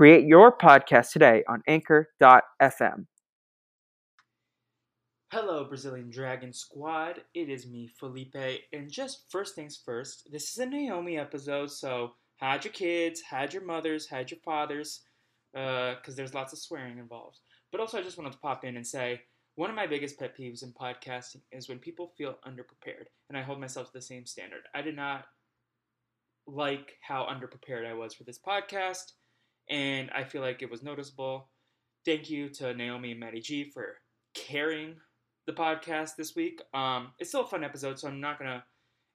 Create your podcast today on anchor.fm. Hello, Brazilian Dragon Squad. It is me, Felipe. And just first things first, this is a Naomi episode, so hide your kids, hide your mothers, hide your fathers, because uh, there's lots of swearing involved. But also, I just wanted to pop in and say one of my biggest pet peeves in podcasting is when people feel underprepared, and I hold myself to the same standard. I did not like how underprepared I was for this podcast, and I feel like it was noticeable. Thank you to Naomi and Matty G for carrying the podcast this week. Um, it's still a fun episode, so I'm not gonna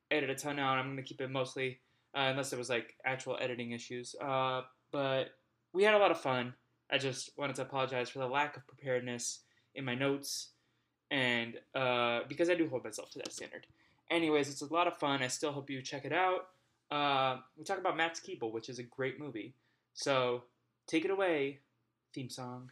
edit a ton out. I'm gonna keep it mostly, uh, unless there was like actual editing issues. Uh, but we had a lot of fun. I just wanted to apologize for the lack of preparedness in my notes, and uh, because I do hold myself to that standard. Anyways, it's a lot of fun. I still hope you check it out. Uh, we talk about Max Keeble, which is a great movie. So take it away, theme song.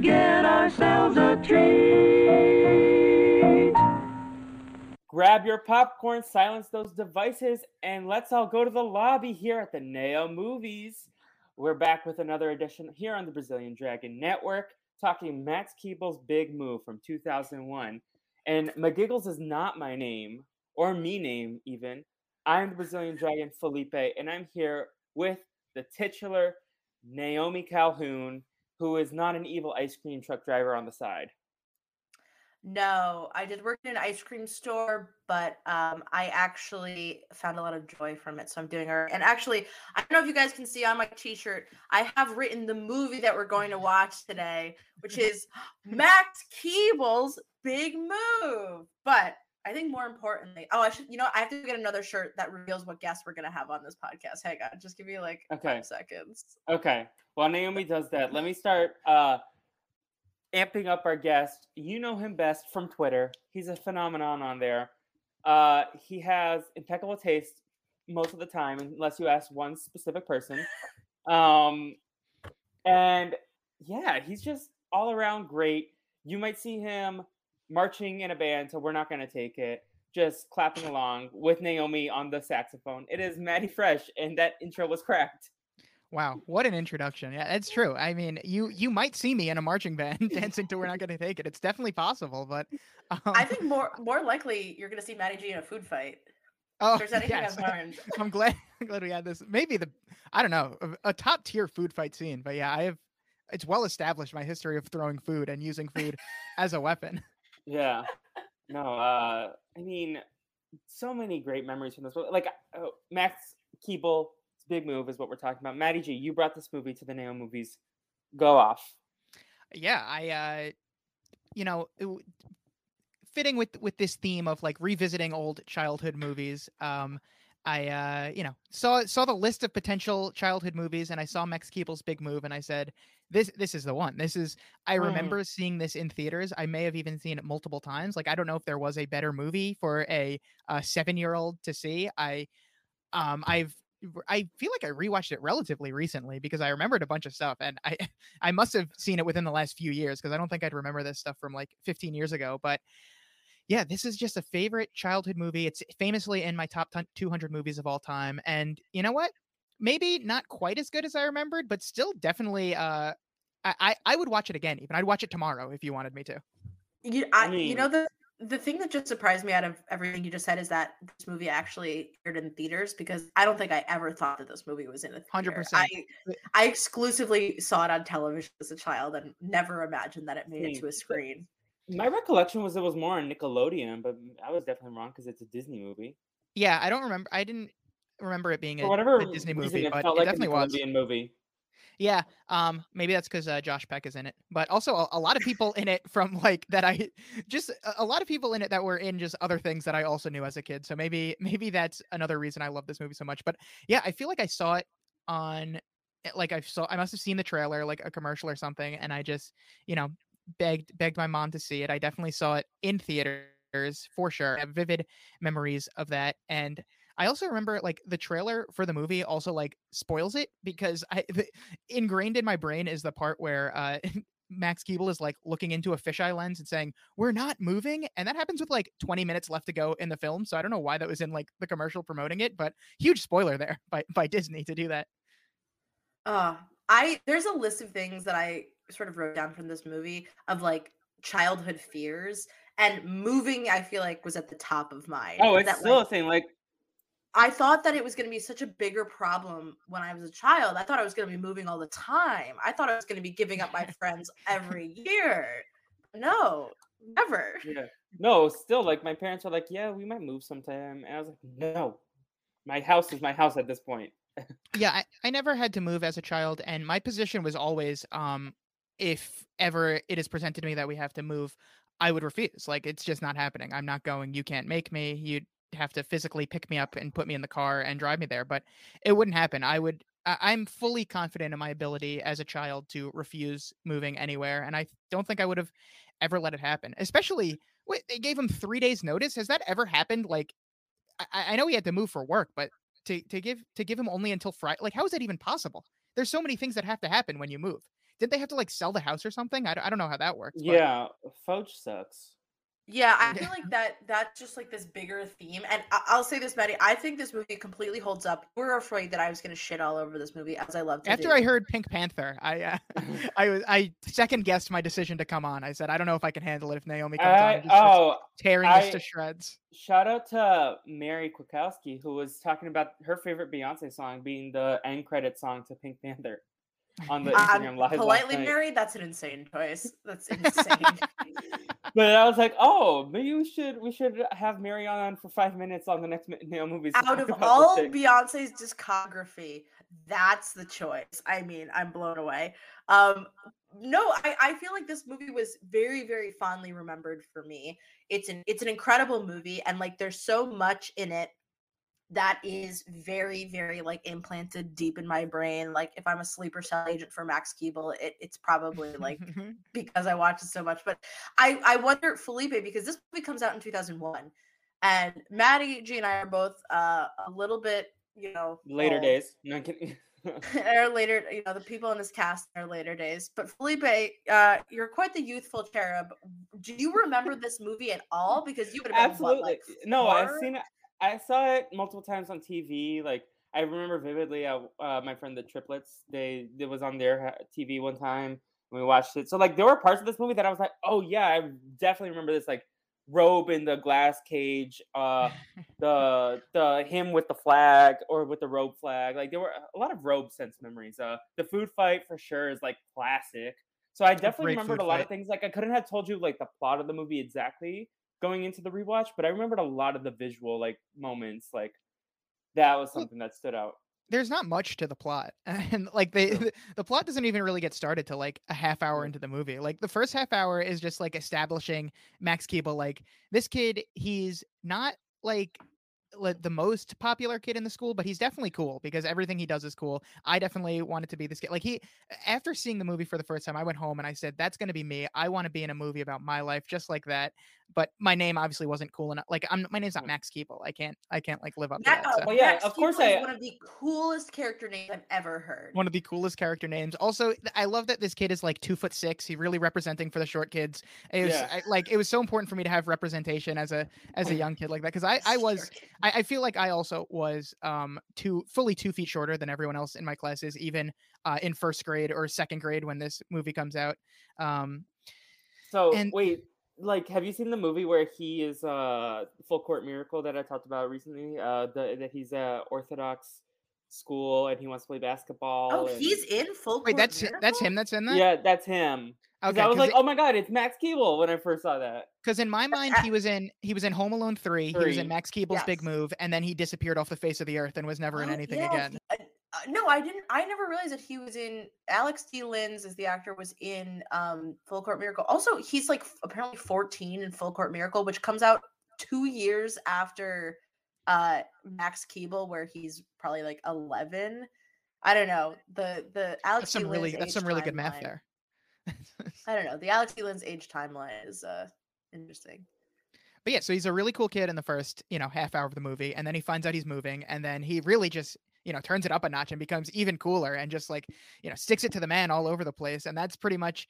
get ourselves a treat. Grab your popcorn, silence those devices, and let's all go to the lobby here at the Naomovies. We're back with another edition here on the Brazilian Dragon Network, talking Max Keeble's Big Move from 2001. And McGiggles is not my name, or me name even. I'm the Brazilian Dragon Felipe, and I'm here with the titular Naomi Calhoun, who is not an evil ice cream truck driver on the side. No, I did work in an ice cream store, but um, I actually found a lot of joy from it. So I'm doing her. And actually, I don't know if you guys can see on my t-shirt, I have written the movie that we're going to watch today, which is Max Keeble's Big Move. But I think more importantly, oh, I should, you know, I have to get another shirt that reveals what guests we're gonna have on this podcast. Hang on, just give me like Okay. five seconds. Okay. While Naomi does that, let me start uh, amping up our guest. You know him best from Twitter. He's a phenomenon on there. Uh, he has impeccable taste most of the time, unless you ask one specific person. Um, and yeah, he's just all around great. You might see him marching in a band, so we're not going to take it. Just clapping along with Naomi on the saxophone. It is Matty Fresh, and that intro was cracked. Wow, what an introduction. Yeah, it's true. I mean, you you might see me in a marching band dancing to We're Not Gonna Take It. It's definitely possible, but um, I think more more likely you're gonna see Matty G in a food fight. oh, If there's anything yes. I've learned. I'm glad I'm glad we had this. Maybe the I don't know, a, a top tier food fight scene, but yeah, I have it's well established my history of throwing food and using food as a weapon. Yeah. No, uh, I mean, so many great memories from this. movie. Like uh, Max Keeble's big move is what we're talking about. Matty G, you brought this movie to the Naomovies. Go off. yeah i uh you know it fitting with with this theme of like revisiting old childhood movies um i uh you know saw saw the list of potential childhood movies and i saw max keeble's big move and i said this this is the one this is i Mm. remember seeing this in theaters i may have even seen it multiple times like i don't know if there was a better movie for a, uh seven year old to see i um i've I feel like I rewatched it relatively recently because I remembered a bunch of stuff, and I I must have seen it within the last few years because I don't think I'd remember this stuff from like 15 years ago. But yeah, this is just a favorite childhood movie. It's famously in my top 200 movies of all time, and you know what? Maybe not quite as good as I remembered, but still definitely. Uh, I I, I would watch it again. Even I'd watch it tomorrow if you wanted me to. You, I, I you know the the thing that just surprised me out of everything you just said is that this movie actually aired in theaters because I don't think I ever thought that this movie was in a theater. 100%. I I exclusively saw it on television as a child and never imagined that it made it to a screen. My recollection was it was more on Nickelodeon, but I was definitely wrong because it's a Disney movie. Yeah, I don't remember. I didn't remember it being a, whatever a Disney movie, it but felt it like a definitely was. Nickelodeon movie. Yeah, um, maybe that's because uh, Josh Peck is in it, but also a, a lot of people in it from like that. I just a- lot of people in it that were in just other things that I also knew as a kid. So maybe maybe that's another reason I love this movie so much. But yeah, I feel like I saw it on eh, like I saw I must have seen the trailer, like a commercial or something, and I just you know begged begged my mom to see it. I definitely saw it in theaters for sure. I have vivid memories of that, and I also remember like the trailer for the movie also like spoils it because I the, ingrained in my brain is the part where uh Max Keeble is like looking into a fisheye lens and saying, We're not moving. And that happens with like 20 minutes left to go in the film. So I don't know why that was in like the commercial promoting it, but huge spoiler there by, by Disney to do that. Uh, I there's a list of things that I sort of wrote down from this movie of like childhood fears and moving I feel like was at the top of mine. Oh, it's that, still like, a thing. Like I thought that it was going to be such a bigger problem when I was a child. I thought I was going to be moving all the time. I thought I was going to be giving up my friends every year. No, never. Yeah. No, still like my parents were like, "Yeah, we might move sometime," and I was like, "No, my house is my house at this point." yeah I, I never had to move as a child and my position was always um if ever it is presented to me that we have to move i would refuse like it's just not happening i'm not going you can't make me you'd have to physically pick me up and put me in the car and drive me there but it wouldn't happen i would I- i'm fully confident in my ability as a child to refuse moving anywhere and i don't think i would have ever let it happen especially wait, they gave him three days notice has that ever happened like I, I know he had to move for work but to to give to give him only until Friday. Like, how is that even possible? There's so many things that have to happen when you move. Did they have to like sell the house or something? I don't know how that works. but- Yeah, Foch sucks. Yeah, I feel like that that's just like this bigger theme. And I- I'll say this, Matty, I think this movie completely holds up. We were afraid that I was going to shit all over this movie, as I love to After do. I heard Pink Panther, I uh, I was I second guessed my decision to come on. I said I don't know if I can handle it if Naomi comes on I, and just starts oh, tearing this I- to shreds. shout out to Mary Kwiatkowski who was talking about her favorite Beyonce song being the end credit song to Pink Panther on the Um, Instagram live. last politely married, that's an insane choice. That's insane. But I was like, oh, maybe we should we should have Mary on for five minutes on the next Naomovies. Out of all. Beyonce's discography, that's the choice. I mean, I'm blown away. Um, no, I, I feel like this movie was very, very fondly remembered for me. It's an it's an incredible movie, and like there's so much in it that is very, very like implanted deep in my brain. Like if I'm a sleeper cell agent for Max Keeble, it, it's probably like because I watched it so much. But I I wonder Felipe because this movie comes out in 2001, and Matty G and I are both uh, a little bit you know later old. days. No I'm kidding. Our later, you know, the people in this cast are later days. But Felipe, uh, you're quite the youthful cherub. Do you remember this movie at all? Because you would have been Absolutely. what, like no, I've seen it. I saw it multiple times on TV. Like I remember vividly. Uh, uh, my friend the triplets. They it was on their TV one time. And we watched it. So like there were parts of this movie that I was like, oh yeah, I definitely remember this. Like robe in the glass cage. Uh, the the him with the flag or with the robe flag. Like there were a lot of robe sense memories. Uh, the food fight for sure is like classic. So I definitely great remembered a lot fight. of things. Like I couldn't have told you like the plot of the movie exactly going into the rewatch, but I remembered a lot of the visual like moments. Like that was something that stood out. There's not much to the plot, and like the, the plot doesn't even really get started till like a half hour into the movie. Like the first half hour is just like establishing Max Keeble. Like this kid, he's not like like, the most popular kid in the school, but he's definitely cool because everything he does is cool. I definitely wanted to be this kid. Like he, after seeing the movie for the first time, I went home and I said, "That's going to be me. I want to be in a movie about my life, just like that." But my name obviously wasn't cool enough. Like I'm, my name's not mm. Max Keeble. I can't, I can't like live up to That- that. oh, so. Well, yeah, Max of course Keeble is I- one of the coolest character names I've ever heard. One of the coolest character names. Also, I love that this kid is like two foot six. He really representing for the short kids. It was Yeah. I, like it was so important for me to have representation as a as a young kid like that because I I was I, I feel like I also was um two fully two feet shorter than everyone else in my classes, even uh, in first grade or second grade when this movie comes out. Um, So And- wait, like, have you seen the movie where he is uh full court miracle that I talked about recently? Uh, the, that he's a Orthodox school and he wants to play basketball. Oh, and- he's in full. Court. Wait, that's hi- that's him that's in that. yeah, that's him. okay. I was like, Because oh my god, it's Max Keeble when I first saw that. Because in my mind he was in he was in Home Alone three. He was in Max Keeble's Big Move, and then he disappeared off the face of the earth and was never in Oh, anything yeah, again. he- uh, uh, no, I didn't. I never realized that he was in. Alex D. Linz, as the actor, was in um, Full Court Miracle. Also, he's like f- apparently 14 in Full Court Miracle, which comes out two years after uh, Max Keeble, where he's probably like 11. I don't know. The the Alex That's some really that's some really good math there. I don't know. The Alex D. Age timeline is uh interesting. but yeah, so he's a really cool kid in the first, you know, half hour of the movie, and then he finds out he's moving, and then he really just, you know, turns it up a notch and becomes even cooler, and just like, you know, sticks it to the man all over the place, and that's pretty much,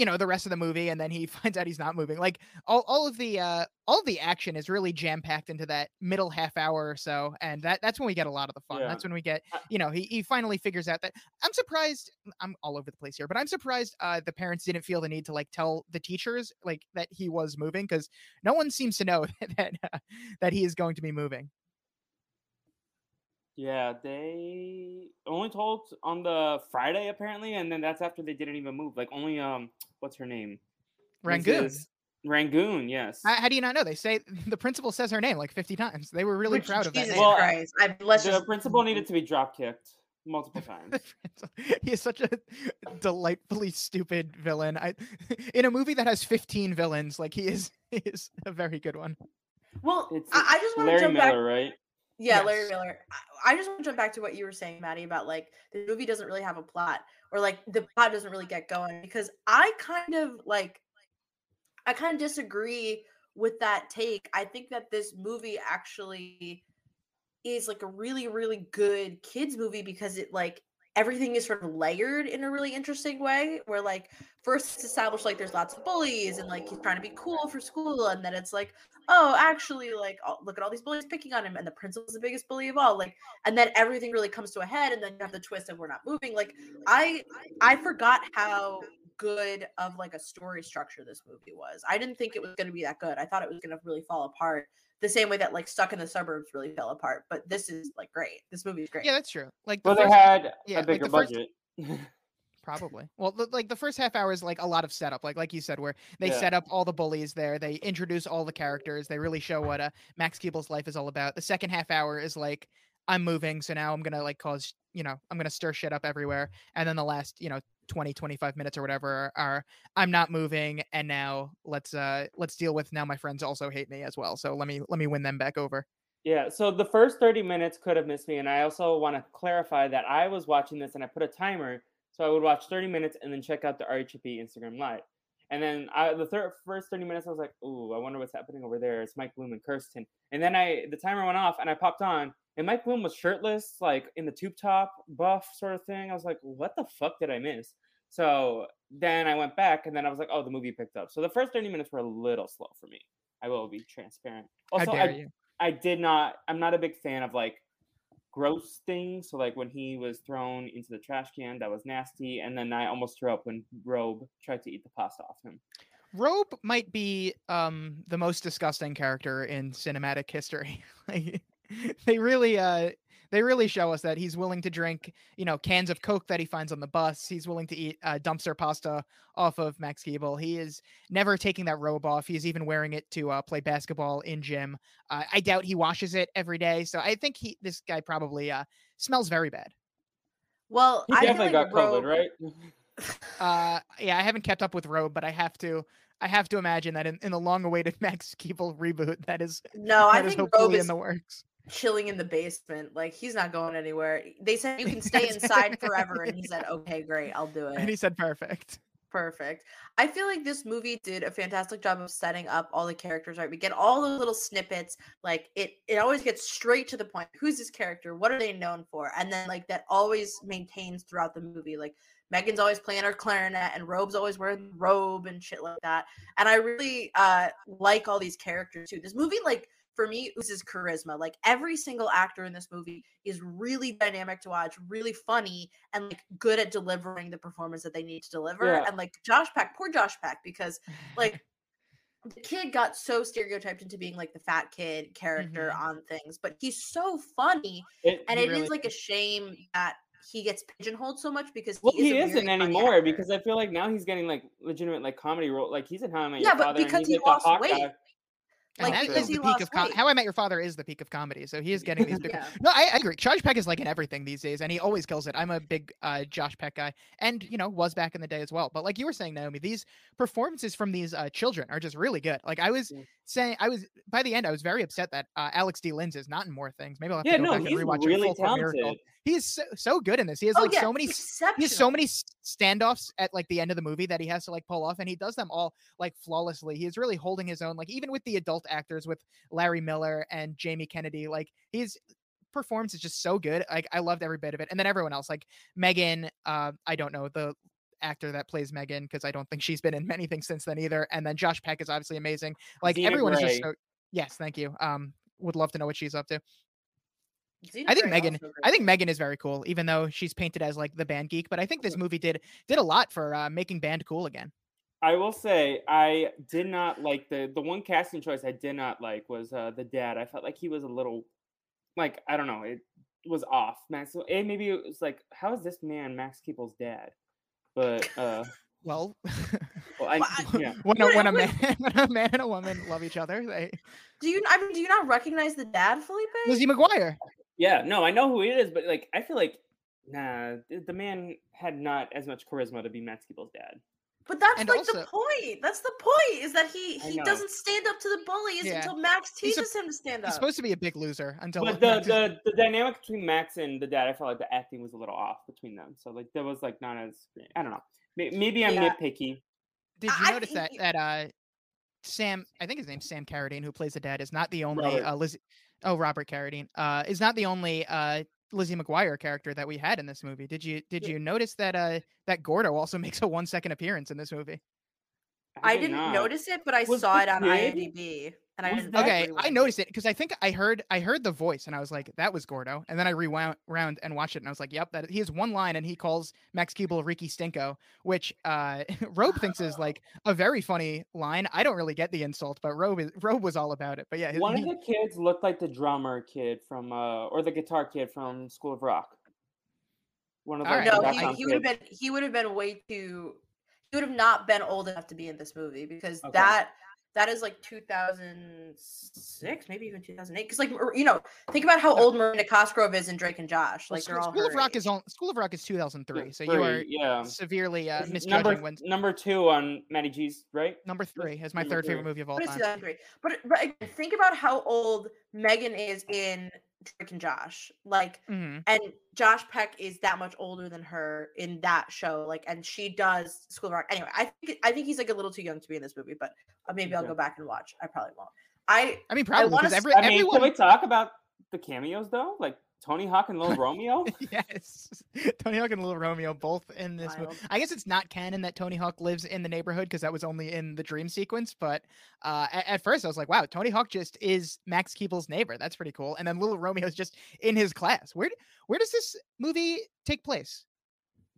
you know, the rest of the movie, and then he finds out he's not moving. Like all, all of the, uh, all of the action is really jam packed into that middle half hour or so, and that that's when we get a lot of the fun. Yeah. That's when we get, you know, he he finally figures out that I'm surprised. I'm all over the place here, but I'm surprised uh, the parents didn't feel the need to like tell the teachers like that he was moving because no one seems to know that uh, that he is going to be moving. Yeah, they only told on the Friday apparently, and then that's after they didn't even move. Like only um, what's her name? Rangoon. Rangoon, yes. How, how do you not know? They say the principal says her name like 50 times. They were really Which, proud of that. Jesus name. Well, Christ. I, let's the just principal needed to be drop kicked multiple times. he is such a delightfully stupid villain. I in a movie that has 15 villains, like he is he is a very good one. Well, It's I, I just want to jump Miller, back. right? Yeah, Larry Miller. I, I just want to jump back to what you were saying, Matty, about like the movie doesn't really have a plot, or like the plot doesn't really get going because I kind of like, I kind of disagree with that take. I think that this movie actually is like a really, really good kids movie because it like everything is sort of layered in a really interesting way where like first it's established like there's lots of bullies and like he's trying to be cool for school and then it's like oh actually like look at all these bullies picking on him and the principal's the biggest bully of all like and then everything really comes to a head and then you have the twist of we're not moving like i i forgot how good of like a story structure this movie was. I didn't think it was going to be that good. I thought it was going to really fall apart the same way that like stuck in the suburbs really fell apart but this is like great this movie is great Yeah, that's true. Like the Well, they had yeah, a like bigger first- budget. Probably. Well, the, like the first half hour is like a lot of setup, like like you said, where they Yeah. set up all the bullies there, they introduce all the characters, they really show what uh, Max Keeble's life is all about. The second half hour is like I'm moving, so now I'm gonna like cause you know I'm gonna stir shit up everywhere, and then the last you know 20 25 minutes or whatever are, I'm not moving, and now let's uh let's deal with now my friends also hate me as well, so let me let me win them back over. Yeah, so the first 30 minutes could have missed me. And I also want to clarify that I was watching this and I put a timer. So I would watch 30 minutes and then check out the RHP Instagram Live. And then I, the third, first 30 minutes, I was like, ooh, I wonder what's happening over there. It's Mike Bloom and Kirsten. And then I the timer went off and I popped on. And Mike Bloom was shirtless, like in the tube top buff sort of thing. I was like, what the fuck did I miss? So then I went back and then I was like, oh, the movie picked up. So the first 30 minutes were a little slow for me. I will be transparent. Also, I? I did not. I'm not a big fan of like gross things. So like when he was thrown into the trash can, that was nasty. And then I almost threw up when Robe tried to eat the pasta off him. Robe might be um the most disgusting character in cinematic history. like, they really uh they really show us that he's willing to drink, you know, cans of Coke that he finds on the bus. He's willing to eat uh, dumpster pasta off of Max Keeble. He is never taking that robe off. He's even wearing it to uh, play basketball in gym. Uh, I doubt he washes it every day. So I think he this guy probably uh, smells very bad. well He I definitely like got COVID, right? Uh, yeah, I haven't kept up with Robe, but I have to. I have to imagine that in, in the long-awaited Max Keeble reboot, that is no, I that is think Robe is in the works. Chilling in the basement. Like he's not going anywhere. They said you can stay inside forever, and he said, "Okay, great, I'll do it." And he said, "Perfect." Perfect. I feel like this movie did a fantastic job of setting up all the characters. Right, we get all the little snippets. Like it, it always gets straight to the point. Who's this character? What are they known for? And then like that always maintains throughout the movie. Like Megan's always playing her clarinet, and Robe's always wearing robe and shit like that. And I really uh like all these characters too. This movie, like for me, oozes charisma. Like every single actor in this movie is really dynamic to watch, really funny, and like good at delivering the performance that they need to deliver. Yeah. And like Josh Peck, poor Josh Peck, because like the kid got so stereotyped into being like the fat kid character Mhm. on things, but he's so funny, It, and He it is really like a shame that he gets pigeonholed so much because well, he, he is a isn't anymore actor. because I feel like now he's getting like legitimate like comedy role. Like he's in How I Met Yeah, Your but Father, because and he's he the lost weight. guy. And Like, that because he the peak of com- How I Met Your Father is the peak of comedy, so he is getting these big. Yeah. No, I, I agree. Josh Peck is like in everything these days, and he always kills it. I'm a big uh, Josh Peck guy, and you know was back in the day as well. But like you were saying, Naomi, these performances from these uh, children are just really good. Like I was Yeah. saying, I was by the end, I was very upset that uh, Alex D. Linz is not in more things. Maybe I'll have Yeah, go no, back and rewatch really it. Full Court Miracle. Talented. He is so, so good in this. He has Oh like yeah, so many he has so many s- standoffs at like the end of the movie that he has to like pull off and he does them all like flawlessly. He is really holding his own like even with the adult actors with larry miller and jamie kennedy like his performance is just so good. Like i loved every bit of it. And then everyone else like megan uh i don't know the actor that plays megan because i don't think she's been in many things since then either. And then josh peck is obviously amazing. Like Zena everyone is just so yes thank you. Um would love to know what she's up to Zena I think Grey Megan. I think Megan is very cool, even though she's painted as like the band geek. But I think this movie did did a lot for uh, making band cool again. I will say I did not like the the one casting choice I did not like was uh, the dad. I felt like he was a little like I don't know. It was off. Max. It maybe it was like how is this man Max Keeble's dad? But uh, Well, well, I, yeah. when a when a man when a man and a woman love each other, they Do you? I mean, do you not recognize the dad, Felipe? Lizzie McGuire. Yeah, no, I know who he is, but like I feel like nah, the, the man had not as much charisma to be Max Keeble's dad. But that's And like the point. That's the point. Is that he he doesn't stand up to the bullies Yeah. until Max He's a- teaches him to stand up. He's up. supposed to be a big loser until But the, Max is- the the dynamic between Max and the dad, I felt like the acting was a little off between them. So like there was like not as I don't know. Maybe I'm Yeah. nitpicky. Did you I notice think that you- that uh Sam I think his name's Sam Carradine who plays the dad is not the only Robert. uh Lizzie oh Robert Carradine uh is not the only uh Lizzie McGuire character that we had in this movie. Did you did Yeah. you notice that uh that Gordo also makes a one second appearance in this movie? I did didn't not. notice it, but I Was saw it on kid- IMDb, and I was didn't. that- Okay, rewind I noticed it because I think I heard I heard the voice and I was like, that was Gordo. And then I rewound round and watched it and I was like, yep, that he has one line and he calls Max Keeble Ricky Stinko, which uh Robe thinks is like a very funny line. I don't really get the insult, but Robe is Robe was all about it. But yeah, his- One of the kids looked like the drummer kid from uh or the guitar kid from School of Rock. One of the Alright, No, he, he would have been he would have been way too he would have not been old enough to be in this movie because Okay. that that is like 2006 maybe even 2008 because like you know think about how old Marina Cosgrove is in Drake and Josh well, like School, they're all School of Rock age. is on School of Rock is 2003. So you are yeah. severely uh, misjudging number when number two on Matty G's, right? number three is my number third favorite movie of all time. 2003. But but think about how old Megan is in Drake and Josh. Like Mhm. and Josh Peck is that much older than her in that show. Like, and she does School of Rock. Anyway, I think I think he's like a little too young to be in this movie, but uh, maybe I'll Okay. go back and watch. I probably won't. I I mean, probably wanna because every I mean, everyone. can we talk about the cameos though? Like Tony Hawk and Lil' Romeo? yes, Tony Hawk and Lil' Romeo both in this movie. I guess it's not canon that Tony Hawk lives in the neighborhood because that was only in the dream sequence. But uh, at, at first, I was like, "Wow, Tony Hawk just is Max Keeble's neighbor. That's pretty cool." And then Lil' Romeo's just in his class. Where where does this movie take place?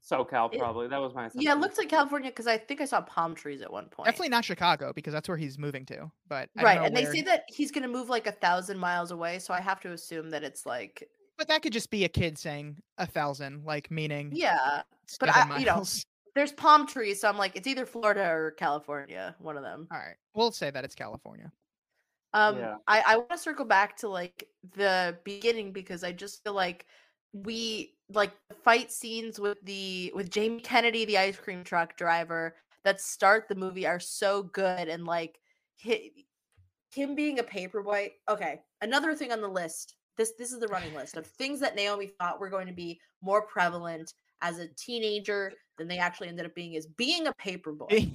SoCal It- probably. That was my yeah, it looks like California because I think I saw palm trees at one point. Definitely not Chicago because that's where he's moving to. But I don't right, know and they say that he's gonna move like a thousand miles away, so I have to assume that it's like but that could just be a kid saying a thousand, like meaning yeah. but seven I- you know. There's palm trees, so I'm like it's either Florida or California, one of them. All right, we'll say that it's California. Um, Yeah. I, I want to circle back to like the beginning because I just feel like we like fight scenes with the with Jamie Kennedy, the ice cream truck driver, that start the movie are so good and like hi- him being a paperboy. Okay, another thing on the list. This this is the running list of things that Naomi thought were going to be more prevalent as a teenager than they actually ended up being is being a paperboy.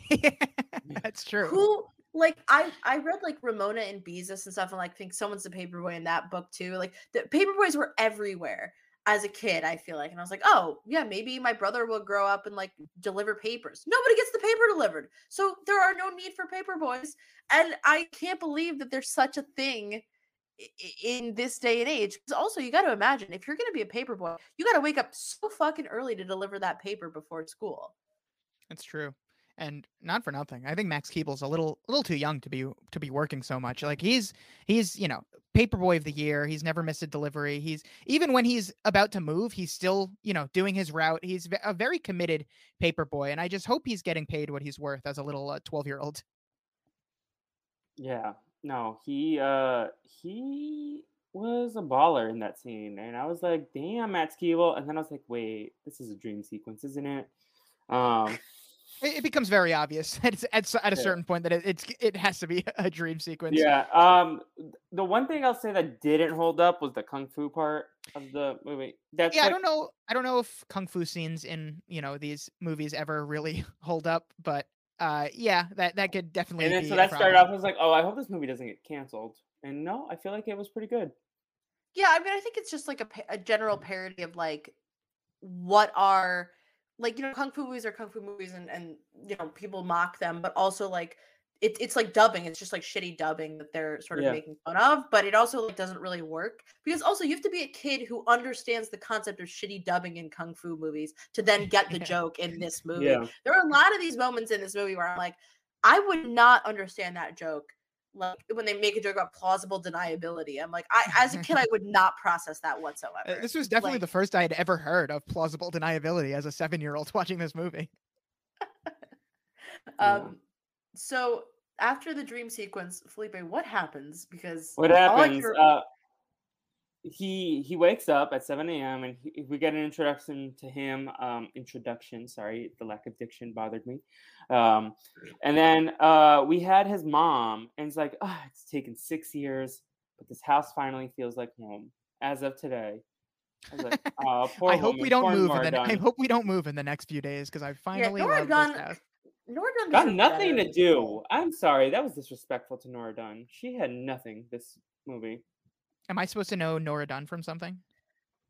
That's true. Who like I I read like Ramona and Beezus and stuff and like think someone's a paperboy in that book too. Like the paperboys were everywhere as a kid, I feel like. And I was like, oh yeah, maybe my brother will grow up and like deliver papers. Nobody gets the paper delivered. So there are no need for paperboys. And I can't believe that there's such a thing i- i- in this day and age. Because also you gotta imagine if you're gonna be a paperboy, you gotta wake up so fucking early to deliver that paper before school. That's true. And not for nothing. I think Max Keeble's a little a little too young to be to be working so much. Like he's he's, you know, paperboy of the year. He's never missed a delivery. He's even when he's about to move, he's still, you know, doing his route. He's a very committed paperboy and I just hope he's getting paid what he's worth as a little uh, 12-year-old. Yeah. No, he uh he was a baller in that scene, and I was like, "Damn, Matt Keeble," and then I was like, "Wait, this is a dream sequence, isn't it?" Um, It, it becomes very obvious at, at, at a certain point that it, it's it has to be a dream sequence. yeah. Um, the one thing I'll say that didn't hold up was the kung fu part of the movie. That's yeah, I don't know. I don't know if kung fu scenes in you know these movies ever really hold up, but uh, yeah, that that could definitely. And then be so that started off I was like, "Oh, I hope this movie doesn't get canceled." And no, I feel like it was pretty good. Yeah, I mean, I think it's just like a, a general parody of like what are like you know kung fu movies are kung fu movies and and you know people mock them, but also like it, it's like dubbing. It's just like shitty dubbing that they're sort of Yeah. making fun of, but it also like doesn't really work because also you have to be a kid who understands the concept of shitty dubbing in kung fu movies to then get the joke in this movie. Yeah. There are a lot of these moments in this movie where I'm like, I would not understand that joke. Like when they make a joke about plausible deniability, I'm like, I as a kid, I would not process that Uh, whatsoever. This was definitely like- the first I had ever heard of plausible deniability as a seven-year-old watching this movie. Um, so after the dream sequence, Felipe, what happens? Because What all I happens? can- Uh, he he wakes up at 7 a.m. and he, we get an introduction to him. Um, introduction. Sorry, the lack of diction bothered me. Um, and then uh, we had his mom, and it's like, oh, it's taken six years, but this house finally feels like home as of today. I was like, oh, poor I hope we don't move in the. I hope we don't move in the next few days because I finally Nora love this house. Nora Dunn Got nothing better. to do. I'm sorry, that was disrespectful to Nora Dunn. She had nothing this movie. Am I supposed to know Nora Dunn from something?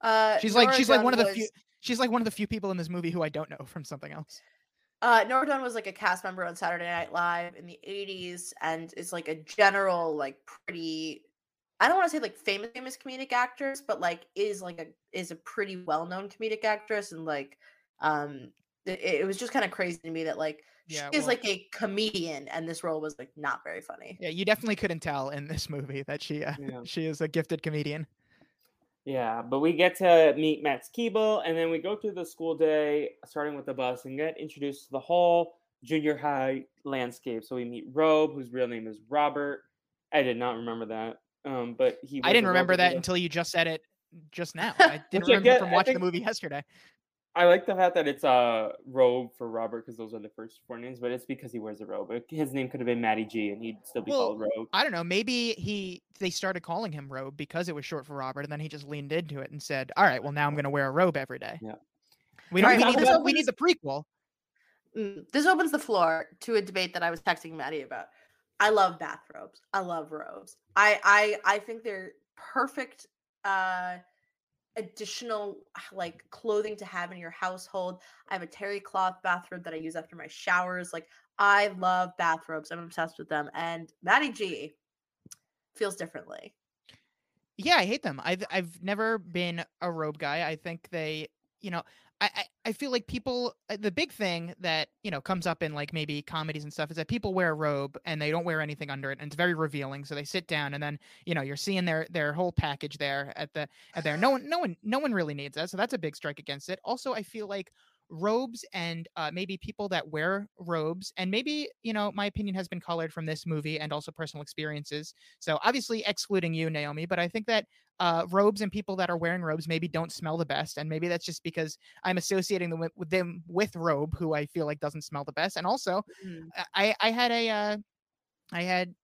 Uh, She's like Nora she's like Dunn one of the was- few. She's like one of the few people in this movie who I don't know from something else. Uh, Nora Dunn was like a cast member on Saturday Night Live in the '80s, and is like a general, like pretty. I don't want to say like famous, famous comedic actress, but like is like a is a pretty well known comedic actress, and like, um, it, it was just kind of crazy to me that like Yeah, she is well- like a comedian, and this role was like not very funny. Yeah, you definitely couldn't tell in this movie that she uh, Yeah. she is a gifted comedian. Yeah, but we get to meet Max Keeble, and then we go through the school day, starting with the bus, and get introduced to the whole junior high landscape. So we meet Robe, whose real name is Robert. I did not remember that, um, but he. I didn't remember that until you just said it just now. I didn't Which I remember get- from watching think- the movie yesterday. I like the fact that it's a Robe for Robert because those are the first four names, but it's because he wears a robe. His name could have been Matty G, and he'd still be Well, called Robe. I don't know. Maybe he they started calling him Robe because it was short for Robert, and then he just leaned into it and said, "All right, well now I'm going to wear a robe every day." Yeah. We don't. Alright, we, need this the, we need the prequel. Mm, this opens the floor to a debate that I was texting Matty about. I love bathrobes. I love robes. I I I think they're perfect uh additional like clothing to have in your household. I have a terry cloth bathrobe that I use after my showers. Like I love bathrobes. I'm obsessed with them. And Matty G feels differently. Yeah, I hate them. I've I've never been a robe guy. I think they, you know, I I, feel like people. uh, The big thing that you know comes up in like maybe comedies and stuff is that people wear a robe and they don't wear anything under it, and it's very revealing. So they sit down and then you know you're seeing their their whole package there at the at there. No one no one no one really needs that. So that's a big strike against it. Also, I feel like robes and uh, maybe people that wear robes and maybe you know my opinion has been colored from this movie and also personal experiences so obviously excluding you naomi but i think that uh, robes and people that are wearing robes maybe don't smell the best and maybe that's just because i'm associating them with, with them with robe who i feel like doesn't smell the best and also Mhm. i i had a uh, i had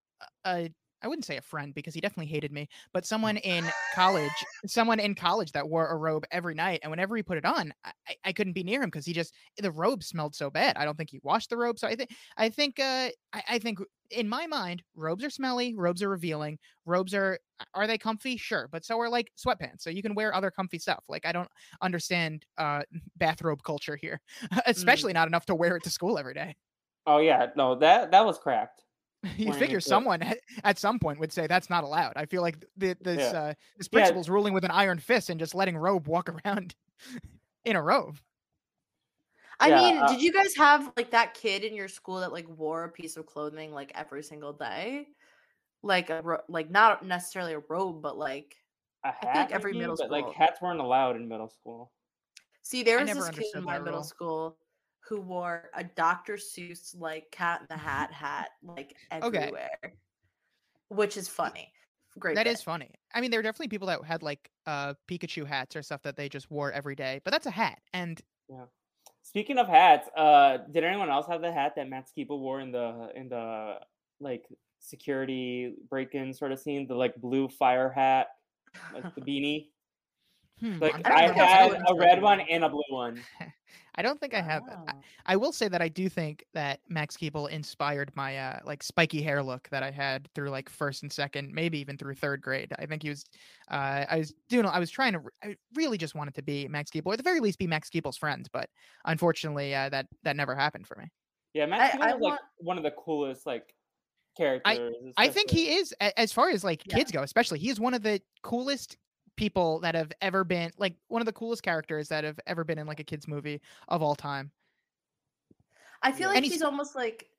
a I wouldn't say a friend because he definitely hated me, but someone in college, someone in college that wore a robe every night, and whenever he put it on, I, I- couldn't be near him because he just the robe smelled so bad. I don't think he washed the robe, so I think I think uh, I, I think in my mind, robes are smelly, robes are revealing, robes are are they comfy? Sure, but so are like sweatpants, so you can wear other comfy stuff. Like I don't understand uh, bathrobe culture here, especially not enough to wear it to school every day. Oh yeah, no, that that was cracked. You figure it, someone at- at some point would say that's not allowed. I feel like th- this Yeah. uh, this Yeah. principal's ruling with an iron fist and just letting robe walk around in a robe. I Yeah, mean, uh, did you guys have like that kid in your school that like wore a piece of clothing like every single day? Like a ro- like not necessarily a robe, but like A think hat, every maybe, middle but like hats weren't allowed in middle school. see there was never this kid in my that middle rule. school who wore a Dr. Seuss like cat in the hat hat like Okay. everywhere. Which is funny. Great. That bit. is funny. I mean, there are definitely people that had like uh Pikachu hats or stuff that they just wore every day, but that's a hat. And yeah. Speaking of hats, uh, did anyone else have the hat that Max Keeble wore in the in the like security break-in sort of scene? The like blue fire hat, like the beanie. Hmm, Like I'm I don't I trying to think I've had a red one and a blue one. I don't think I have that. I- I will say that I do think that Max Keeble inspired my uh like spiky hair look that I had through like first and second, maybe even through third grade. I think he was uh I was doing I was trying to I really just wanted to be Max Keeble, or at the very least be Max Keeble's friend, but unfortunately uh, that that never happened for me. Yeah, Max I- Skiba I was like want- one of the coolest like characters. I think he is as far as like Yeah. kids go, especially he is one of the coolest people that have ever been like one of the coolest characters that have ever been in like a kids movie of all time. I feel like And he's- he's almost like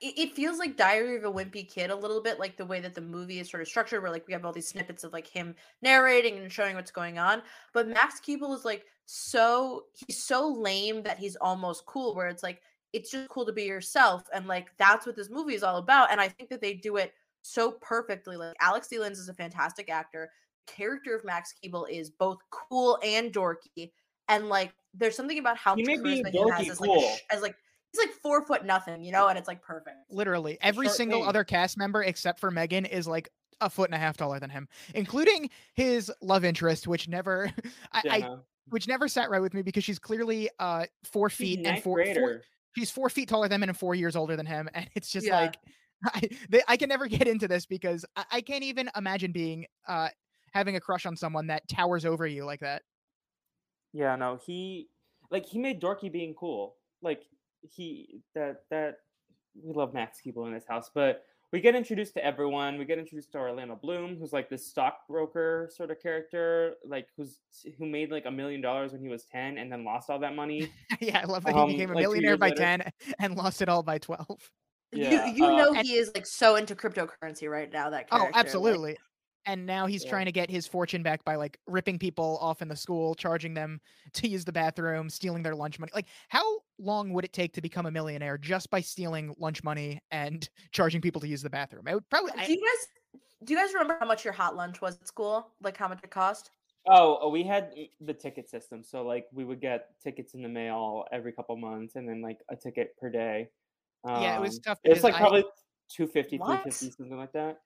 it, feels like Diary of a Wimpy Kid a little bit, like the way that the movie is sort of structured, where like we have all these snippets of like him narrating and showing what's going on. But Max Keeble is like so he's so lame that he's almost cool, where it's like it's just cool to be yourself, and like that's what this movie is all about. And I think that they do it so perfectly. Like Alex D. Linz is a fantastic actor. Character of Max Keeble is both cool and dorky, and like there's something about how He much may be he has dorky as like cool. sh- as like he's like four foot nothing, you know, and it's like perfect. Literally, every short single thing. other cast member except for Megan is like a foot and a half taller than him, including his love interest, which never, I, I which never sat right with me because she's clearly uh four He's feet and four, four she's four feet taller than him and four years older than him, and it's just Yeah. like I, they, I can never get into this because I, I can't even imagine being uh having a crush on someone that towers over you like that. Yeah, no, he like he made Dorky being cool. Like he that that we love Max Keeble in this house, but we get introduced to everyone. We get introduced to Orlando Bloom, who's like this stockbroker sort of character, like who's who made like a million dollars when he was ten and then lost all that money. yeah, I love that Um, he became a like, millionaire by later. ten and lost it all by twelve. Yeah, you you uh, know he is like so into cryptocurrency right now. That Oh, character, like- absolutely. And now he's Yeah. trying to get his fortune back by like ripping people off in the school, charging them to use the bathroom, stealing their lunch money. Like, how long would it take to become a millionaire just by stealing lunch money and charging people to use the bathroom? I would probably. I- do you guys do you guys remember how much your hot lunch was at school? Like how much it cost? Oh, uh, we had the ticket system, so like we would get tickets in the mail every couple months, and then like a ticket per day. Yeah, it was Um, tough It's like I- probably 250, What? 350, something like that.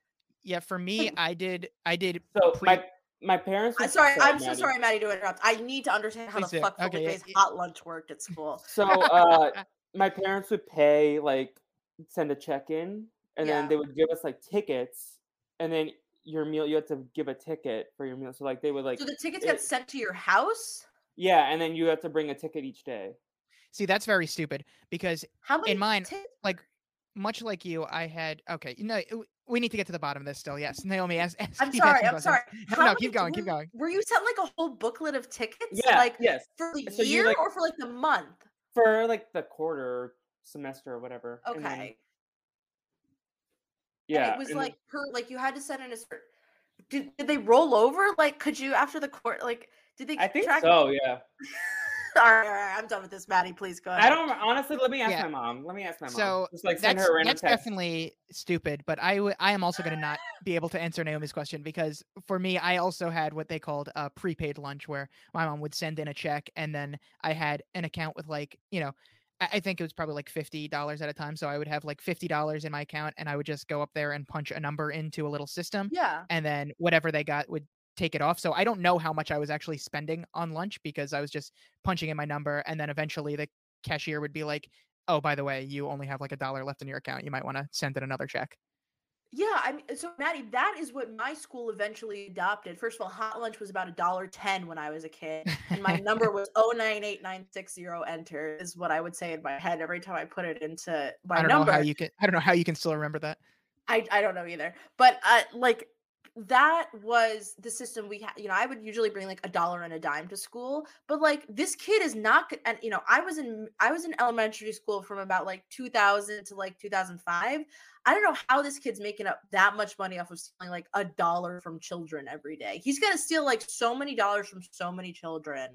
Yeah, for me, I did. I did. So pre- my my parents. I'm sorry, sorry, I'm so Matty. sorry, Matty, to interrupt. I need to understand how Please the do. fuck Okay, yeah, Felipe's y- hot lunch worked at school. So uh, my parents would pay like send a check in, and Yeah. then they would give us like tickets, and then your meal you had to give a ticket for your meal. So like they would like So the tickets it- got sent to your house. yeah, and then you have to bring a ticket each day. See, that's very stupid because How many? mine, ti- like, much like you, I had. Okay, you know, we need to get to the bottom of this still. Yes, Naomi, as, as I'm sorry. I'm sorry. No, no, keep going, were, keep going. Were you sent like a whole booklet of tickets? Yeah, Like yes, for the So year like- or for like the month? for like the quarter semester or whatever. and then- Okay. yeah, And it was like per like you had to send in a certain. Did, did they roll over? Like, could you after the court? Like, did they? I think so. Yeah. all right, all right, I'm done with this, Matty. Please go ahead. I don't honestly. Let me ask Yeah. my mom. Let me ask my mom. So Just like send that's her a that's text. definitely stupid. But I w- I am also going to not be able to answer Naomi's question because for me, I also had what they called a prepaid lunch, where my mom would send in a check, and then I had an account with like you know. I I think it was probably like fifty dollars at a time, so I would have like fifty dollars in my account, and I would just go up there and punch a number into a little system, Yeah. and then whatever they got would take it off. So I don't know how much I was actually spending on lunch because I was just punching in my number, and then eventually the cashier would be like, "Oh, by the way, you only have like a dollar left in your account. You might want to send in another check." Yeah, I mean, so Matty, that is what my school eventually adopted. First of all, hot lunch was about a dollar ten when I was a kid, and my number was oh nine eight nine six zero. Enter is what I would say in my head every time I put it into my I don't number. know how you can. I don't know how you can still remember that. I I don't know either. But uh like that was the system we had. You know, I would usually bring like a dollar and a dime to school, but like this kid is not and you know, I was in I was in elementary school from about like 2000 to like 2005. I don't know how this kid's making up that much money off of stealing like a dollar from children every day. He's to steal like so many dollars from so many children.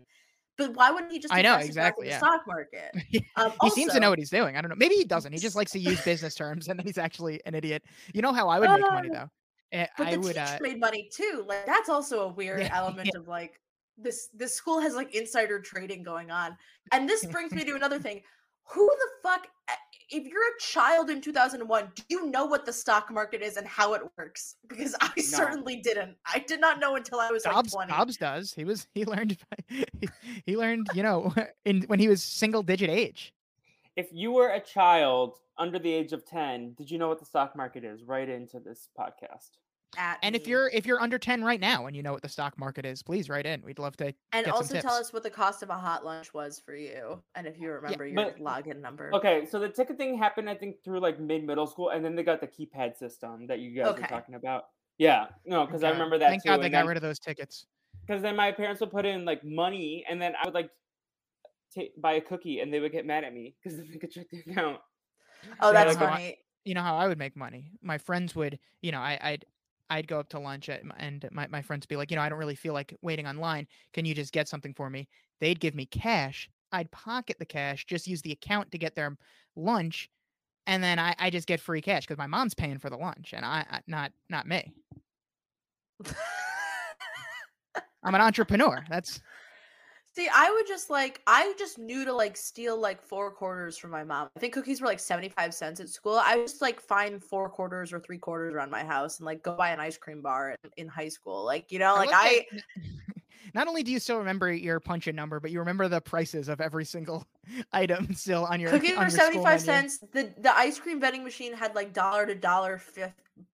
But why wouldn't he just I know, invest it back in exactly, the stock market? Um, he seems to know what he's doing. I don't know. Maybe he doesn't. He just likes to use business terms, and then he's actually an idiot. You know how I would make money Uh, though. Eh, But I the would. teacher Uh, made money too. Like that's also a weird Yeah, element of like this. This school has like insider trading going on, and this brings me to another thing. Who the fuck? eh, If you're a child in 2001, do you know what the stock market is and how it works? Because I certainly didn't. I did not know until I was like Dobbs, 20. Dobbs does. He was. He learned. He, he learned. You know, in when he was single digit age. If you were a child under the age of ten, did you know what the stock market is? Right into this podcast. At And if you're if you're under ten right now and you know what the stock market is, please write in. We'd love to. and get some also tell us what the cost of a hot lunch was for you, and if you remember your but- login number. Okay, so the ticket thing happened, I think, through like mid middle school, and then they got the keypad system that you guys Okay. were talking about. Yeah, no, because I remember that Thank too. God they and got then- rid of those tickets. because then my parents would put in like money and then I would like ta- buy a cookie and they would get mad at me because they could check the account. Oh, Yeah, that's like, funny. you know how I would make money. My friends would, you know, I, I'd I'd go up to lunch at, and my, my friends would be like, you know, I don't really feel like waiting online. Can you just get something for me? They'd give me cash. I'd pocket the cash, just use the account to get their lunch, and then I, I just get free cash because my mom's paying for the lunch and I, I not not me. I'm an entrepreneur. That's See, I would just like I just knew to like steal like four quarters from my mom. I think cookies were like 75 cents at school. I would just like find four quarters or three quarters around my house and like go buy an ice cream bar in, in high school. Like, you know, like I, I Not only do you still remember your punch in number, but you remember the prices of every single item still on your cookies on were 75 cents. The the ice cream vending machine had like dollar to dollar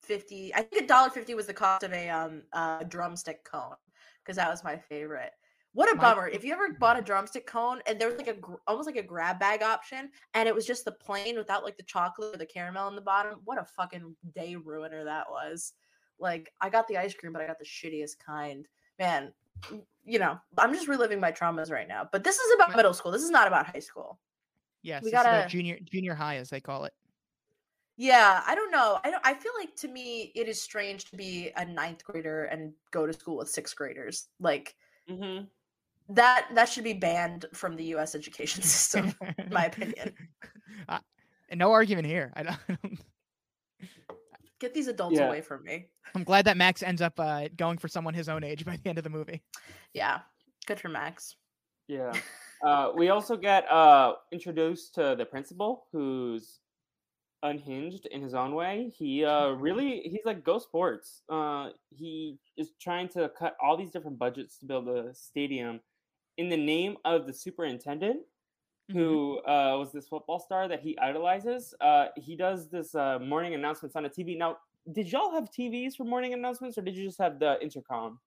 50. I think a dollar 50 was the cost of a um uh, drumstick cone because that was my favorite. What a My- bummer. If you ever bought a drumstick cone and there was like a gr- almost like a grab bag option and it was just the plain without like the chocolate or the caramel on the bottom, what a fucking day ruiner that was. Like I got the ice cream but I got the shittiest kind. Man, you know, I'm just reliving my traumas right now. But this is about middle school. This is not about high school. Yes, we gotta- junior junior high as they call it. Yeah, I don't know. I don't. I feel like to me, it is strange to be a ninth grader and go to school with sixth graders. Like Mm-hmm. That. That should be banned from the U.S. education system, in my opinion. Uh, no argument here. I don't, I don't- Get these adults Yeah. away from me. I'm glad that Max ends up uh, going for someone his own age by the end of the movie. Yeah, good for Max. Yeah. Uh, we also get uh, introduced to the principal, who's unhinged in his own way. He uh, really he's like Go Sports. Uh, he is trying to cut all these different budgets to build a stadium in the name of the superintendent, Mm-hmm. who uh, was this football star that he idolizes. Uh, he does this uh, morning announcements on a TV. Now, did y'all have TVs for morning announcements, or did you just have the intercom?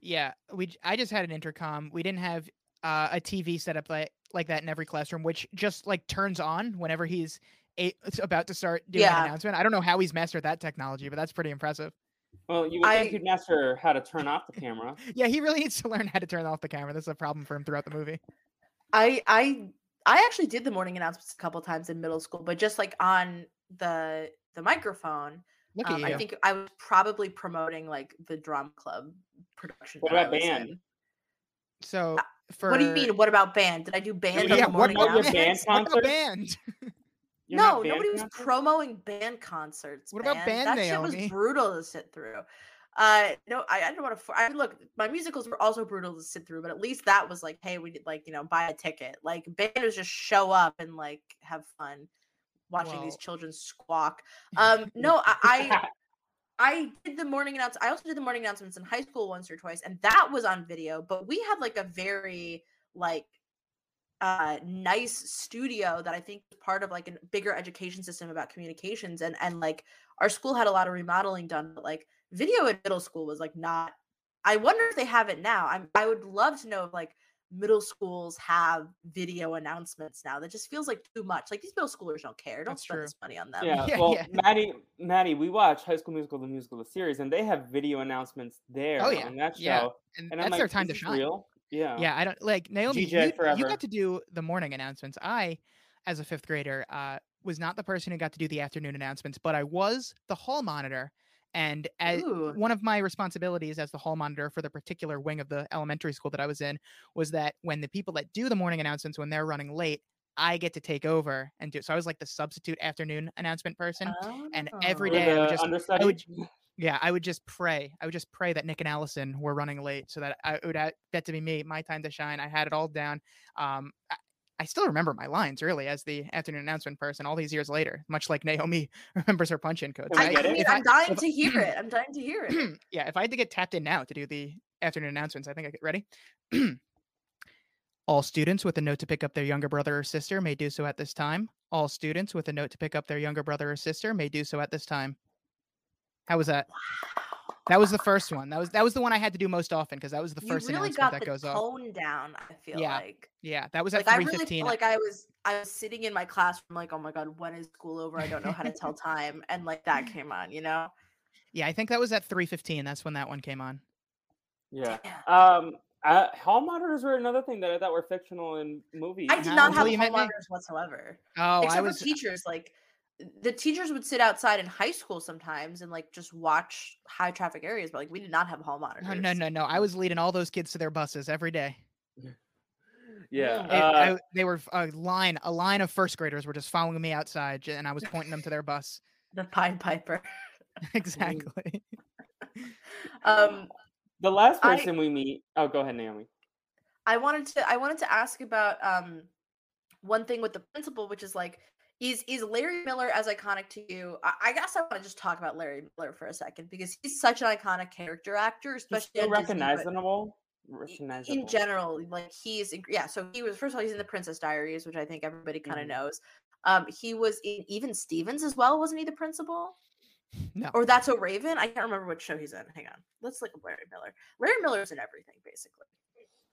Yeah, we. I just had an intercom. We didn't have uh, a TV set up like like that in every classroom, which just like turns on whenever he's a- about to start doing Yeah. an announcement. I don't know how he's mastered that technology, but that's pretty impressive. Well, you would I- think you'd master how to turn off the camera. Yeah, he really needs to learn how to turn off the camera. That's a problem for him throughout the movie. I I I actually did the morning announcements a couple times in middle school, but just like on the the microphone. Look Um, at you. I think I was probably promoting like the drum club production. What about band? in. So, Uh, for What do you mean? What about band? Did I do band? Yeah, on Yeah, the what morning about your band bands? What about concert? band? You're No, nobody was concert? promoting band concerts. What about man. band, That Naomi? shit was brutal to sit through. Uh, no, I, I don't want to. I look, my musicals were also brutal to sit through, but at least that was like, hey, we did like you know buy a ticket. Like band was just show up and like have fun watching these children squawk. Um, no, I, I I did the morning announce. I also did the morning announcements in high school once or twice, and that was on video. But we had like a very like uh nice studio that I think was part of like a bigger education system about communications and and like our school had a lot of remodeling done, but like video in middle school was like not I wonder if they have it now. I'm I would love to know if like middle schools have video announcements now. That just feels like too much. Like these middle schoolers don't care. Don't That's spend true. this money on them. Yeah, Yeah, well, yeah. Matty, Matty, we watch High School Musical, the musical, the series, and they have video announcements there Oh, yeah, on that show. yeah. And, And that's I'm like, their time to "This shine. Real? Yeah. Yeah, I don't like Naomi. You, you got to do the morning announcements. I, as a fifth grader, uh, was not the person who got to do the afternoon announcements, but I was the hall monitor. And as Ooh. one of my responsibilities as the hall monitor for the particular wing of the elementary school that I was in was that when the people that do the morning announcements when they're running late, I get to take over and do. So I was like the substitute afternoon announcement person. and every Oh. Day I would just- understudy? would Yeah, I would just pray. I would just pray that Nick and Allison were running late so that I would a- get to be me, my time to shine. I had it all down. Um, I, I still remember my lines really as the afternoon announcement person all these years later, much like Naomi remembers her punch in codes. Can I, get it. I I'm dying if- to hear it. I'm dying to hear it. yeah, if I had to get tapped in now to do the afternoon announcements, I think I get ready. All students with a note to pick up their younger brother or sister may do so at this time. All students with a note to pick up their younger brother or sister may do so at this time. How was that? That was the first one. That was that was the one I had to do most often because that was the You first really announcement got that the goes off. tone down. I feel Yeah, like. Yeah, that was at Like I really fifteen. felt like I was I was sitting in my classroom like oh my god when is school over I don't know how to tell time and like that came on you know yeah, I think that was at three fifteen. That's when that one came on. Yeah. Yeah. Um, uh, hall monitors were another thing that I thought were fictional in movies. I did Not not until have you hall monitors whatsoever Oh, except I was for teachers like the teachers would sit outside in high school sometimes and like just watch high traffic areas but like we did not have hall monitors no, no, no, no. I was leading all those kids to their buses every day. Yeah. It- uh, I- they were a line, a line of first graders were just following me outside, and I was pointing them to their bus. the Pied Piper exactly. um the last I- person we meet. Oh, go ahead, Naomi. I wanted to I wanted to ask about um one thing with the principal, which is like is is Larry Miller as iconic to you? I, I guess I want to just talk about Larry Miller for a second because he's such an iconic character actor, especially still on Disney, recognizable. Recognizable. in general. Like he's yeah. So he was first of all he's in the Princess Diaries, which I think everybody kind of Mhm. knows. Um, he was in even Stevens as well, wasn't he? The principal. No. Or that's a Raven. I can't remember which show he's in. Hang on, let's look at Larry Miller. Larry Miller's in everything basically.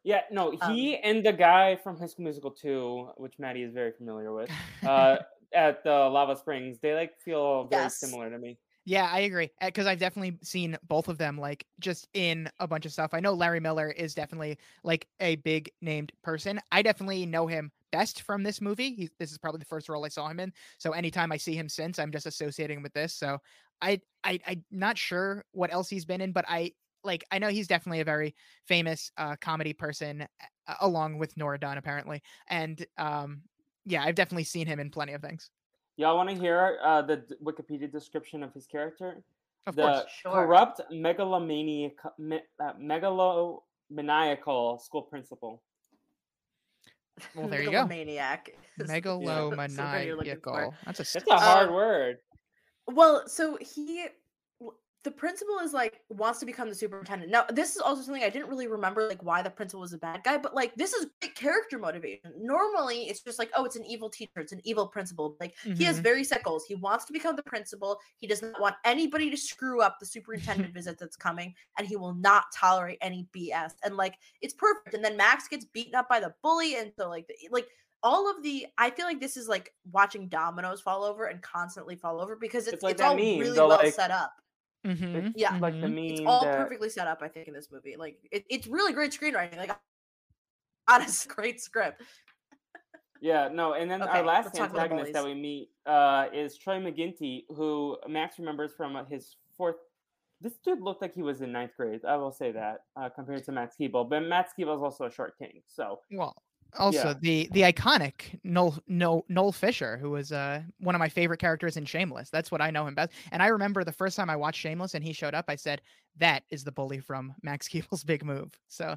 Yeah, no, Um, he and the guy from High School Musical 2, which Matty is very familiar with, uh, at the Lava Springs, they like feel very Yes. similar to me. Yeah, I agree. Because I've definitely seen both of them like just in a bunch of stuff. I know Larry Miller is definitely like a big named person. I definitely know him best from this movie. He, this is probably the first role I saw him in. So anytime I see him since, I'm just associating with this. So I, I, I'm not sure what else he's been in, but I like I know he's definitely a very famous uh, comedy person, uh, along with Nora Dunn apparently. And um, yeah, I've definitely seen him in plenty of things. Y'all want to hear uh, the d- Wikipedia description of his character? Of the course. Sure. corrupt megalomaniac, me, uh, megalomaniacal school principal. Well, there you go. Megalomaniac. is the word you're looking for. Megalomaniacal. That's a That's a hard Uh, word. Well, so he, w- the principal is like wants to become the superintendent. Now, this is also something I didn't really remember, like why the principal was a bad guy, but like this is great character motivation. Normally, it's just like, oh, it's an evil teacher, it's an evil principal. Like he has Mhm. very set goals. He wants to become the principal. He does not want anybody to screw up the superintendent visit that's coming, and he will not tolerate any BS. And like it's perfect. And then Max gets beaten up by the bully, and so like the, like all of the I feel like this is like watching dominoes fall over and constantly fall over because it's It's like it's all meme, really well like- set up. Mhm, Yeah. Like the mhm. meme. It's all that- perfectly set up, I think, in this movie. Like it, it's really great screenwriting. Like honest, great script. Yeah, no, and then Okay, our last let's talk about the antagonist that we meet uh, is Troy McGinty, who Max remembers from his fourth this dude looked like he was in ninth grade. I will say that uh, compared to Max Keeble, but Max Keeble is also a short king. So Well, also Yeah. the the iconic Noel Noel Noel Fisher, who was uh one of my favorite characters in Shameless. That's what I know him best. And I remember the first time I watched Shameless and he showed up, I said, "That is the bully from Max Keeble's Big Move." So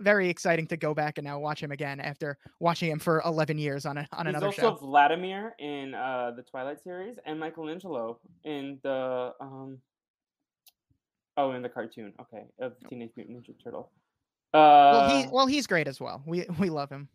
very exciting to go back and now watch him again after watching him for 11 years on a, on he's another also show. Also Vladimir in uh, the Twilight series and Michelangelo in the um. Oh, in the cartoon. Okay, of Teenage Mutant Ninja Turtle. Uh, well, he well he's great as well. We we love him.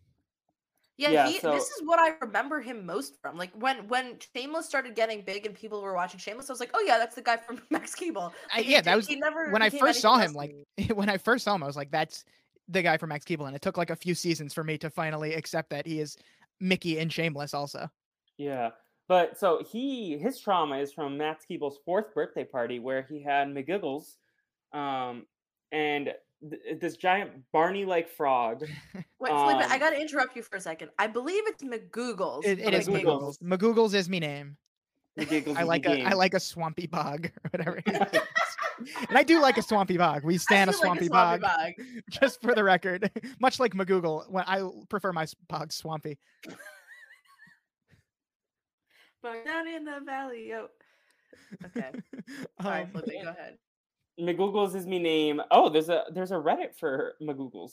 Yeah, Yeah, he, so- this is what I remember him most from. Like when when Shameless started getting big and people were watching Shameless, I was like, oh yeah, that's the guy from Max Keeble. Like, he yeah, did- that was he never when I first saw him. Like when I first saw him, I was like, "That's the guy from Max Keeble," and it took like a few seasons for me to finally accept that he is Mickey in Shameless. Also, Yeah. But so he his trauma is from Max Keeble's fourth birthday party where he had McGiggles, um, and th- this giant Barney-like frog. Wait, Felipe, I um, gotta interrupt you for a second. I believe it's McGoogles. it, it not is McGoogles. McGoogles. McGoogles is me name. McGiggles I is like the a I game. like a swampy bog or whatever. it is. and I do like a swampy bog. We stand a do like swampy, swampy bog, bog. just for the record. Much like McGoogle, when I prefer my s- bog swampy. Bog down in the valley, yo. Okay, sorry, Um, Felipe, go ahead. McGoogles is me name. Oh, there's a there's a Reddit for McGoogles.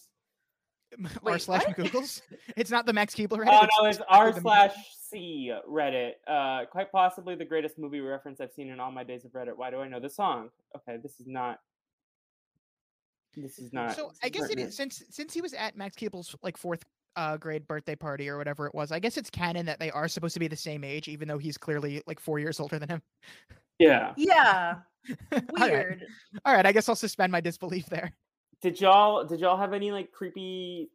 r Wait, slash what? McGoogles. It's not the Max Keebler Reddit. Oh it's no, it's strictly r slash c Reddit. Uh, quite possibly the greatest movie reference I've seen in all my days of Reddit. Why do I know the song? Okay, this is not. This is not. So I guess not it good. is since since he was at Max Keeble's like fourth uh, grade birthday party or whatever it was. I guess it's canon that they are supposed to be the same age, even though he's clearly like four years older than him. Yeah. Yeah, All right. weird. All right, I guess I'll suspend my disbelief there. Did y'all did y'all have any like creepy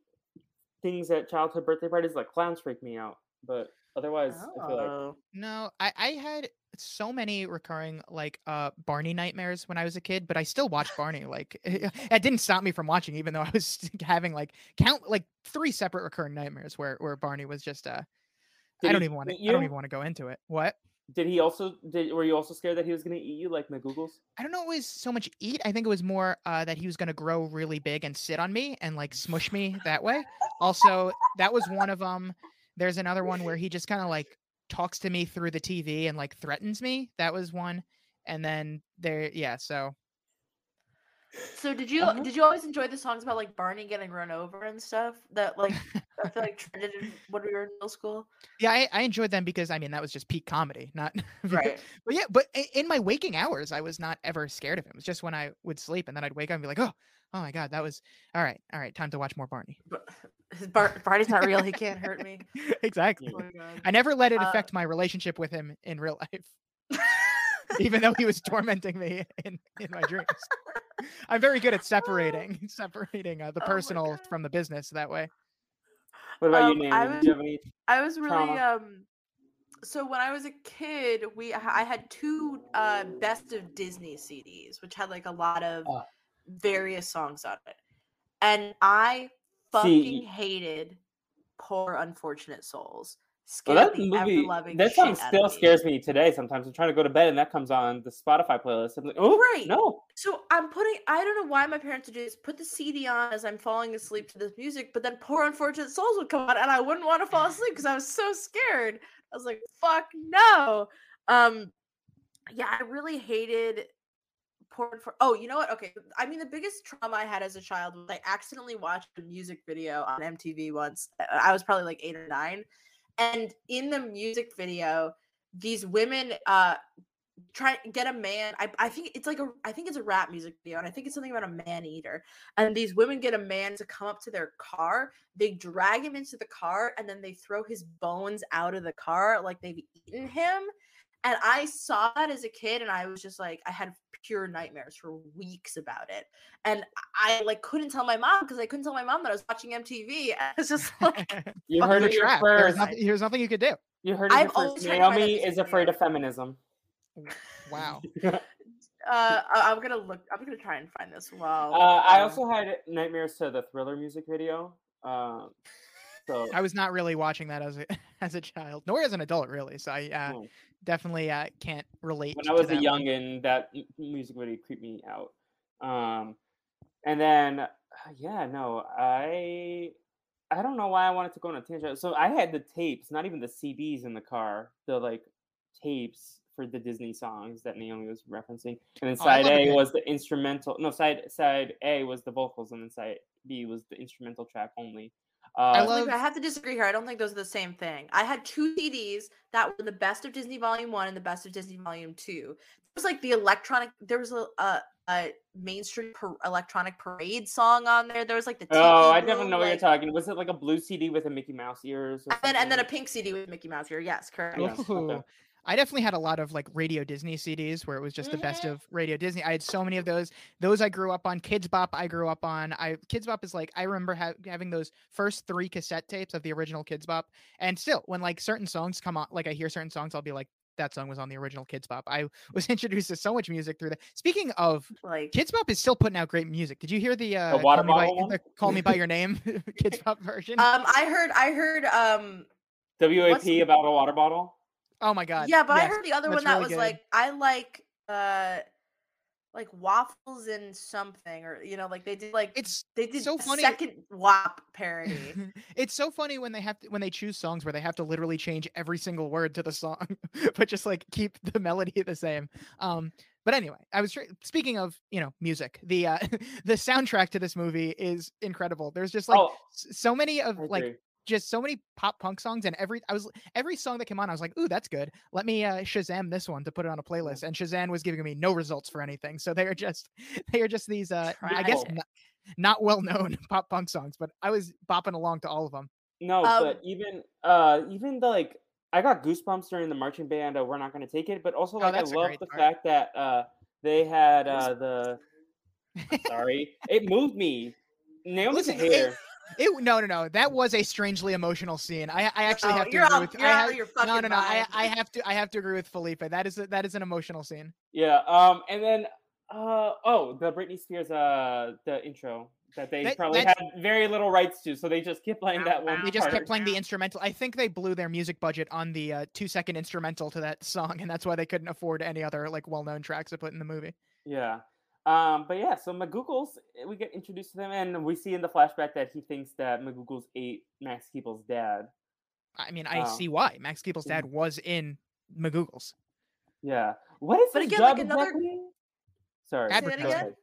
things at childhood birthday parties? Like clowns freak me out, but otherwise, I feel like Oh. No, I I had so many recurring like uh Barney nightmares when I was a kid, but I still watched Barney. Like it didn't stop me from watching, even though I was having like count like three separate recurring nightmares where where Barney was just uh. Did I don't even want to. I don't even want to go into it. What? Did he also did were you also scared that he was gonna eat you like McGoogles? I don't know. It was so much eat. I think it was more uh, that he was going to grow really big and sit on me and like smush me that way. Also, that was one of them. There's another one where he just kind of like talks to me through the TV and like threatens me. That was one. And then there, yeah. So So did you Uh-huh. did you always enjoy the songs about like Barney getting run over and stuff that like I feel like trended when we were in middle school? yeah, I, I enjoyed them because I mean that was just peak comedy, not Right. But yeah, but in my waking hours, I was not ever scared of him. It was just when I would sleep and then I'd wake up and be like, oh, oh my god, that was all right. All right, time to watch more Barney. But Bar- Barney's not real. He can't hurt me. exactly. Oh. I never let it Uh, affect my relationship with him in real life. Even though he was tormenting me in, in my dreams. I'm very good at separating separating uh, the Oh personal from the business that way. What about Um, you, I Nan? Did you have any? I was really trauma? um so when I was a kid, we I had two uh best of Disney CDs, which had like a lot of Oh. various songs on it. And I fucking hated Poor Unfortunate Souls. Well, that movie, that song still of me. scares me today. Sometimes I'm trying to go to bed and that comes on the Spotify playlist. I'm like, oh, Right. no. So I'm putting I don't know why my parents would do this, put the CD on as I'm falling asleep to this music, but then Poor Unfortunate Souls would come on and I wouldn't want to fall asleep because I was so scared. I was like, fuck no. Um yeah, I really hated Poor Unfor- Oh, you know what? Okay. I mean the biggest trauma I had as a child was I accidentally watched a music video on MTV once. I was probably like eight or nine. And in the music video, these women uh try get a man I, I think it's like a i think it's a rap music video and i think it's something about a man eater and these women get a man to come up to their car they drag him into the car and then they throw his bones out of the car like they've eaten him and i saw that as a kid and i was just like i had pure nightmares for weeks about it and i like couldn't tell my mom because i couldn't tell my mom that i was watching mtv and it's just like You heard the it here Trap. There was first. nothing, there's nothing you could do. You heard it here I've first. always tried to find that Naomi is afraid of feminism. Wow. uh I- i'm gonna look i'm gonna try and find this while Uh, I also had nightmares to the Thriller music video. Um, so I was not really watching that as a as a child, nor as an adult, really. So I uh, Hmm. Definitely uh, can't relate. when I was a youngin, that music really creeped me out. Um, and then uh, yeah, no, I I don't know why I wanted to go on a tangent. So I had the tapes, not even the CDs in the car, the like tapes for the Disney songs that Naomi was referencing. And then Oh, side love A it. was the instrumental. No, side side A was the vocals, and then side B was the instrumental track only. Uh, I love- I have to disagree here. I don't think those are the same thing. I had two CDs that were the best of Disney Volume One and the best of Disney Volume Two. It was like the electronic. There was a a, a mainstream par- electronic parade song on there. There was like the. oh, I Tiki definitely Room, know what you're talking. Was it like a blue CD with a Mickey Mouse ears? Or And then, and then a pink CD with Mickey Mouse here. Yes, correct. Yeah, okay. I definitely had a lot of like Radio Disney CDs where it was just the best Mhm. of Radio Disney. I had so many of those. Those I grew up on. Kidz Bop I grew up on. I Kidz Bop is like I remember ha- having those first three cassette tapes of the original Kidz Bop. And still, when like certain songs come on, like I hear certain songs, I'll be like, that song was on the original Kidz Bop. I was introduced to so much music through that. Speaking of Like Kidz Bop is still putting out great music. Did you hear the uh, water Call, me by, bottle the Call Me by Your Name Kids Bop version? um, I heard, I heard, um, WAP about a water bottle. Oh my god. yeah, but I heard the other that's one that really was good. like, I like, uh, like waffles and something, or you know, like they did like it's they did so funny- second WAP parody. it's so funny when they have to, when they choose songs where they have to literally change every single word to the song, but just like keep the melody the same. Um, but anyway, I was tr- speaking of you know music. The uh, the soundtrack to this movie is incredible. There's just like oh, so many of like. Just so many pop punk songs and every I was every song that came on I was like ooh that's good let me uh Shazam this one to put it on a playlist and Shazam was giving me no results for anything so they are just they are just these uh I guess not, not well known pop punk songs but I was bopping along to all of them No, Um, but even uh even the like I got goosebumps during the marching band. Uh, We're not going to take it, but also Oh, like I love the part. fact that uh they had uh the sorry it moved me. Naomi's Listen, a hater. It no no no that was a strangely emotional scene I I actually Oh, have to you're agree out, with you're I have, your no no no I. I have to I have to agree with Felipe that is a, that is an emotional scene Yeah. Um. And then uh oh the Britney Spears uh the intro that they That- probably that's- had very little rights to, so they just kept playing that one. They just part. kept playing the instrumental. I think they blew their music budget on the uh, two second instrumental to that song, and that's why they couldn't afford any other like well known tracks to put in the movie. Yeah. Um, but yeah, so McGoogles, eh, we get introduced to them, and we see in the flashback that he thinks that McGoogles ate Max Keeble's dad. I mean, I Oh. see why. Max Keeble's dad was in McGoogles. Yeah. What is But his again, job like, another- exactly? Sorry. Say that go again? ahead.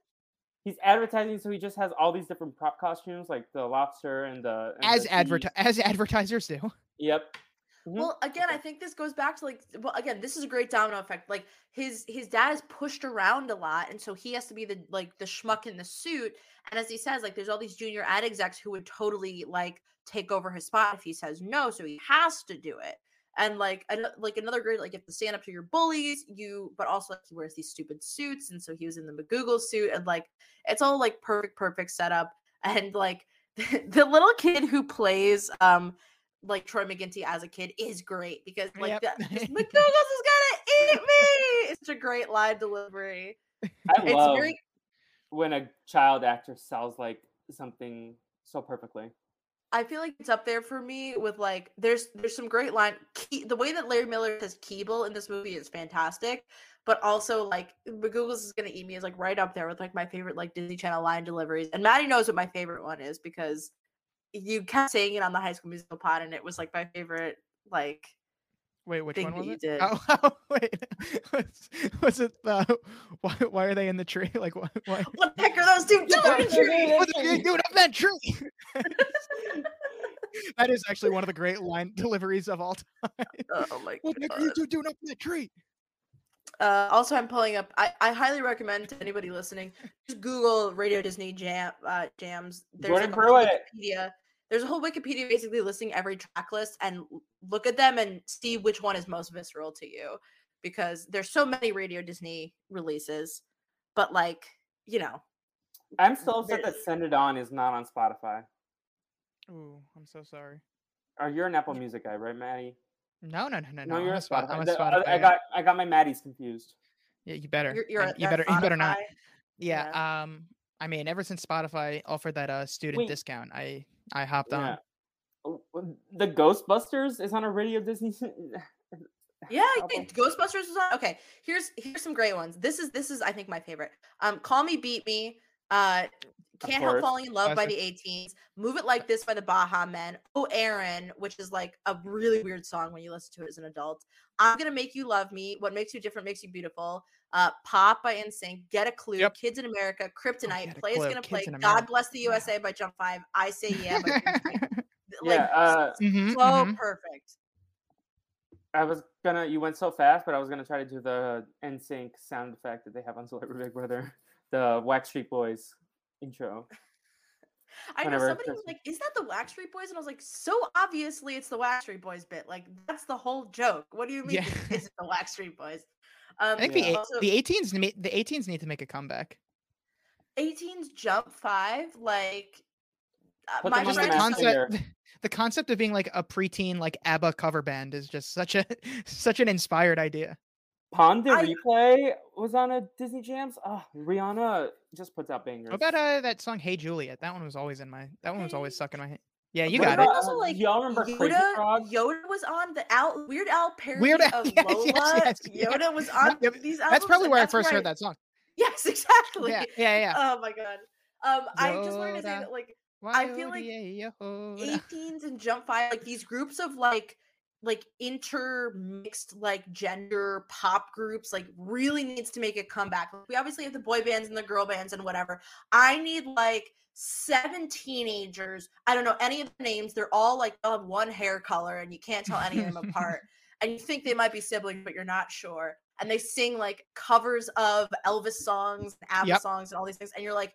He's advertising, so he just has all these different prop costumes, like the lobster and the and As the adverti- sea. as advertisers do. Yep. Mhm. Well, again, I think this goes back to like, well, again, this is a great domino effect. Like his his dad is pushed around a lot, and so he has to be the like the schmuck in the suit. And as he says, like, there's all these junior ad execs who would totally like take over his spot if he says no, so he has to do it. And like, an- like another great, like, you have to stand up to your bullies. You, but also like, he wears these stupid suits, and so he was in the McGoogle suit, and like, it's all like perfect, perfect setup. And like, the little kid who plays, um, like Troy McGinty as a kid is great because like Yep. the, McGoogles is gonna eat me. It's a great line delivery. I It's love very when a child actor sells like something so perfectly. I feel like it's up there for me with like there's there's some great line Ke- the way that Larry Miller says Keeble in this movie is fantastic, but also like McGoogles is gonna eat me is like right up there with like my favorite like Disney Channel line deliveries. And Matty knows what my favorite one is because you kept saying it on the High School Musical pod, and it was like my favorite like Wait, which one was you it? did. Oh, oh, wait. Was, was it uh, why, why are they in the tree? Like why? why? what the heck are those two doing? in the tree? What are you doing up that tree? that is actually one of the great line deliveries of all time. Oh my What the heck are you two doing up in that tree? Uh, also, I'm pulling up. I, I highly recommend to anybody listening just Google Radio Disney Jam uh, jams. Jordan like a whole Pruitt. Wikipedia. There's a whole Wikipedia basically listing every track list and look at them and see which one is most visceral to you because there's so many Radio Disney releases, but like you know, I'm so upset that Send It On is not on Spotify. Ooh, I'm so sorry. Or you're an Apple Music guy, right, Matty? No, no, no, no, no. No, you're a a Spot- Spotify. I'm a The- I- Spotify I got I got my Mattys confused. Yeah, you better. you're, you're you that better. You better not. Spotify. Yeah. Um. I mean, ever since Spotify offered that uh student Wait. discount, I I hopped on. Yeah. Oh, w- The Ghostbusters is on a Radio Disney. Yeah, album. yeah, Ghostbusters was on. Okay, here's here's some great ones. This is this is I think my favorite. Um, Call Me Beat Me. Uh, Can't Help. Falling in Love by the A-Teens. Move It Like This by the Baha Men. Oh Aaron, which is like a really weird song when you listen to it as an adult. I'm gonna make you love me. What makes you different makes you beautiful. Uh, Pop by NSYNC. Get a Clue. Yep. Kids in America. Kryptonite. Get a Play is gonna play. God Bless the Yeah. USA by Jump Five. I Say Yeah. Floyd. Yeah, like uh, so mhm. perfect. I was gonna. You went so fast, but I was gonna try to do the NSYNC sound effect that they have on Celebrity Big Brother, the Wax Street Boys intro. I know whenever it somebody was like, "Is that the Wax Street Boys?" And I was like, "So obviously, it's the Wax Street Boys bit. Like, that's the whole joke. What do you mean? Yeah. Is it the Wax Street Boys?" Um, I think Yeah. the eight, also, the A-Teens ne- the A-Teens need to make a comeback. 18's Jump Five, like uh, Put my them on Just the the friends. map here. concept the concept of being like a preteen like ABBA cover band is just such a such an inspired idea. Pon de I- Replay was on a Disney Jams. Oh, Rihanna just puts out bangers. What about uh that song Hey Juliet? That one was always in my that one was always Hey stuck in my head. Yeah, you What got about- it. Also like y'all remember Crazy Yoda. Frog? Yoda was on the Al Weird Al parody Weird Al- of yes, Lola. yes, yes, yeah. Yoda was on Yep, these albums. That's probably and where I first where heard that song. Yes, exactly. Yeah, yeah, yeah. Oh my god. Um, I just wanted to say that like I feel like Yoda. A-Teens and jump five like these groups of like like intermixed like gender pop groups like really needs to make a comeback. We obviously have the boy bands and the girl bands and whatever. I need like seven teenagers. I don't know any of the names. They're all like they'll have one hair color and you can't tell any of them apart. And you think they might be siblings but you're not sure. And they sing like covers of elvis songs and ABBA Yep. songs and all these things. And you're like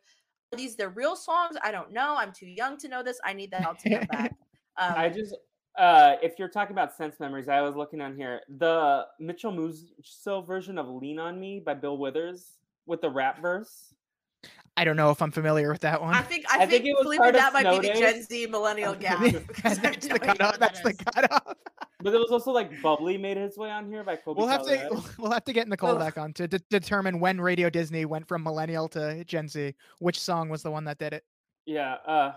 are these their real songs? I don't know. I'm too young to know this. I need that all to come back. Um, I just, uh, if you're talking about sense memories, I was looking on here. The Mitchell Musso version of "Lean on Me" by Bill Withers with the rap verse. I don't know if I'm familiar with that one. I think I, I think think, it was Felipe, part of that might Snow be the Gen Z millennial gap. that's the no idea cutoff. That's the cutoff. But there was also like "Bubbly" made its way on here by Colbie. We'll have to Caillat. we'll have to get Nicole Ugh. back on to de- determine when Radio Disney went from millennial to Gen Z. Which song was the one that did it? Yeah. Uh,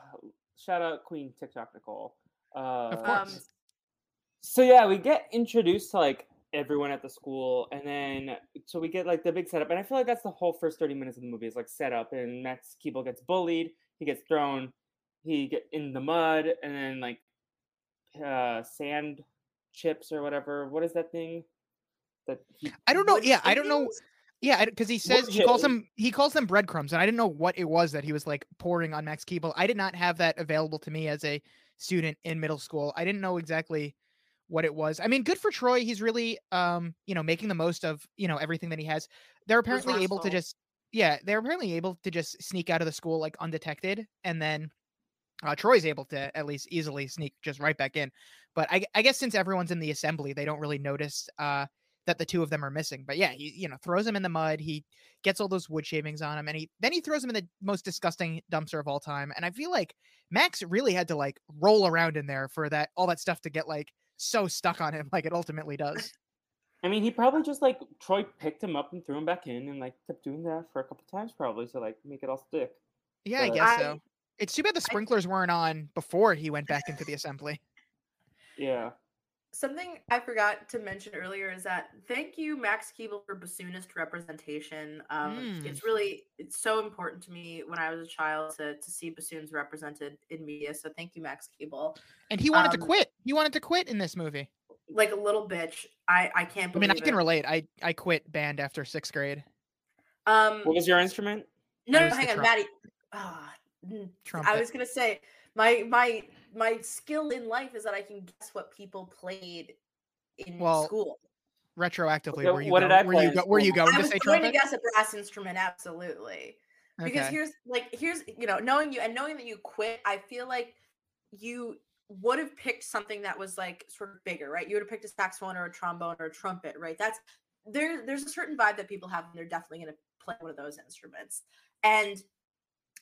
shout out Queen TikTok Nicole. Uh, Of Um. So yeah, we get introduced to like everyone at the school, and then so we get like the big setup, and I feel like that's the whole first thirty minutes of the movie is like setup, and Max Keeble gets bullied, he gets thrown, he get in the mud, and then like uh sand chips or whatever. What is that thing? That he, I don't know. Yeah, I don't know. Yeah, because he says he calls shit. them he calls them breadcrumbs, and I didn't know what it was that he was like pouring on Max Keeble. I did not have that available to me as a student in middle school. I didn't know exactly what it was. I mean, good for Troy. He's really um, you know, making the most of, you know, everything that he has. They're apparently able to just yeah, they're apparently able to just sneak out of the school like undetected and then uh, Troy's able to at least easily sneak just right back in. But I, I guess since everyone's in the assembly, they don't really notice uh, that the two of them are missing. But yeah, he you know throws him in the mud. He gets all those wood shavings on him, and he then he throws him in the most disgusting dumpster of all time. And I feel like Max really had to like roll around in there for that all that stuff to get like so stuck on him, like it ultimately does. I mean, he probably just like Troy picked him up and threw him back in, and like kept doing that for a couple times, probably to like make it all stick. Yeah, I guess I- so. It's too bad the sprinklers weren't on before he went back into the assembly. Yeah. Something I forgot to mention earlier is that thank you, Max Keeble, for bassoonist representation. Um, Mm. It's really it's so important to me when I was a child to to see bassoons represented in media. So thank you, Max Keeble. And he wanted to Um, quit. He wanted to quit in this movie. Like a little bitch. I I can't believe. I mean, I can it. relate. I I quit band after sixth grade. Um, What was your instrument? No, no, hang on, Trump- Matty. Ah, mm, I was gonna say my my my skill in life is that I can guess what people played in Well, school. Retroactively, Okay, were you what did going, I were you go, were you school? going I to was say going to guess a brass instrument, absolutely. Because Okay. here's like here's you know knowing you and knowing that you quit, I feel like you would have picked something that was like sort of bigger, right? You would have picked a saxophone or a trombone or a trumpet, right? That's there. There's a certain vibe that people have, and they're definitely going to play one of those instruments. And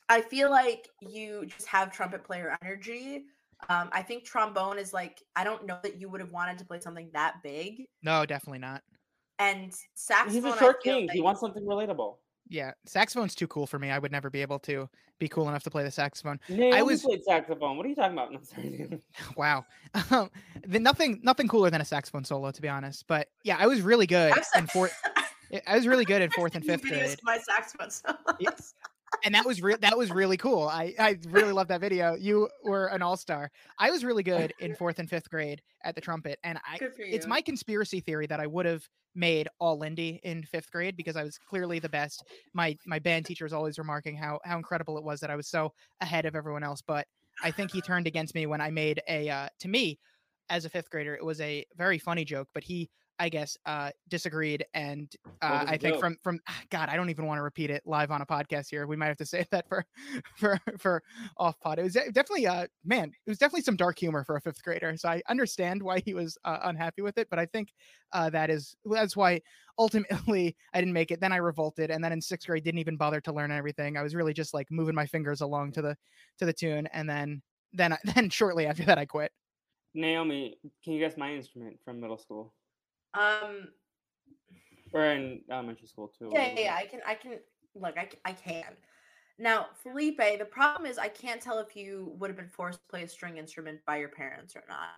I feel like you just have trumpet player energy. Um, I think trombone is like I don't know that you would have wanted to play something that big. No, definitely not. And saxophone, He's a short feel king. he wants something relatable. Yeah, saxophone's too cool for me. I would never be able to be cool enough to play the saxophone. Naomi was- played saxophone. What are you talking about? No, sorry. Wow, um, the, nothing nothing cooler than a saxophone solo, to be honest. But yeah, I was really good I've in fourth. I was really good in fourth and fifth grade. My saxophone solos. Yeah. And that was real that was really cool i i really love that video you were an all-star i was really good in fourth and fifth grade at the trumpet and i Good for you. it's my conspiracy theory that i would have made all lindy in fifth grade because i was clearly the best my my band teacher was always remarking how how incredible it was that i was so ahead of everyone else but i think he turned against me when i made a uh, to me as a fifth grader it was a very funny joke but he i guess uh disagreed and uh, i think joke? from from god i don't even want to repeat it live on a podcast here. We might have to say that for for for off pod. It was definitely uh man it was definitely some dark humor for a fifth grader so i understand why he was uh, unhappy with it but i think uh that is that's why ultimately i didn't make it. Then i revolted and then in sixth grade didn't even bother to learn everything. I was really just like moving my fingers along to the to the tune and then then then shortly after that i quit. Naomi, can you guess my instrument from middle school Um. or in elementary school too? Yeah, yeah, yeah, I can. I can. Look, I can. Now, Felipe, the problem is I can't tell if you would have been forced to play a string instrument by your parents or not.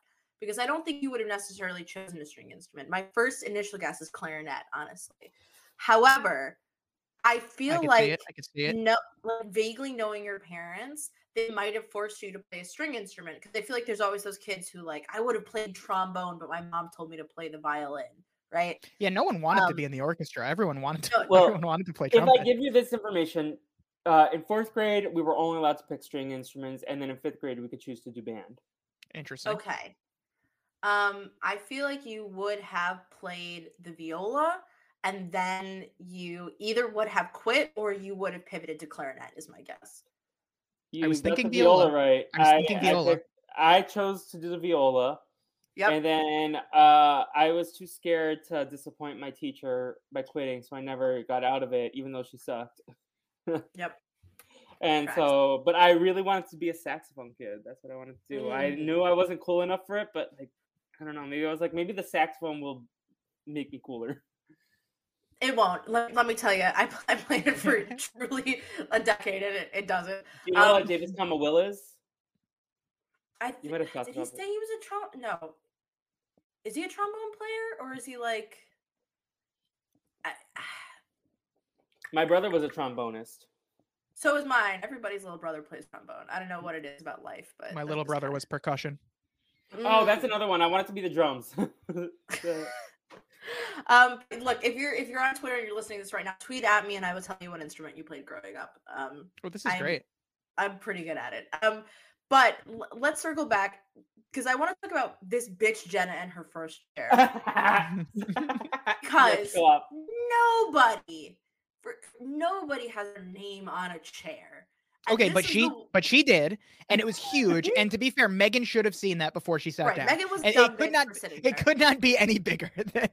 Because I don't think you would have necessarily chosen a string instrument. My first initial guess is clarinet, honestly. However, I i feel could see like it i could see it no, like vaguely knowing your parents, they might have forced you to play a string instrument because I feel like there's always those kids who like I would have played trombone, but my mom told me to play the violin, right? yeah no one wanted to um, be in the orchestra everyone wanted to Well, everyone wanted to play if trumpet I give you this information, uh, in fourth grade we were only allowed to pick string instruments, and then in fifth grade we could choose to do band. interesting Okay. Um, I feel like you would have played the viola and then you either would have quit or you would have pivoted to clarinet, is my guess. You was got the thinking viola, viola. right? I was thinking viola. picked- I chose to do the viola, Yep. and then uh, I was too scared to disappoint my teacher by quitting, so I never got out of it, even though she sucked. Yep. And so, but I really wanted to be a saxophone kid. That's what I wanted to do. I Mm. knew I wasn't cool enough for it, but like, I don't know. Maybe I was like, maybe the saxophone will make me cooler. It won't. Let, let me tell you, I, I played it for truly a decade and it, it doesn't. Do you know what Um, Davis Will is? I You th- might have talked did he about say he was a trom? No. Is he a trombone player or is he like? I, My brother was a trombonist. so is mine. Everybody's little brother plays trombone. I don't know what it is about life, but my little just brother kinda- was percussion Oh, that's Mm. another one. I wanted to be the drums. The- um look if you're if you're on twitter and you're listening to this right now tweet at me and i will tell you what instrument you played growing up. Um well this is I'm- great. I'm pretty good at it. Um but l- let's circle back because i want to talk about this bitch jenna and her first chair. Because nobody for, nobody has a name on a chair okay but she the- but she did and it was huge and to be fair megan should have seen that before she sat right down megan was and it could not it there. could not be any bigger than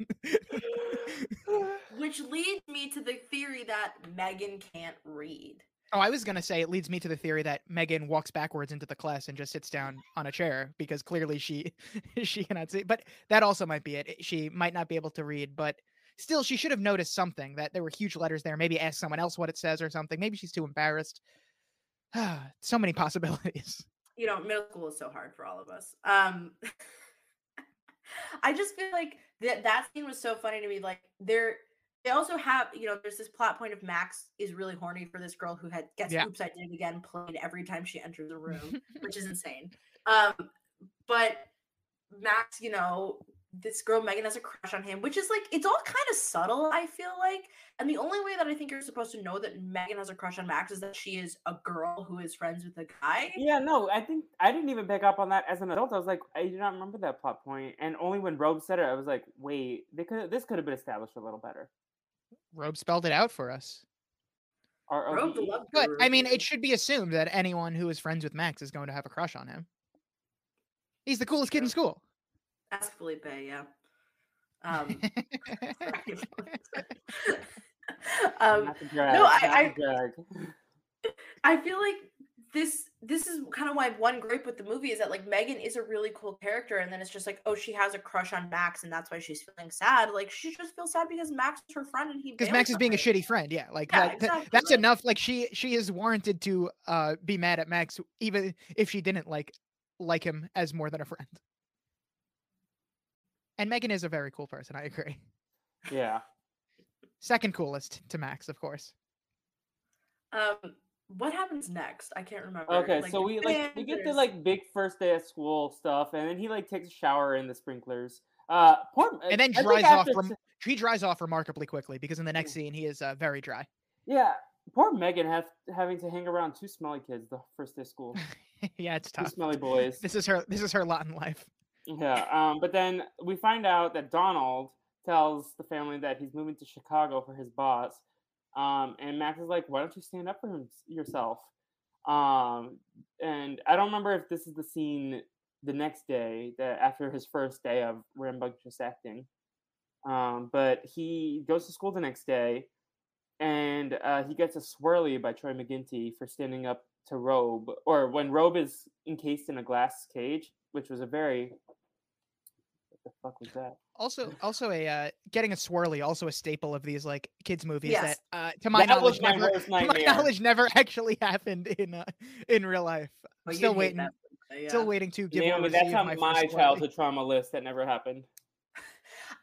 which leads me to the theory that megan can't read oh i was going to say it leads me to the theory that megan walks backwards into the class and just sits down on a chair because clearly she she cannot see but that also might be It- she might not be able to read but still she should have noticed something that there were huge letters there maybe ask someone else what it says or something maybe she's too embarrassed so many possibilities you know, middle school is so hard for all of us. Um I just feel like that that scene was so funny to me. Like there they also have, you know, there's this plot point of Max is really horny for this girl who had gets Yeah. oops, I did it again played every time she enters a room, which is insane. Um but Max, you know, this girl Megan has a crush on him, which is like it's all kind of subtle, I feel like. And the only way that I think you're supposed to know that Megan has a crush on Max is that she is a girl who is friends with a guy. Yeah, no, I think I didn't even pick up on that as an adult. I was like, I do not remember that plot point. And only when Robe said it, I was like, wait, they could this could have been established a little better. robe spelled it out for us R O Rogue B the E. Love But I mean, it should be assumed that anyone who is friends with Max is going to have a crush on him. He's the coolest kid in school. Ask Felipe, yeah. Um, um, Not the drag. no, I- I- I feel like this this is kind of why one gripe with the movie is that like Megan is a really cool character, and then it's just like, oh, she has a crush on Max, and that's why she's feeling sad. Like she just feels sad because Max is her friend, and he because Max is being a shitty friend. Yeah, like Yeah, th- exactly, that's enough. Like she she is warranted to uh be mad at Max even if she didn't like like him as more than a friend. And Megan is a very cool person. I agree. Yeah. Second coolest to Max, of course. Um, what happens next? I can't remember. Okay, Like, so we like we get the like big first day of school stuff, and then he like takes a shower in the sprinklers. Uh, poor, And then I dries off after from s- he dries off remarkably quickly because in the next scene he is uh, very dry. yeah. Poor Megan have, having to hang around two smelly kids the first day of school. yeah, it's Two tough. smelly boys. This is her this is her lot in life. Yeah. Um, but then we find out that Donald tells the family that he's moving to Chicago for his boss. Um, and Max is like, "Why don't you stand up for him, yourself?" Um, and I don't remember if this is the scene the next day that after his first day of rambunctious acting. Um, but he goes to school the next day, and uh, he gets a swirly by Troy McGinty for standing up to Robe, or when Robe is encased in a glass cage, which was a very the fuck was that? Also, also a uh, getting a swirly, also a staple of these like kids movies Yes. that, uh, to my That knowledge, my never, to my knowledge, never actually happened in uh, in real life. I'm But still waiting, that, yeah. still waiting to give. or Naomi, that's on my, my, first swirly. childhood trauma list. That never happened.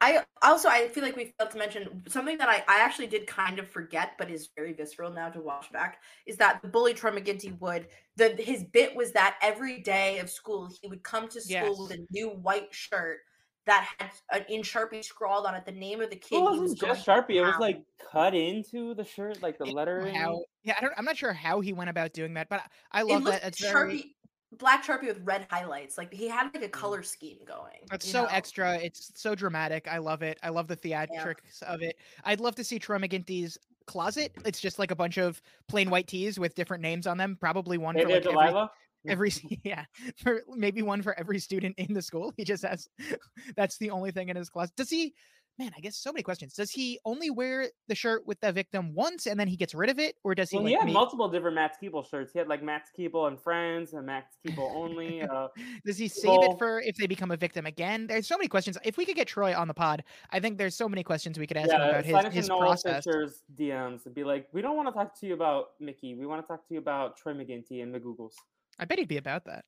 I also I feel like we failed to mention something that I, I actually did kind of forget, but is very visceral now to watch back. Is that the bully Troy McGinty would the his bit was that every day of school he would come to school with a new white shirt that had an in Sharpie scrawled on it the name of the kid. It he wasn't was just going Sharpie. It was like cut into the shirt, like the It- lettering. How, yeah, I don't, I'm not sure how he went about doing that, but I, I it love looked that. It's Sharpie very. black Sharpie with red highlights. Like he had like a mm. color scheme going. That's so know? extra. It's so dramatic. I love it. I love the theatrics of it. I'd love to see Troy McGinty's closet. It's just like a bunch of plain white tees with different names on them. Probably one Hey for like every, Delilah. every s- yeah for maybe one for every student in the school he just has that's the only thing in his class does he man i guess so many questions does he only wear the shirt with the victim once and then he gets rid of it or does he Well, like he had make- multiple different Max Keeble shirts. He had like Max Keeble and Friends and Max Keeble only. Uh, does he save it for if they become a victim again there's so many questions if we could get troy on the pod i think there's so many questions we could ask him about his, his process Fisher's DMs and be like, "We don't want to talk to you about Mickey. We want to talk to you about Troy McGinty and McGoogles." I bet he'd be about that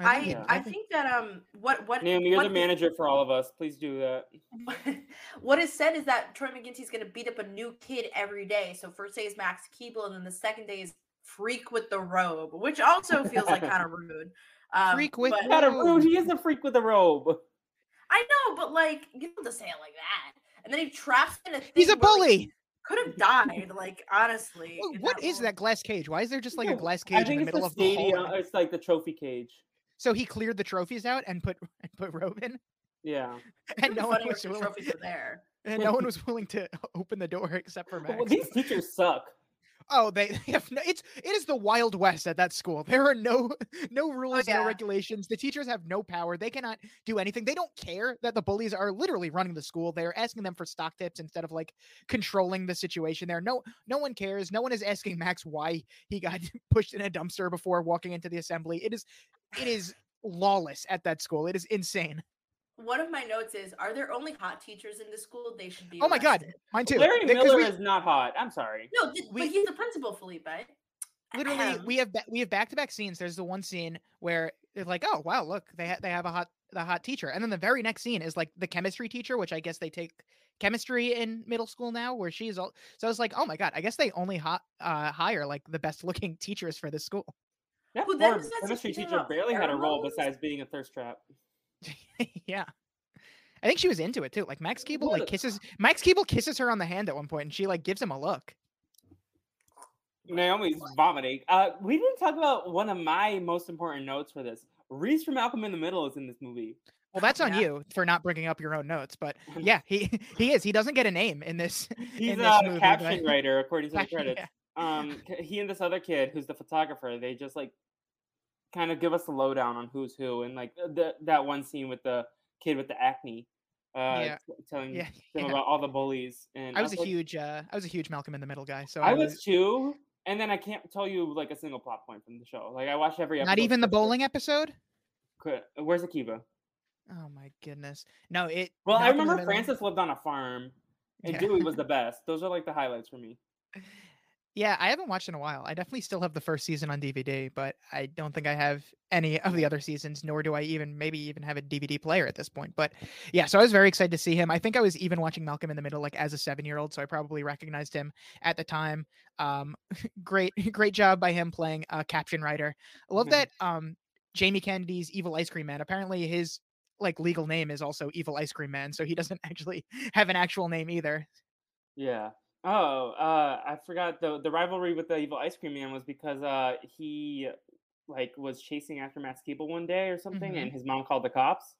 I think Yeah. I think- think that um what what Naomi, you're what the is- manager for all of us. Please do that. what is said is that Troy McGinty's going to beat up a new kid every day. So first day is Max Keeble, and then the second day is Freak with the robe, which also feels like kind of rude. Um, Freak with but- Not a Robe. rude. He is a freak with a robe. I know, but like you don't have to say it like that. And then he traps in a. he's a thing where, like, bully could have died. Like honestly. Whoa, in what is world. that glass cage why is there just like a glass cage in the middle the of the stadium. hallway? It's like the trophy cage. so he cleared the trophies out and put and put robe in Yeah. and no one was if the willing trophies were there. and no one was willing to open the door except for Max. Well, these teachers suck. Oh, they they have no, it's it is the wild west at that school. There are no no oh, rules, yeah. no regulations. The teachers have no power. They cannot do anything. They don't care that the bullies are literally running the school. They're asking them for stock tips instead of like controlling the situation there. No no one cares. No one is asking Max why he got pushed in a dumpster before walking into the assembly. It is it is lawless at that school. It is insane. One of my notes is: Are there only hot teachers in the school? They should be. Oh my god, arrested. mine too. Larry They- Miller we- is not hot. I'm sorry. No, th- We- but he's the principal, Felipe. literally Ahem. we have ba- we have back to back scenes. There's the one scene where it's like, oh wow, look, they ha- they have a hot the hot teacher, and then the very next scene is like the chemistry teacher, which I guess they take chemistry in middle school now, where she's all. So I was like, oh my god, I guess they only hot uh, hire like the best looking teachers for this school. That Who then poor that chemistry teacher teacher barely had a role besides being a thirst trap. yeah. I think she was into it too. Like Max Keeble What like a- kisses Max Keeble kisses her on the hand at one point, and she like gives him a look. Naomi's vomiting. Uh, we didn't talk about one of my most important notes for this. Reese from Malcolm in the Middle is in this movie. Well, that's on Yeah. you for not bringing up your own notes, but yeah, he he is. He doesn't get a name in this. He's in a movie, caption but- writer, according to the credits. Um, he and this other kid, who's the photographer, they just like kind of give us a lowdown on who's who, and like the, that one scene with the kid with the acne, uh, Yeah. t- telling Yeah, them yeah. about all the bullies. And I was a like- huge uh I was a huge Malcolm in the Middle guy. So I was too. and then I can't tell you like a single plot point from the show. Like I watched every episode. Not even the bowling episode. Where's Akiva? Oh my goodness. No, it. Well, I Malcolm the remember Francis lived on a farm, and. Dewey was the best. Those are like the highlights for me. Yeah, I haven't watched in a while. I definitely still have the first season on DVD, but I don't think I have any of the other seasons, nor do I even maybe even have a DVD player at this point. But yeah, so I was very excited to see him. I think I was even watching Malcolm in the Middle like as a seven year old, so I probably recognized him at the time. Um, great, great job by him playing a caption writer. I love Mhm. that. Um, Jamie Kennedy's Evil Ice Cream Man. Apparently, his like legal name is also Evil Ice Cream Man, so he doesn't actually have an actual name either. Yeah. Oh, uh, I forgot the the rivalry with the evil ice cream man was because uh he like was chasing after Max Keeble one day or something, Mhm. and his mom called the cops.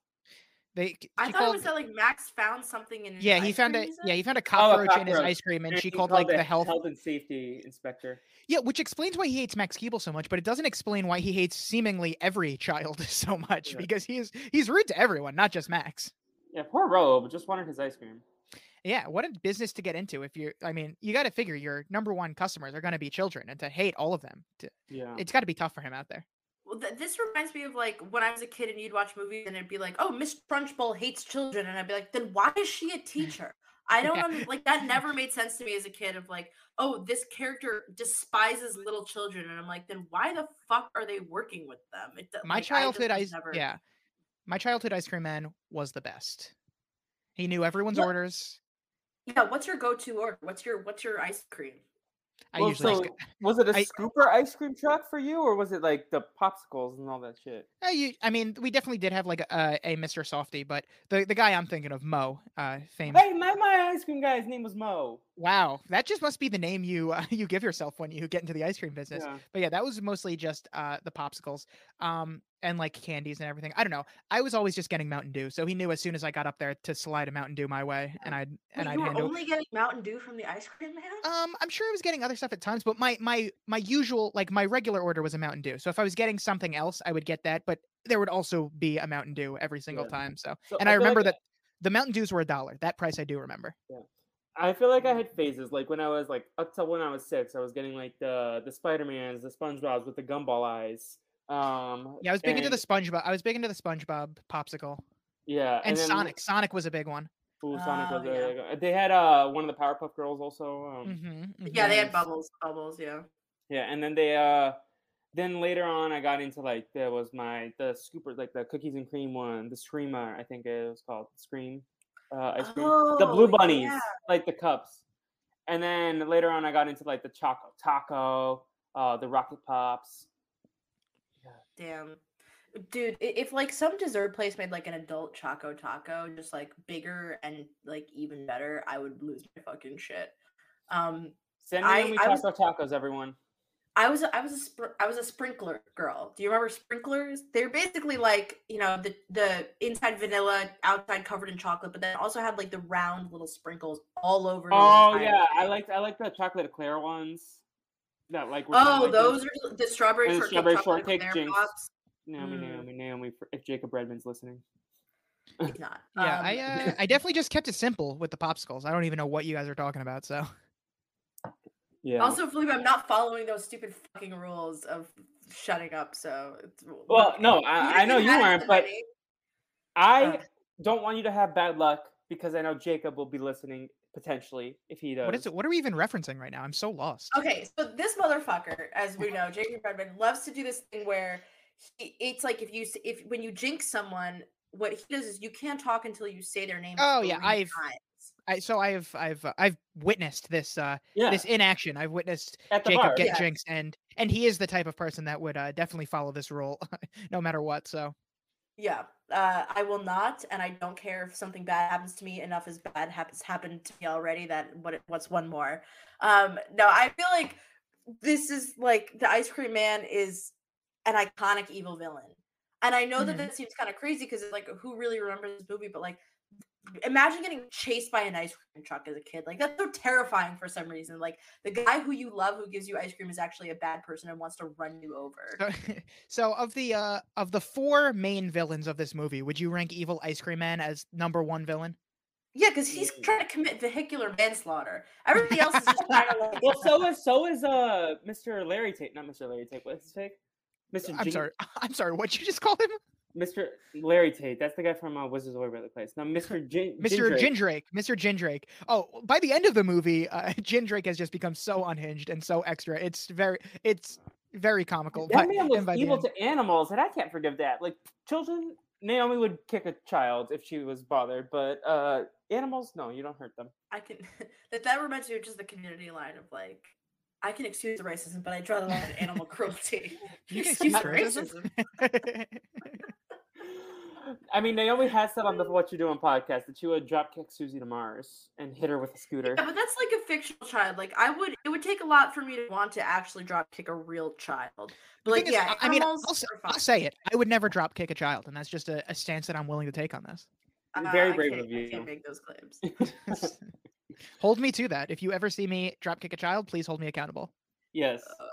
They I she thought it was that like Max found something in. his Yeah, he ice found cream, a you yeah he found a Oh, a cockroach in his ice cream, and And she he called like the health. health and safety inspector. Yeah, which explains why he hates Max Keeble so much, but it doesn't explain why he hates seemingly every child so much Yeah. because he is he's rude to everyone, not just Max. Yeah, poor Robe just wanted his ice cream. Yeah, what a business to get into if you're. I mean, you got to figure your number one customers are going to be children, and to hate all of them, to, Yeah. it's got to be tough for him out there. Well, th- this reminds me of like when I was a kid and you'd watch movies and it'd be like, "Oh, Miss Trunchbull hates children," and I'd be like, "Then why is she a teacher?" I don't Yeah. under- like that. Never made sense to me as a kid. Of like, "Oh, this character despises little children," and I'm like, "Then why the fuck are they working with them?" It, do- My like, childhood was ice, never- yeah, my childhood ice cream man was the best. He knew everyone's What- orders. Yeah. What's your go-to order? What's your what's your ice cream? I well, usually so just was it a I- scooper ice cream truck for you, or was it like the popsicles and all that shit? Uh, you, I mean, we definitely did have like a, a Mr. Softy, but the, the guy I'm thinking of, Mo, uh, fame. Hey, my my ice cream guy's name was Mo. Wow, that just must be the name you uh, you give yourself when you get into the ice cream business. Yeah. But yeah, that was mostly just uh, the popsicles, um, and like candies and everything. I don't know. I was always just getting Mountain Dew, so he knew as soon as I got up there to slide a Mountain Dew my way, and I'd and I'd you were hand only getting Mountain Dew from the ice cream man? Um, I'm sure I was getting other stuff at times, but my my my usual like my regular order was a Mountain Dew. So if I was getting something else, I would get that, but there would also be a Mountain Dew every single Yeah. time. So, So and I, like remember I- that the Mountain Dews were a dollar. That price I do remember. Yeah. I feel like I had phases. Like when I was like up till when I was six, I was getting like the the Spider Mans, the SpongeBob's with the gumball eyes. Um, Yeah, I was big into the SpongeBob. I was big into the SpongeBob popsicle yeah, and, then- Sonic. Sonic was a big one. Ooh, Sonic was Oh, a, they had uh one of the Powerpuff Girls also. Um, Mm-hmm, yeah, they had bubbles. Bubbles. Yeah. Yeah, and then they uh then later on I got into like there was my the scooper like the cookies and cream one, the Screamer, I think it was called Scream uh ice cream. the blue Oh, bunnies, yeah. like the cups. And then later on I got into like the choco taco, uh the rocket pops. Damn. Dude, if like some dessert place made like an adult Choco Taco, just like bigger and like even better, I would lose my fucking shit. Um, Send me I- I was- tacos, everyone. I was a, I was a spr- I was a sprinkler girl. Do you remember sprinklers? They're basically like you know the the inside vanilla, outside covered in chocolate, but then also had like the round little sprinkles all over. Oh yeah, I like I like the chocolate eclair ones. That like were kinda Oh, like those are the strawberry the shortcake, strawberry shortcake eclair jinx. pops. Naomi, Mm. Naomi, Naomi. for- If Jacob Redman's listening. He's not. Yeah, Um, I uh, I definitely just kept it simple with the popsicles. I don't even know what you guys are talking about. So Yeah. Also, Felipe, I'm not following those stupid fucking rules of shutting up. So, it's, well, no, I, I know you hadn't aren't, but name- I Uh. don't want you to have bad luck because I know Jacob will be listening potentially if he does. what is it? What are we even referencing right now? I'm so lost. Okay, so this motherfucker, as we know, Jacob Redman loves to do this thing where he, it's like if you s- if when you jinx someone, what he does is you can't talk until you say their name. Oh, yeah, I've- times. I so I've I've uh, I've witnessed this uh Yeah, this in action. I've witnessed at Jacob bar. get Yeah. jinxed, and and he is the type of person that would uh, definitely follow this rule, no matter what. So Yeah, uh, I will not, and I don't care if something bad happens to me. Enough is bad has happened to me already. That what what's one more? Um, no, I feel like this is like the ice cream man is an iconic evil villain, and I know that Mhm. that seems kind of crazy because it's like who really remembers this movie? But like, imagine getting chased by an ice cream truck as a kid. Like that's so terrifying for some reason. Like the guy who you love who gives you ice cream is actually a bad person and wants to run you over. so, so of the uh of the four main villains of this movie, would you rank Evil Ice Cream Man as number one villain? Yeah, because he's trying to commit vehicular manslaughter. Everybody else is just trying to like. Well, so is so is uh Mr. Larry Tate, not Mr. Larry Tate. What's his fake? Mr. I'm Jing- sorry. I'm sorry. What'd you just call him? Mr. Larry Tate. That's the guy from uh, Wizards of Waverly Place. Now, Mr. Gin- Mr. Jindraike. Jindraike. Mr. Jindraike. Oh, by the end of the movie, uh, Jindraike has just become so unhinged and so extra. It's very, it's very comical. That but- man was and by the evil to animals, and I can't forgive that. Like children, Naomi would kick a child if she was bothered, but uh animals, no, you don't hurt them. I can that that reminds me of just the community line of like, I can excuse the racism, but I draw the line at animal cruelty. You can excuse excuse racism? I mean, Naomi has said on the What You Doing podcast that she would drop kick Susie to Mars and hit her with a scooter. Yeah, but that's like a fictional child. Like I would, it would take a lot for me to want to actually drop kick a real child. But like, thing is, yeah, I I mean, I'll, animals s- are I'll say it. I would never drop kick a child, and that's just a, a stance that I'm willing to take on this. Uh, Very brave can't- of you. I can't make those claims. hold me to that. If you ever see me drop kick a child, please hold me accountable. yes. Uh,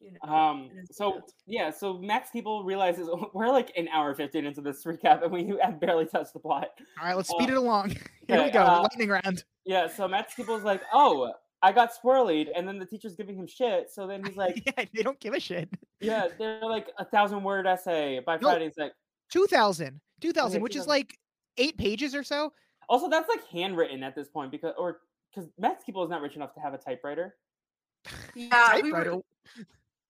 you know, Um. So yeah. So Max Keeble realizes we're like an hour fifteen into this recap, and we have barely touched the plot. All right, let's speed Uh, it along. Here we go. uh, lightning round. Yeah. So Max Keeble's like, "Oh, I got swirlied," and then the teacher's giving him shit. So then he's like, yeah, they don't give a shit. "Yeah, they're like a thousand word essay by No. Friday." He's like, 2000. 2000, Okay, which is like eight pages or so. also that's like handwritten at this point because or because Max Keeble is not rich enough to have a typewriter. yeah, we were,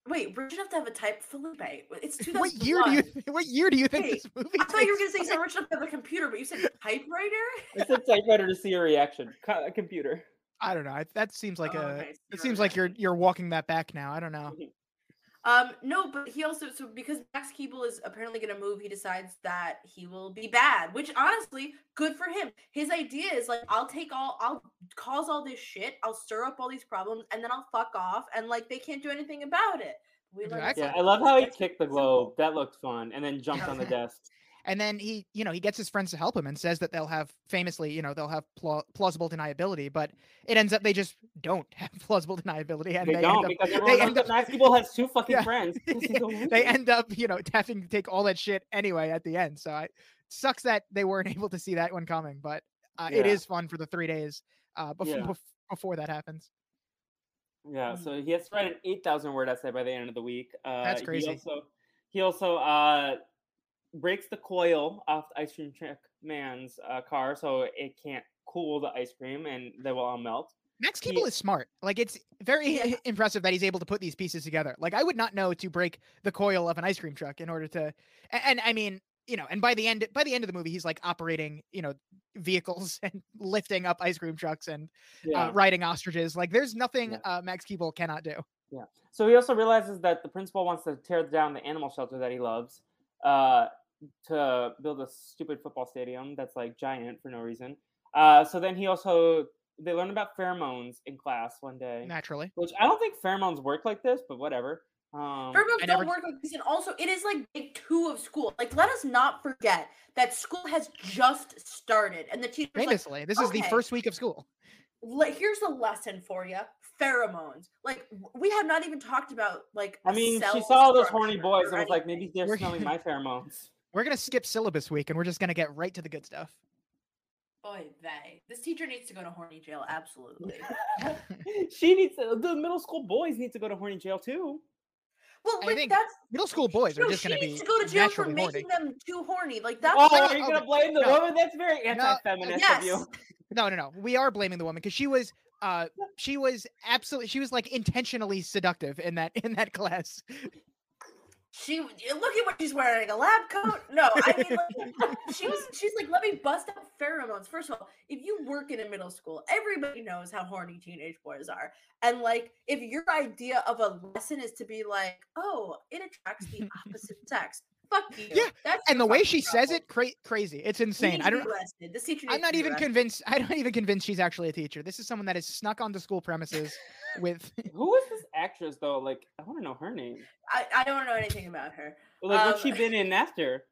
wait, rich enough to have a type Felipe. It's 2001. What year do you? What year do you think Wait, this movie? I thought you were gonna say he's place? not rich enough to have a computer, but you said typewriter. It's a typewriter to see a reaction. A computer. I don't know. That seems like Oh, a. okay, It seems like you're you're walking that back now. I don't know. Mm-hmm. Um, no, but he also so because Max Keeble is apparently gonna move, he decides that he will be bad, which honestly, good for him. His idea is like, I'll take all, I'll cause all this shit, I'll stir up all these problems, and then I'll fuck off, and like they can't do anything about it. We Exactly. Yeah, I love how he kicked the globe. That looked fun, and then jumped on the desk. And then he, you know, he gets his friends to help him and says that they'll have famously, you know, they'll have plau- plausible deniability, but it ends up they just don't have plausible deniability, and They, they, don't end up because knows end up- Keeble has two fucking Yeah. friends. 'cause he's a loser. they end up, you know, having to take all that shit anyway at the end. So I sucks that they weren't able to see that one coming, but uh, Yeah. is fun for the three days uh, before Yeah. before that happens. Yeah, so he has to write an eight thousand word essay by the end of the week. Uh, That's crazy. He also, he also uh, breaks the coil off the ice cream truck man's uh, car, so it can't cool the ice cream, and they will all melt. Max He- is smart. Like it's very Yeah. impressive that he's able to put these pieces together. Like I would not know to break the coil of an ice cream truck in order to, a- and, I mean, you know, and by the end, by the end of the movie, he's like operating, you know, vehicles and lifting up ice cream trucks and Yeah. uh, riding ostriches. Like there's nothing Yeah. uh, Max Keeble cannot do. Yeah. So he also realizes that the principal wants to tear down the animal shelter that he loves uh, to build a stupid football stadium that's like giant for no reason. Uh, so then he also they learn about pheromones in class one day, Naturally, which I don't think pheromones work like this, but whatever. Um, Pheromones I don't never- work like this, and also it is like day two of school. Like, let us not forget that school has just started, and the teacher's like, famously, this is the first week of school. "Here's a lesson for you: pheromones." Like, we have not even talked about like. i mean, she saw all those horny boys or and was like, maybe they're We're- smelling my pheromones. We're gonna skip syllabus week and we're just gonna get right to the good stuff. Boy, they. This teacher needs to go to horny jail. Absolutely. she needs to, the middle school boys need to go to horny jail too. Well, I like think that's Middle school boys are just she gonna needs be to go to jail for naturally horny. making them too horny. Like that's Oh, like- are you gonna blame the No. woman? That's very anti-feminist yes. of you. No, no, no. We are blaming the woman because she was uh she was absolutely she was like intentionally seductive in that in that class. She look at what she's wearing, a lab coat. No, I mean like, she was she's like, let me bust out pheromones. First of all, if you work in a middle school, everybody knows how horny teenage boys are. And like if your idea of a lesson is to be like, oh, it attracts the opposite sex. Fuck you. Yeah, That's And the way she says it, cra- crazy. It's insane. I don't. be arrested. This teacher I'm not even arrested. convinced. I'm not even convinced she's actually a teacher. This is someone that has snuck onto school premises with. Who is this actress though? Like, I want to know her name. I, I don't know anything about her. Like, what's she Um, been in after?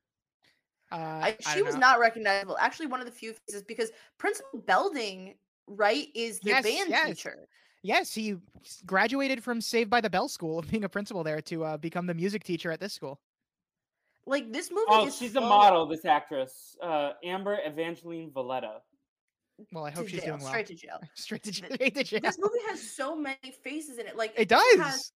Uh, I, I she don't was know. not recognizable. Actually, one of the few faces because Principal Belding, right, is the Yes, band yes. teacher. Yes, he graduated from Saved by the Bell School of being a principal there to uh, become the music teacher at this school. Like this movie Oh, is she's a model. This actress, uh, Amber Evangeline Valletta. Well, I hope she's jail, doing well. straight to jail. Straight to, Th- straight to jail. This movie has so many faces in it. Like It has- does.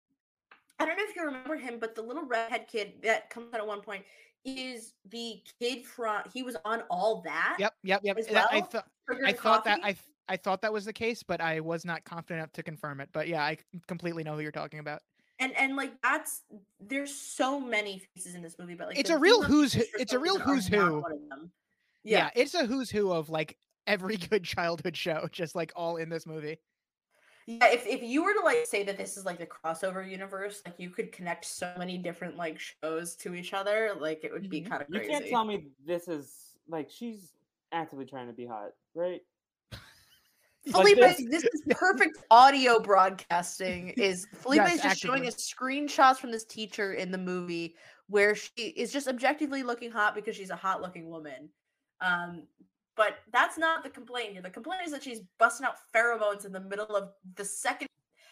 I don't know if you remember him, but the little redhead kid that comes out at one point is the kid from. He was on all that. Yep, yep, yep. I- I well? thought Sugar I thought that I th- I thought that was the case, but I was not confident enough to confirm it. But yeah, I completely know who you're talking about. and and like that's there's so many faces in this movie, but like It's a real who's who- it's a real who's who. one of them. Yeah. Yeah, it's a who's who of like every good childhood show, just like all in this movie. yeah. If if you were to like say that this is like the crossover universe, like you could connect so many different like shows to each other, like it would be Mhm. kind of You crazy. can't tell me this is like she's actively trying to be hot, right? Like Felipe, this- this is perfect audio broadcasting. Is Felipe Yes, is just showing us screenshots from this teacher in the movie where she is just objectively looking hot because she's a hot looking woman. Um, but that's not the complaint here. The complaint is that she's busting out pheromones in the middle of the second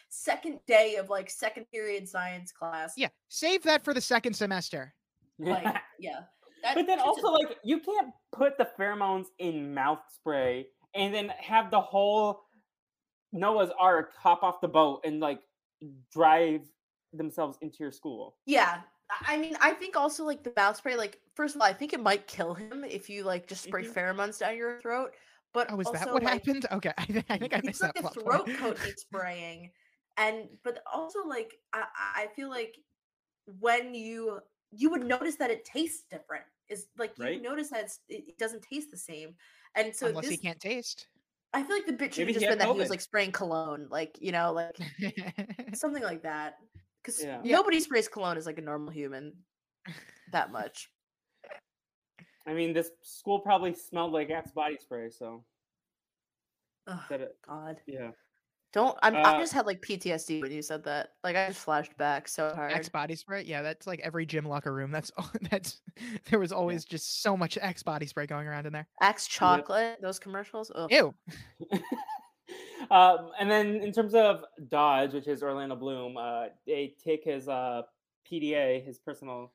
second day of like second period science class. Yeah, save that for the second semester. Like, yeah. That, but then just- also like you can't put the pheromones in mouth spray and then have the whole Noah's Ark hop off the boat and like drive themselves into your school. Yeah. I- I mean, I think also like the mouth spray, like, first of all, I think it might kill him if you like just spray Mhm. pheromones down your throat. But Oh, is also, that what like, happened? Okay, I, I think I it's missed like that plot throat coat he's spraying and but also like I, I feel like when you you would notice that it tastes different is like you Right. notice that it's, it doesn't taste the same and so Unless this he can't taste. i feel like the bitch should have just been that he was like spraying cologne like you know like something like that because. Yeah. nobody sprays cologne as like a normal human that much I mean, this school probably smelled like Axe body spray, so Ugh, that it, god yeah. don't I'm, Uh, i just had like ptsd when you said that like i just flashed back so hard Axe body spray. Yeah, that's like every gym locker room. That's all. That's there was always just so much Axe body spray going around in there. axe chocolate those commercials Ugh. Ew. um, and then in terms of Dodge, which is Orlando Bloom, uh, they take his uh, PDA, his personal.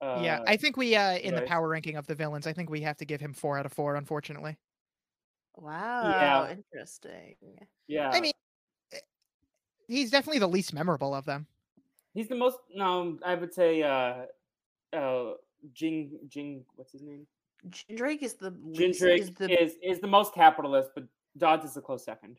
Uh, yeah, I think we uh in the power ranking of the villains, I think we have to give him four out of four. Unfortunately, wow interesting yeah. I mean, eh, he's definitely the least memorable of them. he's the most. No, I would say. Uh, uh, Jing Jing, what's his name? Jindraike is the Jin least, Drake is the is is the most capitalist, but Dobbs is a close second.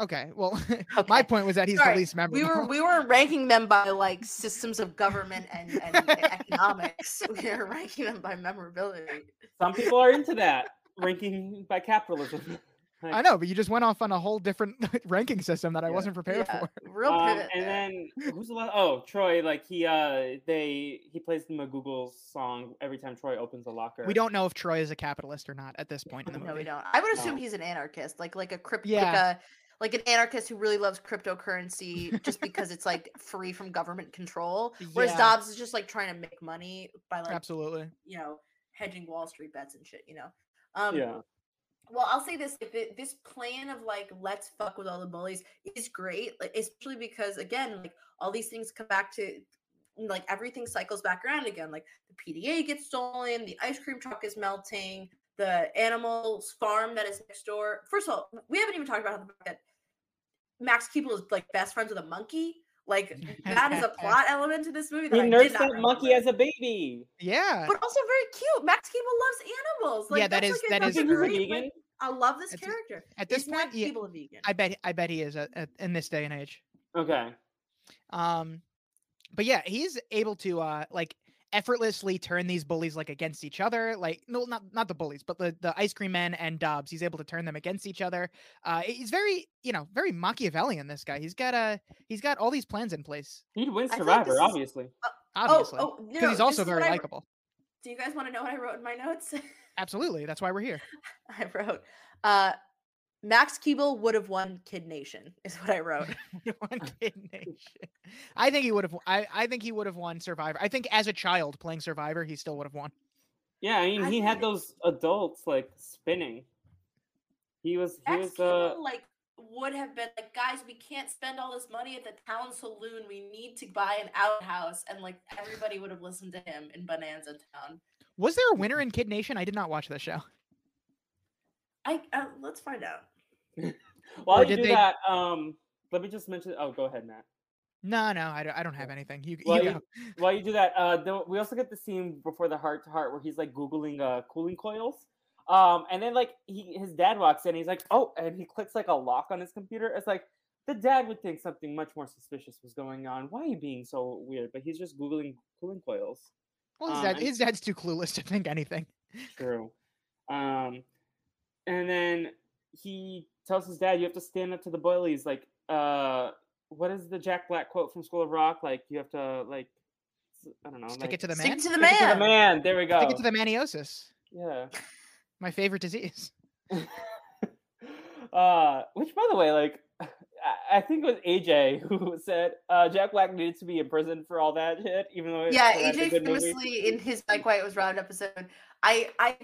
Okay, well, my point was that he's sorry, the least memorable. we were we were ranking them by like systems of government and, and economics. We were ranking them by memorability. Some people are into that ranking by capitalism. I know, but you just went off on a whole different ranking system that I Yeah. wasn't prepared Yeah, for. real Um, pivot. and then who's the last? Oh, Troy. Like he, uh, they he plays the McGoogles song every time Troy opens a locker. We don't know if Troy is a capitalist or not at this point in the movie. no, we don't. I would assume No. he's an anarchist, like like a crypt, Yeah. like a like an anarchist who really loves cryptocurrency just because it's like free from government control. Whereas Yeah. Dobbs is just like trying to make money by like Absolutely. you know hedging Wall Street bets and shit. You know. Um, Yeah. Well, I'll say this: it, this plan of like let's fuck with all the bullies is great, like especially because again, like all these things come back to like everything cycles back around again. Like the PDA gets stolen, the ice cream truck is melting, the animals farm that is next door. First of all, we haven't even talked about how the that Max Keeble is like best friends with a monkey. Like that is a plot element to this movie. That He I did nursed that monkey remember. as a baby. Yeah. but also very cute. Max Keeble loves animals. Like, Yeah, that's, is- like, that's is a He's a true. great, like, vegan. I love this At this- character. at this Is point, Max yeah, Keeble a vegan? I bet I bet he is a, a, in this day and age. Okay. Um, but yeah, he's able to uh like effortlessly turn these bullies like against each other. Like no, not not the bullies, but the the ice cream men and Dobbs. He's able to turn them against each other. Uh, he's very you know very Machiavellian. This guy. He's got a he's got all these plans in place. He'd win Survivor, like this is- obviously. Obviously, Oh, oh, because no, he's also very what I wr- likable. Do you guys want to know what I wrote in my notes? Absolutely, that's why we're here. I wrote, uh, Max Keeble would have won Kid Nation, is what I wrote. One Kid Nation. I think he would have. I I think he would have won Survivor. I think as a child playing Survivor, he still would have won. Yeah, I mean, I he had those adults like spinning. He was. He Max was. Uh, Keeble, like, would have been like, guys, we can't spend all this money at the town saloon. We need to buy an outhouse. And, like, everybody would have listened to him in Bonanza Town. Was there a winner in Kid Nation? I did not watch this show. I uh, let's find out. While Or you did do they- that, um, let me just mention. Oh, go ahead, Matt. No, no, I don't, I don't have anything. You, Well, you you- While you do that, uh, the, we also get the scene before the heart to heart where he's like googling uh cooling coils. Um, and then like he his dad walks in, he's like, oh, and he clicks like a lock on his computer. It's like the dad would think something much more suspicious was going on. Why are you being so weird? But he's just googling cooling coils. Well, his, um, dad, and- his dad's too clueless to think anything. True. Um, and then he tells his dad, "You have to stand up to the bullies." Like, uh, what is the Jack Black quote from School of Rock? Like, you have to like, I don't know, Stick like, it to the man. Stick man. to the man. stick it to the man. There we go. Stick it to the maniosis. Yeah. My favorite disease. uh, which, by the way, like, I- I think it was AJ who said uh, Jack Black needed to be in prison for all that shit, even though it- Yeah, that's AJ good movie. famously in his Mike White was round episode. I I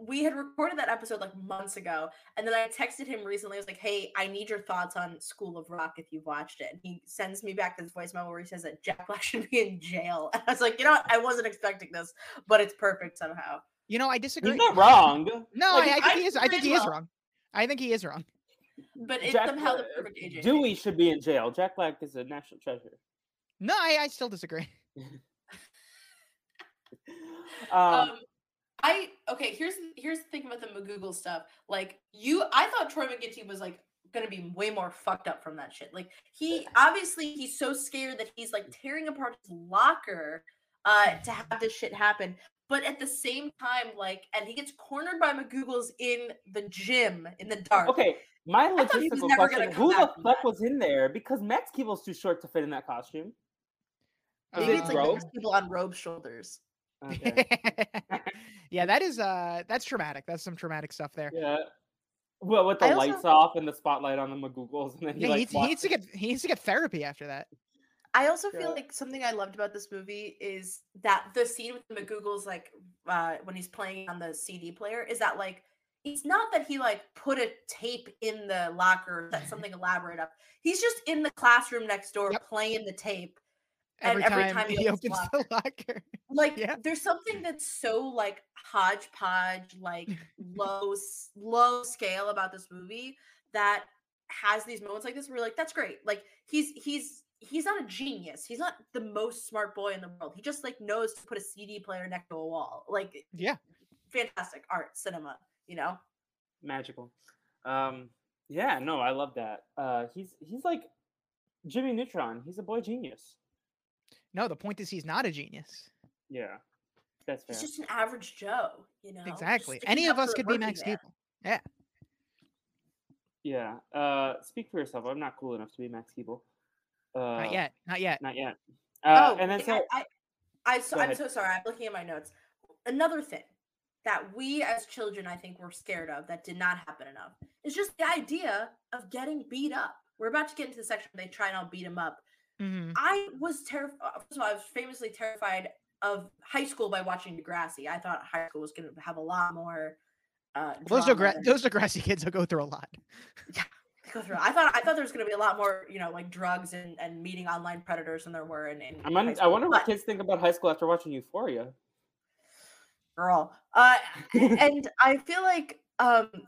we had recorded that episode like months ago, and then I texted him recently. I was like, "Hey, I need your thoughts on School of Rock if you've watched it." And he sends me back this voicemail where he says that Jack Black should be in jail. And I was like, "You know what? I wasn't expecting this, but it's perfect somehow." You know, I disagree. He's not wrong. No, Like, I, I think I he is. I think he as is wrong. I think he is wrong. But it's Jack somehow the perfect AJ. Dewey should be in jail. Jack Black is a national treasure. No, I, I still disagree. Um, um, I okay. Here's here's the thing about the McGoogle stuff. Like you, I thought Troy McGinty was like gonna be way more fucked up from that shit. Like he obviously he's so scared that he's like tearing apart his locker uh to have this shit happen. But at the same time, like, and he gets cornered by McGoogles in the gym in the dark. Okay, my I thought he was logistical question: Who the fuck that. was in there? Because Max Keeble's too short to fit in that costume. Maybe it it's like robe? people on robe shoulders. Okay. yeah, that is uh that's traumatic. That's some traumatic stuff there. yeah. Well, with the I also- lights off and the spotlight on the McGoogles, and then he Yeah, like needs, he needs to get he needs to get therapy after that. I also Yeah. feel like something I loved about this movie is that the scene with the McGoogles, like uh, when he's playing on the CD player, is that like it's not that he like put a tape in the locker, set something elaborate up. He's just in the classroom next door Yep. playing the tape. Every, And every time, time he he opens opens the the locker. Like Yeah. there's something that's so like hodgepodge, like low low scale about this movie that has these moments like this where you're like that's great. Like he's he's he's not a genius. He's not the most smart boy in the world. He just like knows to put a CD player next to a wall. Like Yeah. fantastic art, cinema, you know? magical. Um, yeah, no, I love that. Uh, he's he's like Jimmy Neutron. He's a boy genius. No, the point is he's not a genius. Yeah, that's fair. He's just an average Joe, you know. Exactly. Any of us could be Max man. Keeble. Yeah. Yeah. Uh, speak for yourself. I'm not cool enough to be Max Keeble. Uh, Not yet. Not yet. Not yet. Uh, oh, and then so I, I, so, Go I'm ahead. so sorry. I'm looking at my notes. Another thing that we as children, I think, were scared of that did not happen enough is just the idea of getting beat up. We're about to get into the section where they try and all beat him up. Mhm. I was terrified. First of all, I was famously terrified of high school by watching Degrassi. I thought high school was going to have a lot more. Uh, Those drama Degra- than- those Degrassi kids will go through a lot. go through. I thought I thought there was going to be a lot more, you know, like drugs and, and meeting online predators than there were in. in I'm high un- I wonder But- what kids think about high school after watching Euphoria. girl. Uh, and I feel like um, th-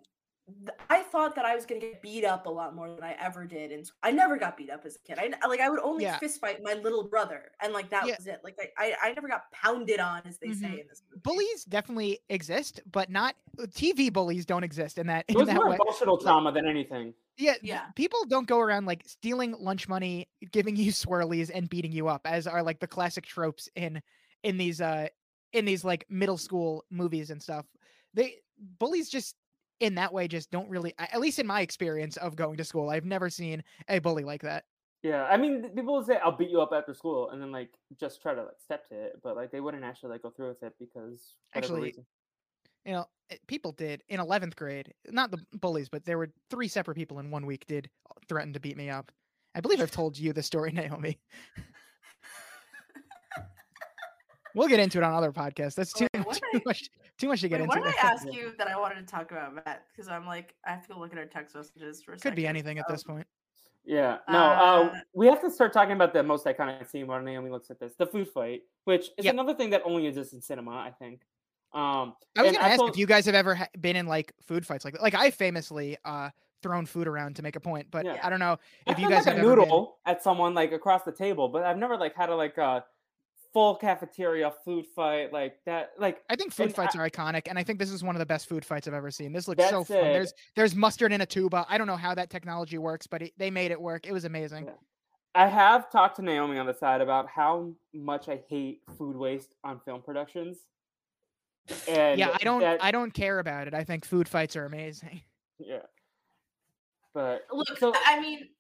I thought that I was gonna get beat up a lot more than I ever did, and I never got beat up as a kid. I n- like I would only Yeah. fist fight my little brother, and like that Yeah. was it. Like I, I, I never got pounded on, as they say Mhm. in this movie. Bullies definitely exist, but not TV bullies don't exist in that It in was that more way. emotional trauma than anything. Yeah, Yeah. people don't go around like stealing lunch money, giving you swirlies, and beating you up, as are like the classic tropes in in these uh in these like middle school movies and stuff. They bullies just in that way just don't really at least in my experience of going to school, I've never seen a bully like that. Yeah, I mean, people say I'll beat you up after school, and then like just try to like step to it, but like they wouldn't actually like go through with it because Actually, reason. You know, eh, people did in 11th grade, not the bullies, but there were three separate people in one week did threaten to beat me up. I believe I've told you the story, Naomi. We'll get into it on other podcasts. That's too, Wait, too I- much. Too much to get Wait, into. what did I there. ask you that I wanted to talk about, Matt? Because I'm like, I have to go look at our text messages for a Could be second. anything at this point. Yeah, no, uh, Uh, we have to start talking about the most iconic scene while Naomi looks at this, the food fight, which is Yep. another thing that only exists in cinema, I think. Um, I was gonna ask told- if you guys have ever ha- been in like food fights like that. Like I famously uh thrown food around to make a point, but Yeah. I don't know if I've you guys like have a ever been. noodle at someone like across the table, but I've never like had a like a full cafeteria food fight like that. Like I think food fights I- are iconic, and I think this is one of the best food fights I've ever seen. This looks so That fun. said- There's there's mustard in a tuba. I don't know how that technology works, but it, they made it work. It was amazing. Yeah. I have talked to Naomi on the side about how much I hate food waste on film productions. And yeah, I don't that- I don't care about it. I think food fights are amazing. yeah. But Look, So- I mean, th-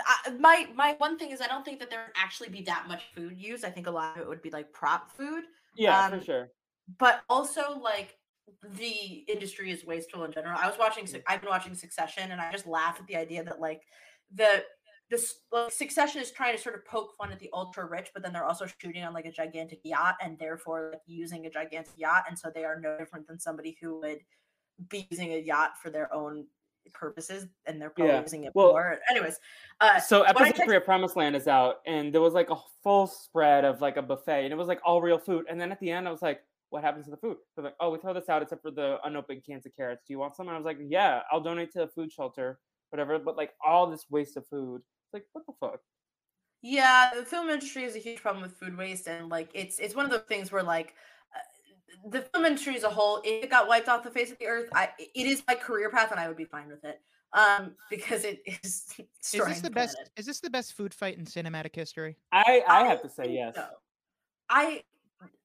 I, my my one thing is I don't think that there would actually be that much food used. I think a lot of it would be like prop food, yeah, Um, for sure. but also like the industry is wasteful in general. I was watching, I've been watching Succession, and I just laugh at the idea that like the this like, Succession is trying to sort of poke fun at the ultra rich, but then they're also shooting on like a gigantic yacht, and therefore like using a gigantic yacht, and so they are no different than somebody who would be using a yacht for their own purposes, and they're probably Yeah, using it well- more. Anyways, uh, So episode three of Promised Land is out, and there was like a full spread of like a buffet, and it was like all real food. And then at the end, I was like, "What happens to the food?" They're like, "Oh, we throw this out except for the unopened cans of carrots. Do you want some?" And I was like, "Yeah, I'll donate to a food shelter, whatever." But like all this waste of food, like what the fuck? Yeah, the film industry is a huge problem with food waste, and like it's it's one of those things where like the film industry as a whole, if it got wiped off the face of the earth, I it is my career path, and I would be fine with it. Um, because it is. Is this the the best? planet. Is this the best food fight in cinematic history? I I have to say yes. so. I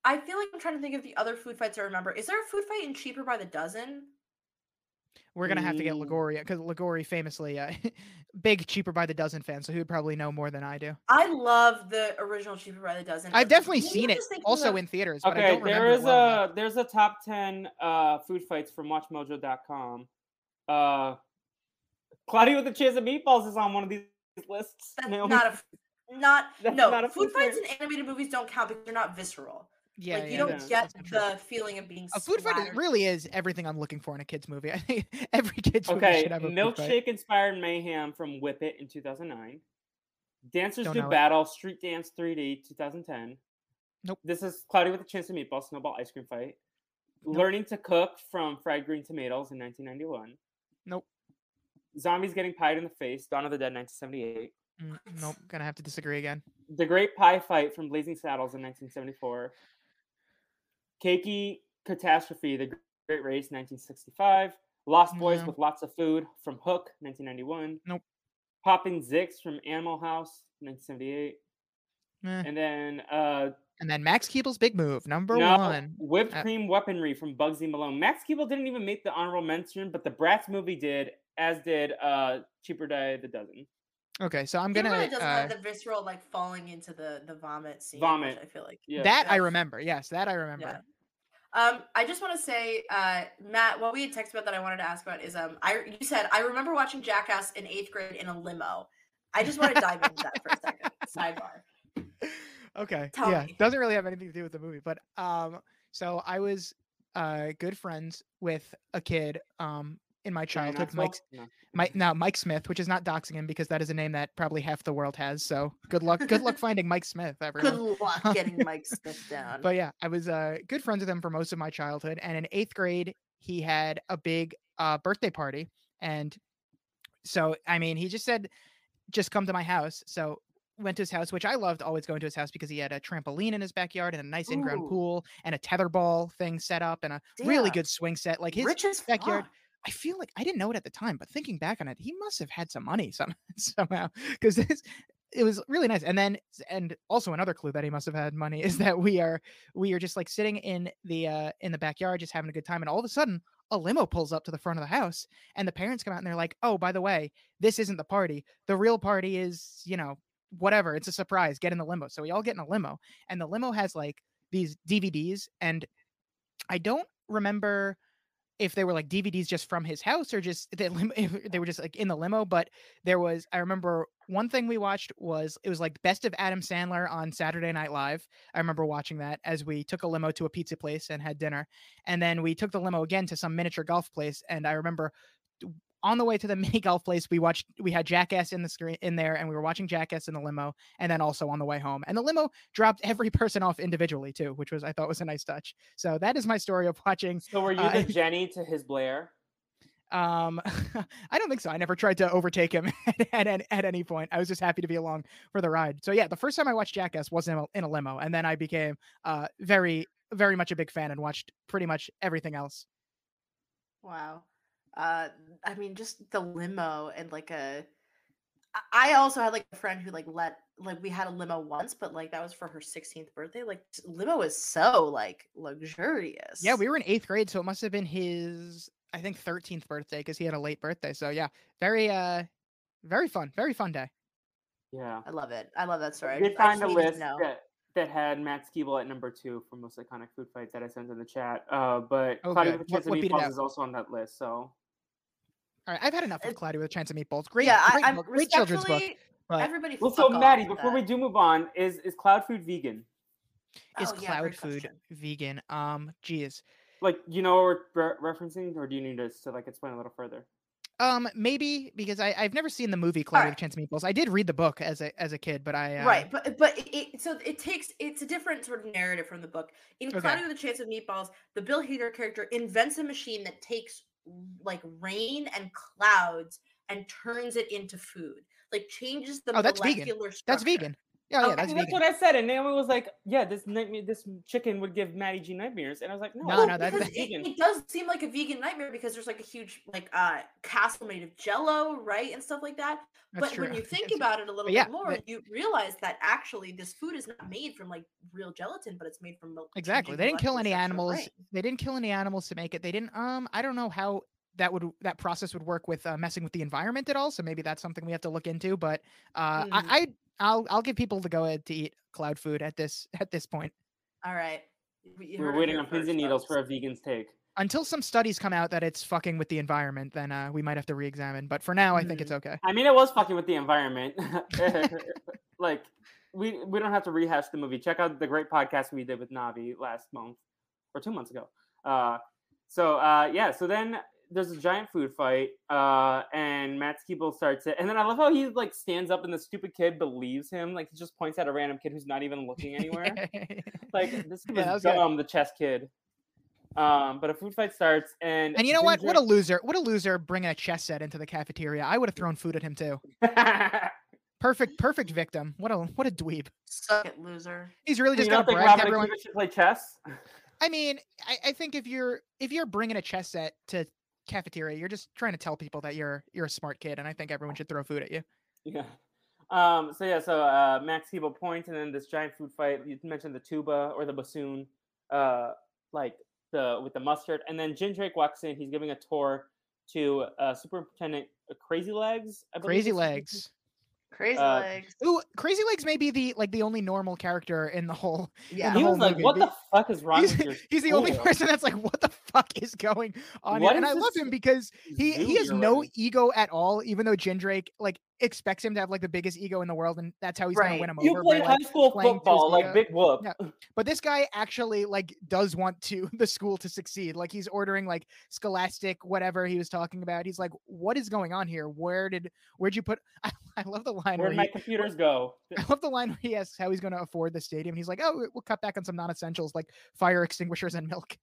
I feel like I'm trying to think of the other food fights I remember. Is there a food fight in Cheaper by the Dozen? We're gonna have to get Mm. Ligoria because Ligoria famously uh, big cheaper by the dozen fan, so he would probably know more than I do. I love the original Cheaper by the Dozen. I've definitely maybe seen it also of- in theaters, but I Okay, don't remember there it is well enough. a there's a top ten uh food fights from WatchMojo.com. Uh, Cloudy with a Chance of Meatballs is on one of these lists. That's Naomi. not a f- not That's no not a food food fights fight. in animated movies don't count because they're not visceral. Yeah, like you yeah, don't yeah. get That's not true. the feeling of being A food fight is- really is everything I'm looking for in a kids movie. I think every kids movie Okay, should have a. Milkshake inspired mayhem from Whip It in 2009. Dancers Don't Do know it. Battle Street Dance 3D 2010. Nope. This is Cloudy with a Chance of Meatball Snowball Ice Cream Fight. Nope. Learning to Cook from Fried Green Tomatoes in 1991. Nope. Zombies Getting Pied in the Face, Dawn of the Dead 1978. Mm, nope, gonna have to disagree again. The Great Pie Fight from Blazing Saddles in 1974. Cakey Catastrophe, The Great Race 1965. Lost Boys No. with Lots of Food from Hook 1991. Nope. Popping Zits from Animal House 1978. Eh. And then uh And then Max Keeble's big move, number no, one. Whipped Uh, Cream Weaponry from Bugsy Malone. Max Keeble didn't even make the honorable mention, but the Bratz movie did, as did uh Cheaper Day the Dozen. Okay, so I'm Cheaper gonna by the Dozen uh, had the visceral like falling into the the vomit scene. Vomit. Which I feel like Yeah. that I remember. Yes, that I remember. Yeah. Um, I just want to say, uh, Matt, what we had texted about that I wanted to ask about is, um, I you said I remember watching Jackass in eighth grade in a limo. I just want to dive into that for a second. Sidebar. okay. Tell yeah, me. doesn't really have anything to do with the movie, but um, so I was uh good friends with a kid um in my childhood? Mike No. Mike now Mike Smith, which is not doxing him because that is a name that probably half the world has. So good luck, good luck finding Mike Smith, everyone. Good luck getting Mike Smith down. But yeah, I was uh, good friends with him for most of my childhood. And in eighth grade, he had a big uh, birthday party. And so, I mean, he just said, just come to my house. So went to his house, which I loved always going to his house because he had a trampoline in his backyard and a nice in-ground Ooh. pool and a tetherball thing set up and a really good swing set. Like his Rich backyard. fuck. I feel like I didn't know it at the time, but thinking back on it, he must have had some money some, somehow because this it was really nice. And then, and also another clue that he must have had money is that we are we are just like sitting in the uh in the backyard, just having a good time, and all of a sudden a limo pulls up to the front of the house, and the parents come out and they're like, "Oh, by the way, this isn't the party. The real party is, you know, whatever. It's a surprise. Get in the limo." So we all get in a limo, and the limo has like these DVDs, and I don't remember if they were like DVDs just from his house or just they, they were just like in the limo. But there was, I remember one thing we watched was it was like Best of Adam Sandler on Saturday Night Live. I remember watching that as we took a limo to a pizza place and had dinner. And then we took the limo again to some miniature golf place. And I remember on the way to the mini golf place, we watched we had Jackass in the screen in there, and we were watching Jackass in the limo, and then also on the way home. And the limo dropped every person off individually too, which was I thought was a nice touch. So that is my story of watching. So were you Uh, the Jenny to his Blair? Um, I don't think so. I never tried to overtake him at, at, at any point. I was just happy to be along for the ride. So yeah, the first time I watched Jackass was in a, in a limo, and then I became uh very very much a big fan and watched pretty much everything else. Wow. Uh, I mean, just the limo and like a i also had like a friend who like let like we had a limo once, but like that was for her 16th birthday. Like limo is so like luxurious. Yeah, we were in eighth grade, so it must have been his I think thirteenth birthday because he had a late birthday. So yeah, very uh very fun, very fun day. Yeah. I love it. I love that story. I I did find just a list know. that, that had Max Keeble at number two for most iconic food fights that I sent in the chat. Uh, but Oh, Cloudy good. with a What- Chance of what beat it Meatballs out? is also on that list. So All right, I've had enough of It- Cloudy with a Chance of Meatballs. Great, yeah, great, I, I'm book, great children's book. respectfully. But Everybody. well, so Matty, with before we do move on, is is cloud food vegan? is Oh, yeah, cloud food question. vegan? Um, geez. Like, you know what we're re- referencing, or do you need us to like explain a little further? Um, maybe because I I've never seen the movie Cloudy with a Chance of Meatballs. I did read the book as a as a kid, but I uh, Right, but but it, it so it takes it's a different sort of narrative from the book. In Okay. Cloudy with a Chance of Meatballs, the Bill Hader character invents a machine that takes like rain and clouds and turns it into food. Like changes the Oh, that's vegan. molecular That's vegan. Yeah, yeah, Okay, that's And that's what I said, and Naomi was like, "Yeah, this nightmare, this chicken would give Matty G nightmares," and I was like, "No, No, Well, no, that's it, vegan." it does seem like a vegan nightmare because there's like a huge like uh castle made of jello, right, and stuff like that. That's but true. when you think Yes. about it a little yeah, bit more, but- you realize that actually this food is not made from like real gelatin, but it's made from milk. Exactly. They didn't kill any animals. rain. They didn't kill any animals to make it. They didn't. Um, I don't know how that would that process would work with uh, messing with the environment at all. So maybe that's something we have to look into. But uh, Mhm. I, I I'll I'll give people the go ahead to eat cloud food at this at this point All right. We- you we're waiting on pins and needles for folks. a vegan's take." until some studies come out that it's fucking with the environment. Then uh, we might have to re-examine. But for now, I think it's Mm-hmm. okay. I mean, it was fucking with the environment. like, we we don't have to rehash the movie. Check out the great podcast we did with Navi last month or two months ago. Uh, so uh, yeah, so then there's a giant food fight, uh, and Max Keeble starts it, and then I love how he like stands up and the stupid kid believes him. Like he just points at a random kid who's not even looking anywhere. like this kid Yeah, that was was good. dumb, the chess kid. Um, but a food fight starts, and And you know what? What a loser! What a loser! Bringing a chess set into the cafeteria. I would have thrown food at him too. Perfect, perfect victim. What a what a dweeb. Suck it, loser. He's really just don't gonna think brag to Robin everyone. Should play chess? I mean, I, I think if you're if you're bringing a chess set to cafeteria, you're just trying to tell people that you're you're a smart kid, and I think everyone should throw food at you. Yeah. Um, so yeah, so uh, Max Keeble points, and then this giant food fight. You mentioned the tuba or the bassoon, uh, like the with the mustard, and then Jindraike walks in. He's giving a tour to uh, Superintendent uh, Crazy Legs. I believe Crazy legs. Crazy Uh, legs. Ooh, Crazy Legs may be the like the only normal character in the whole. Yeah. the He whole was like, movie. "What the fuck is wrong He's, with your he's the only person that's like, what the fuck is going on? What here? And I love him because he he has no running? ego at all, even though Jindraike like expects him to have like the biggest ego in the world, and that's how he's gonna win him You over. played by, high like, school playing to his football, like. Big Whoop. Yeah. But this guy actually like does want to the school to succeed. Like he's ordering like scholastic whatever he was talking about. He's like, what is going on here? Where did where'd you put? I, I love the line Where'd where my he, computers go? I love the line where he asks how he's going to afford the stadium. He's like, oh, we'll cut back on some non-essentials like fire extinguishers and milk.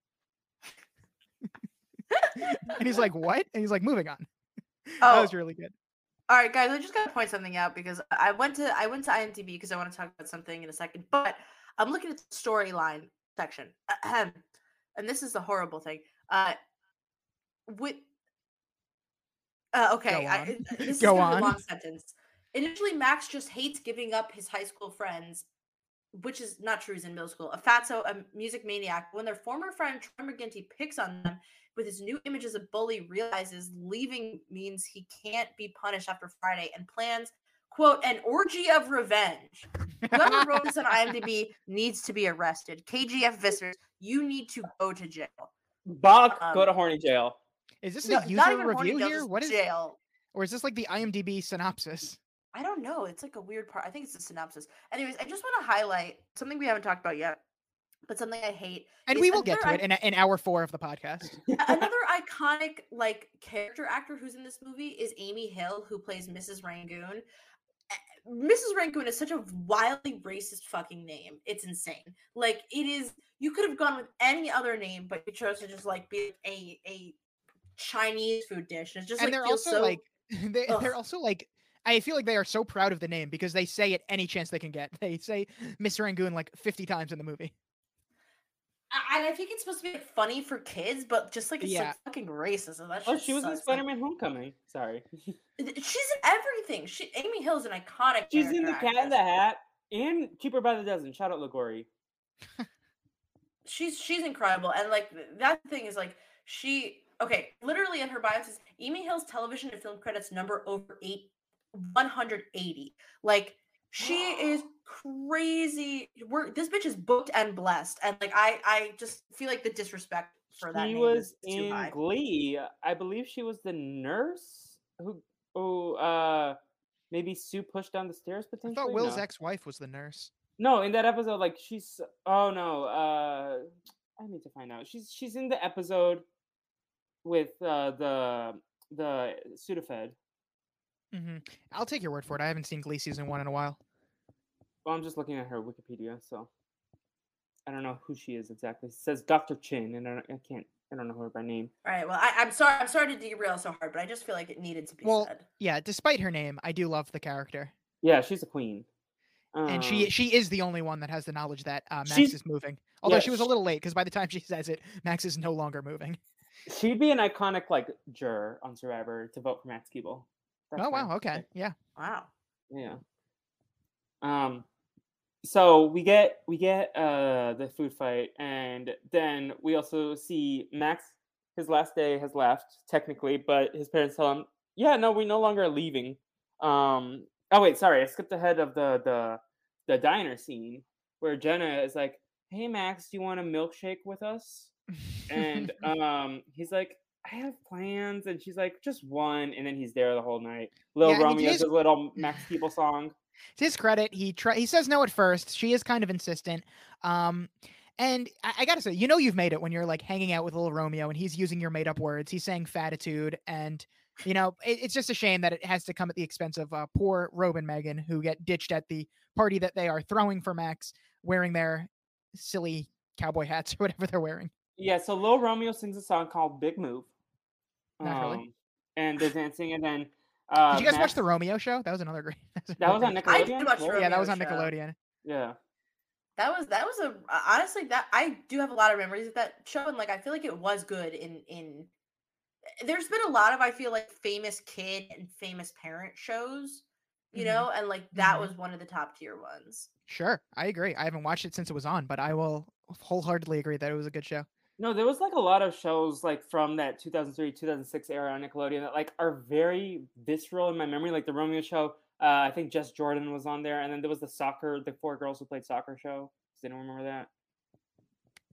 and he's like, what? And he's like, moving on. That Oh, was really good. All right, guys, I just gotta point something out because I went to I went to IMDb because I want to talk about something in a second. But I'm looking at the storyline section, Ahem. and this is the horrible thing. Uh, with uh, okay, Go on. it- this Go is on. a long sentence. Initially, Max just hates giving up his high school friends, which is not true. He's in middle school. A fatso, a music maniac. When their former friend Troy McGinty picks on them with his new image as a bully, realizes leaving means he can't be punished after Friday and plans, quote, an orgy of revenge. Whoever wrote this on IMDb needs to be arrested. KGF visitors, you need to go to jail. Bach, go Um, to horny jail. Is this No, a not user even review jail, here? What is jail? or is this like the IMDb synopsis? I don't know. It's like a weird part. I think it's the synopsis. Anyways, I just want to highlight something we haven't talked about yet. But something I hate. And we will get to it in, in hour four of the podcast. Another iconic like character actor who's in this movie is Amy Hill, who plays Mrs. Rangoon. Mrs. Rangoon is such a wildly racist fucking name. It's insane. Like it is. You could have gone with any other name, but you chose to just like be a a Chinese food dish. It's just and like they're also so. like they, they're also like I feel like they are so proud of the name because they say it any chance they can get. They say Miss Rangoon like 50 times in the movie. I- and I think it's supposed to be like funny for kids, but just like it's Yeah. like fucking racist. And that Oh, she was in sucks. Spider-Man: Homecoming. Sorry, she's in everything. She Amy Hill's an iconic. she's in the Cat in the. Hat and Cheaper by the Dozen. Shout out Lagori. she's she's incredible and like that thing is like she okay literally in her bio says amy hill's television and film credits number over eight 180 like she is crazy we're this bitch is booked and blessed and like i i just feel like the disrespect for that She name was is too in high. Glee. I believe she was the nurse who, who, uh, maybe Sue pushed down the stairs potentially. I potentially. thought Will's no. ex-wife was the nurse. No, in that episode, like she's. Oh no, uh, I need to find out. She's she's in the episode with uh, the the Sudafed. hmm I'll take your word for it. I haven't seen Glee season one in a while. Well, I'm just looking at her Wikipedia, so I don't know who she is exactly. It says Dr. Chin, and I, I can't. I don't know her by name. all right well I, i'm sorry i'm sorry to derail so hard but i just feel like it needed to be Well, said Yeah, despite her name, I do love the character, Yeah, she's a queen. and she Um, she is the only one that has the knowledge that uh, Max is moving. Although yeah, she was a little late because by the time she says it, Max is no longer moving. she'd be an iconic like juror on Survivor to vote for Max Keeble. That's oh wow, okay, yeah. wow Yeah. Um so we get we get uh the food fight and then we also see Max his last day has left technically, but his parents tell him, "Yeah, no, we no longer are leaving." Um oh wait, sorry. I skipped ahead of the the the diner scene where Jenna is like, "Hey Max, do you want a milkshake with us?" And um he's like, I have plans, and she's like, just one, and then he's there the whole night. Little Yeah, I mean, Romeo his- a little Max Keeble song. To his credit, he try he says no at first. She is kind of insistent. Um, and I, I gotta say, you know, you've made it when you're like hanging out with little Romeo and he's using your made up words. He's saying fatitude, and you know, it, it's just a shame that it has to come at the expense of uh, poor Rob and Megan who get ditched at the party that they are throwing for Max, wearing their silly cowboy hats or whatever they're wearing. Yeah, so Lil Romeo sings a song called Big Move. Not really. Um, And they're dancing, and then. Uh, Did you guys watch the Romeo show? That was another great. That was on I Nickelodeon? did watch What? Yeah, that was Romeo on show. Nickelodeon. Yeah. That was that was a uh, honestly that I do have a lot of memories of that show and like I feel like it was good in in there's been a lot of I feel like famous kid and famous parent shows, you Mhm. know, and like that Mhm. was one of the top tier ones. Sure, I agree. I haven't watched it since it was on, but I will wholeheartedly agree that it was a good show. No, there was like a lot of shows like from that 2003 2006 era on Nickelodeon that like are very visceral in my memory. Like the Romeo show, uh, I think Jess Jordan was on there, and then there was the soccer, the four girls who played soccer show. Does anyone remember that?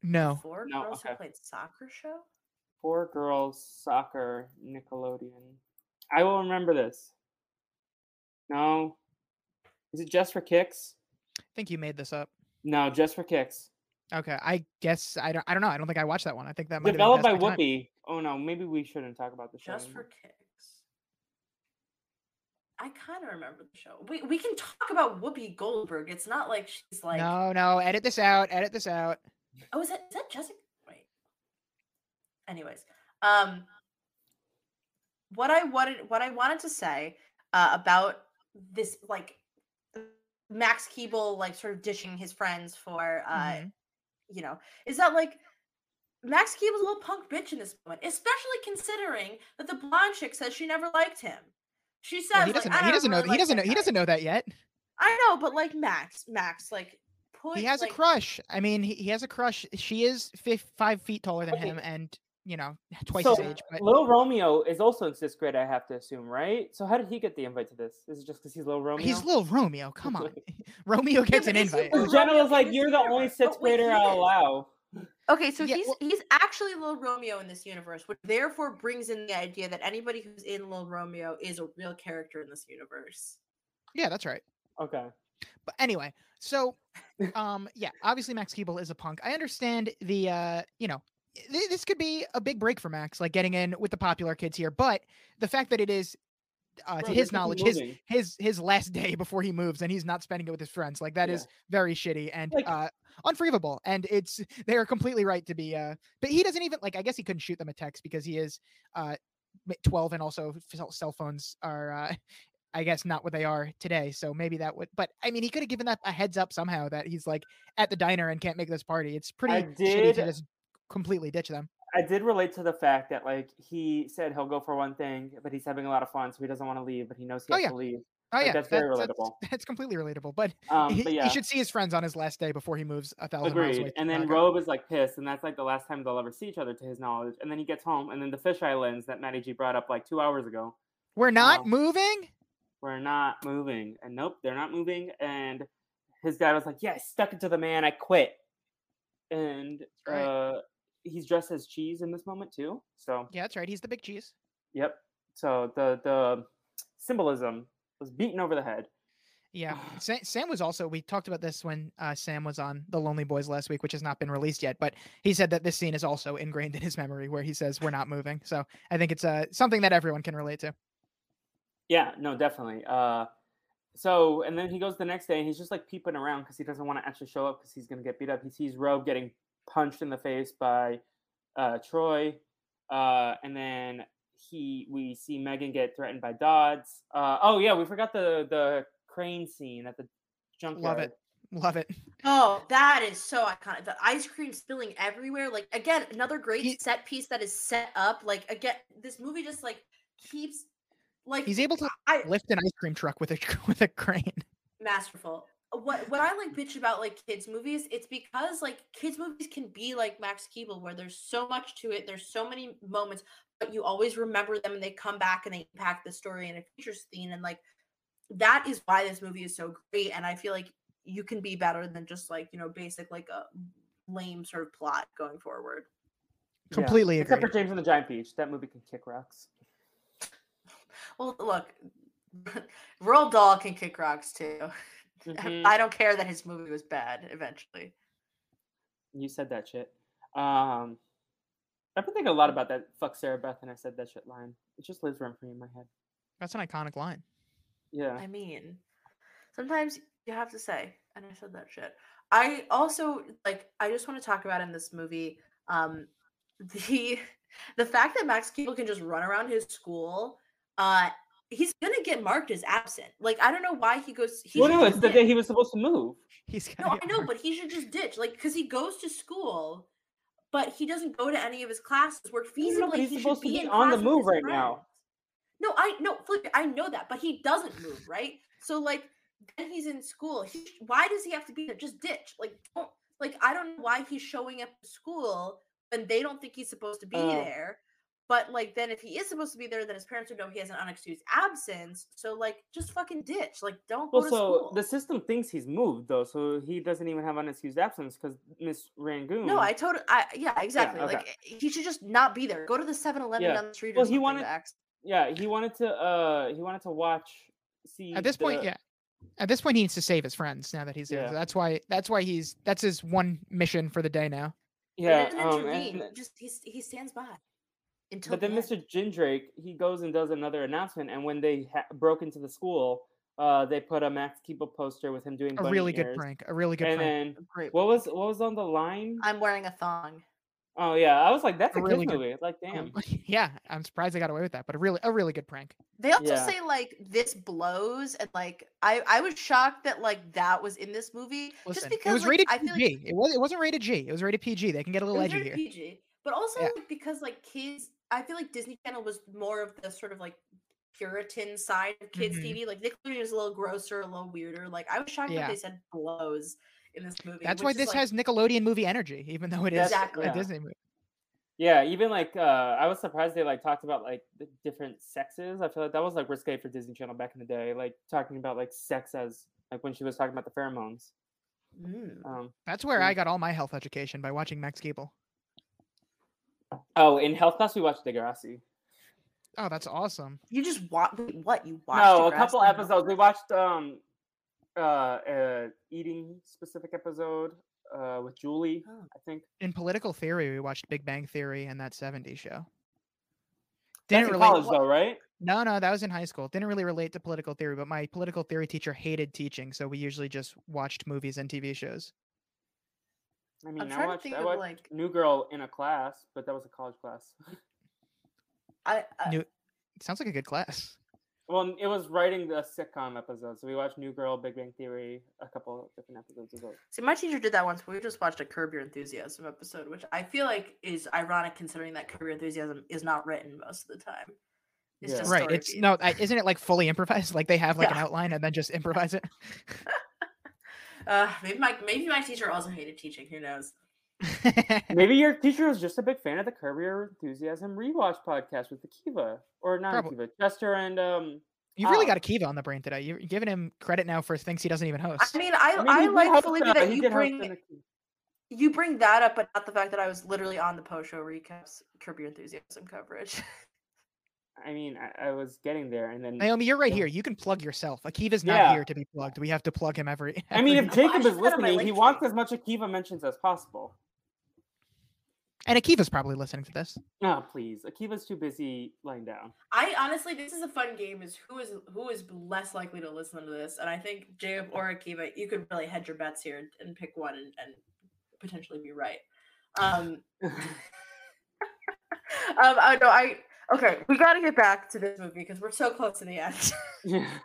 No, Four No, girls okay. who played soccer show. Four girls soccer Nickelodeon. I will remember this. No, is it just for kicks? I think you made this up. No, just for kicks. Okay, I guess I don't. I don't know. I don't think I watched that one. I think that might Developed by have been past. Whoopi. Oh no, maybe we shouldn't talk about the show. Just for kicks. I kind of remember the show. We we can talk about Whoopi Goldberg. It's not like she's like no, no. Edit this out. Edit this out. Oh, is that is that Jessica? Wait. Anyways, um, what I wanted what I wanted to say uh, about this like Max Keeble like sort of dishing his friends for uh, Mhm. You know, is that like Max Key was a little punk bitch in this moment, especially considering that the blonde chick says she never liked him. She says Well, he doesn't. "I know, he doesn't know. He doesn't that know. He doesn't know that yet. I know, but like Max, Max, like put He has like, a crush. I mean, he, he has a crush. She is fif- five feet taller than Okay. him, and you know, twice so, his age. But Lil Romeo is also in sixth grade, I have to assume, right? So how did he get the invite to this? Is it just because he's Lil Romeo? he's little Romeo. Come on, Romeo gets but an invite. Lil Because Jenna was like, "You're the only sixth Oh, wait, grader I'll allow." Okay, so Yeah, he's well- he's actually Lil Romeo in this universe, which therefore brings in the idea that anybody who's in Lil Romeo is a real character in this universe. Yeah, that's right. Okay. But anyway, so um yeah, obviously Max Keeble is a punk. I understand the uh, you know, th- this could be a big break for Max, like getting in with the popular kids here, but the fact that it is uh, Bro, to his knowledge, his his his last day before he moves, and he's not spending it with his friends. Like that is very shitty and Like- uh unforgivable. And it's they are completely right to be. uh But he doesn't even like. I guess he couldn't shoot them a text because he is uh twelve, and also cell- phones are. uh I guess not what they are today. So maybe that would, but I mean, he could have given that a heads up somehow that he's like at the diner and can't make this party. It's pretty I shitty to just completely ditch them. I did relate to the fact that like he said he'll go for one thing, but he's having a lot of fun, so he doesn't want to leave, but he knows he Oh, has yeah. to leave. Oh Like, yeah, that's very that's, relatable. That's completely relatable. But, Um, he, but yeah, he should see his friends on his last day before he moves a thousand miles away. agreed. And then Robe is like pissed, and that's like the last time they'll ever see each other, to his knowledge. And then he gets home, and then the fish islands that Matty G brought up like two hours ago. We're not um, moving. We're not moving, and nope, they're not moving. And his dad was like, "Yeah, I stuck it to the man. I quit." And Right. uh, he's dressed as cheese in this moment too. So Yeah, that's right. He's the big cheese. Yep. So the the symbolism was beaten over the head. Yeah, Sam, Sam was also. We talked about this when uh, Sam was on The Lonely Boys last week, which has not been released yet. But he said that this scene is also ingrained in his memory, where he says, "We're not moving." So I think it's uh, something that everyone can relate to. Yeah, no, definitely. Uh, so and then he goes the next day and he's just like peeping around because he doesn't want to actually show up because he's gonna get beat up. He sees Robe getting punched in the face by uh, Troy, uh, and then he we see Megan get threatened by Dobbs. Uh, oh yeah, we forgot the the crane scene at the junkyard. Love it. Love it. Oh, that is so iconic. The ice cream spilling everywhere. Like again, another great He- set piece that is set up. Like again, this movie just like keeps like He's able to I lift an ice cream truck with a with a crane. masterful. What what I like bitch about like kids movies, it's because like kids movies can be like Max Keeble where there's so much to it, there's so many moments, but you always remember them and they come back and they impact the story in a future scene and like that is why this movie is so great and I feel like you can be better than just like, you know, basic like a lame sort of plot going forward. Yeah. Completely Except for James and the Giant Peach, that movie can kick rocks. Well, look, Roald Dahl can kick rocks too. Mhm. I don't care that his movie was bad eventually. You said that shit. Um, I've been thinking a lot about that. Fuck Sarah Beth, and I said that shit line. It just lives rent free in my head. That's an iconic line. Yeah. I mean, sometimes you have to say, and I said that shit. I also like. I just want to talk about in this movie, um, the the fact that Max Keeble can just run around his school. Uh, he's gonna get marked as absent. Like I don't know why he goes. He well, no, just it's the ditch. day he was supposed to move. He's No, I know, marked. but he should just ditch, like, because he goes to school, but he doesn't go to any of his classes. Where feasibly No, he's he should supposed to be be on the move his right now. No, I no, Felipe, I know that, but he doesn't move, right? So like, then he's in school. He, why does he have to be there? Just ditch. Like, don't like. I don't know why he's showing up to school when they don't think he's supposed to be Uh. there. But like, then if he is supposed to be there, then his parents would know he has an unexcused absence. So like, just fucking ditch. Like, don't go Well, to so school. the system thinks he's moved though, so he doesn't even have unexcused absence because Miss Rangoon. No, I told I yeah, exactly. okay. Like eh, he should just not be there. Go to the 7-Eleven Yeah. down the street. Well, or he wanted- to act- Yeah, he wanted to. Uh, he wanted to watch. See. At this point, yeah. At this point, he needs to save his friends. Now that he's there, Yeah. So that's why. That's why he's. That's his one mission for the day now. Yeah. doesn't Um, intervene. and, just he's, he stands by until. but then the end. Mr. Jindraike, he goes and does another announcement, and when they ha- broke into the school, uh, they put a Max Keeble poster with him doing A bunny really good prank. A really good And prank. then Great. what was what was on the line? I'm wearing a thong. Oh yeah, I was like, that's A a, really kids good- movie. Like, damn. yeah, I'm surprised they got away with that. But a really, a really good prank. They also Yeah. say like this blows, and like I I was shocked that like that was in this movie Listen, just because it was like, rated I feel PG. like It was. It wasn't rated G. It was rated PG. They can get a it little was edgy very here. PG, but also Yeah. like, because like kids, I feel like Disney Channel was more of the sort of like Puritan side of kids Mhm. TV. Like Nickelodeon is a little grosser, a little weirder. Like I was shocked Yeah. that they said blows in this movie. That's why this like, has Nickelodeon movie energy, even though it is Exactly. a Yeah. Disney movie. Yeah, even like uh, I was surprised they like talked about like the different sexes. I feel like that was like risque for Disney Channel back in the day, like talking about like sex as like when she was talking about the pheromones. mm. Um, That's where Yeah. I got all my health education by watching Max Keeble. Oh, in health class we watched Degrassi. Oh, that's awesome. You just watch what you watched? No, a couple episodes. We watched um uh, a eating specific episode uh, with Julie. Oh. I think In political theory, we watched Big Bang Theory and that 70s show. Didn't in relate. college though, right? No, no, that was in high school. Didn't really relate to political theory, but my political theory teacher hated teaching, so we usually just watched movies and TV shows. I mean, I'm I trying to watched, think I of, watched like- New Girl in a class, but that was a college class. I, I New- Sounds like a good class. well, it was writing the sitcom episode, so we watched New Girl, Big Bang Theory, a couple different episodes of those. see. My teacher did that once. But we just watched a Curb Your Enthusiasm episode, which I feel like is ironic considering that Curb Your Enthusiasm is not written most of the time. It's Yeah. just Right. story It's beats. no, isn't it like fully improvised? Like they have like an outline and then just improvise it. Uh, maybe my maybe my teacher also hated teaching. Who knows? Maybe your teacher was just a big fan of the Curb Your Enthusiasm rewatch podcast with Akiva, or not Probably. Akiva, Chester and um. You've really Oh. got Akiva on the brain today. You're giving him credit now for things he doesn't even host. I mean, I I, mean, I, like host, Felipe that he you bring you bring that up, but not the fact that I was literally on the post show recaps Curb Your Enthusiasm coverage. I mean, I, I was getting there, and then Naomi, you're right Yeah. here. You can plug yourself. Akiva's not Yeah. here to be plugged. We have to plug him every. I mean, if Jacob is put it on my listening, he wants as much Akiva mentions as possible. and Akiva's probably listening to this. No, please, Akiva's too busy lying down. I honestly, this is a fun game. Is who is who is less likely to listen to this? And I think Jacob or Akiva, you could really hedge your bets here and, and pick one and, and potentially be right. Um, um, I know I okay. We got to get back to this movie because we're so close to the end. Yeah.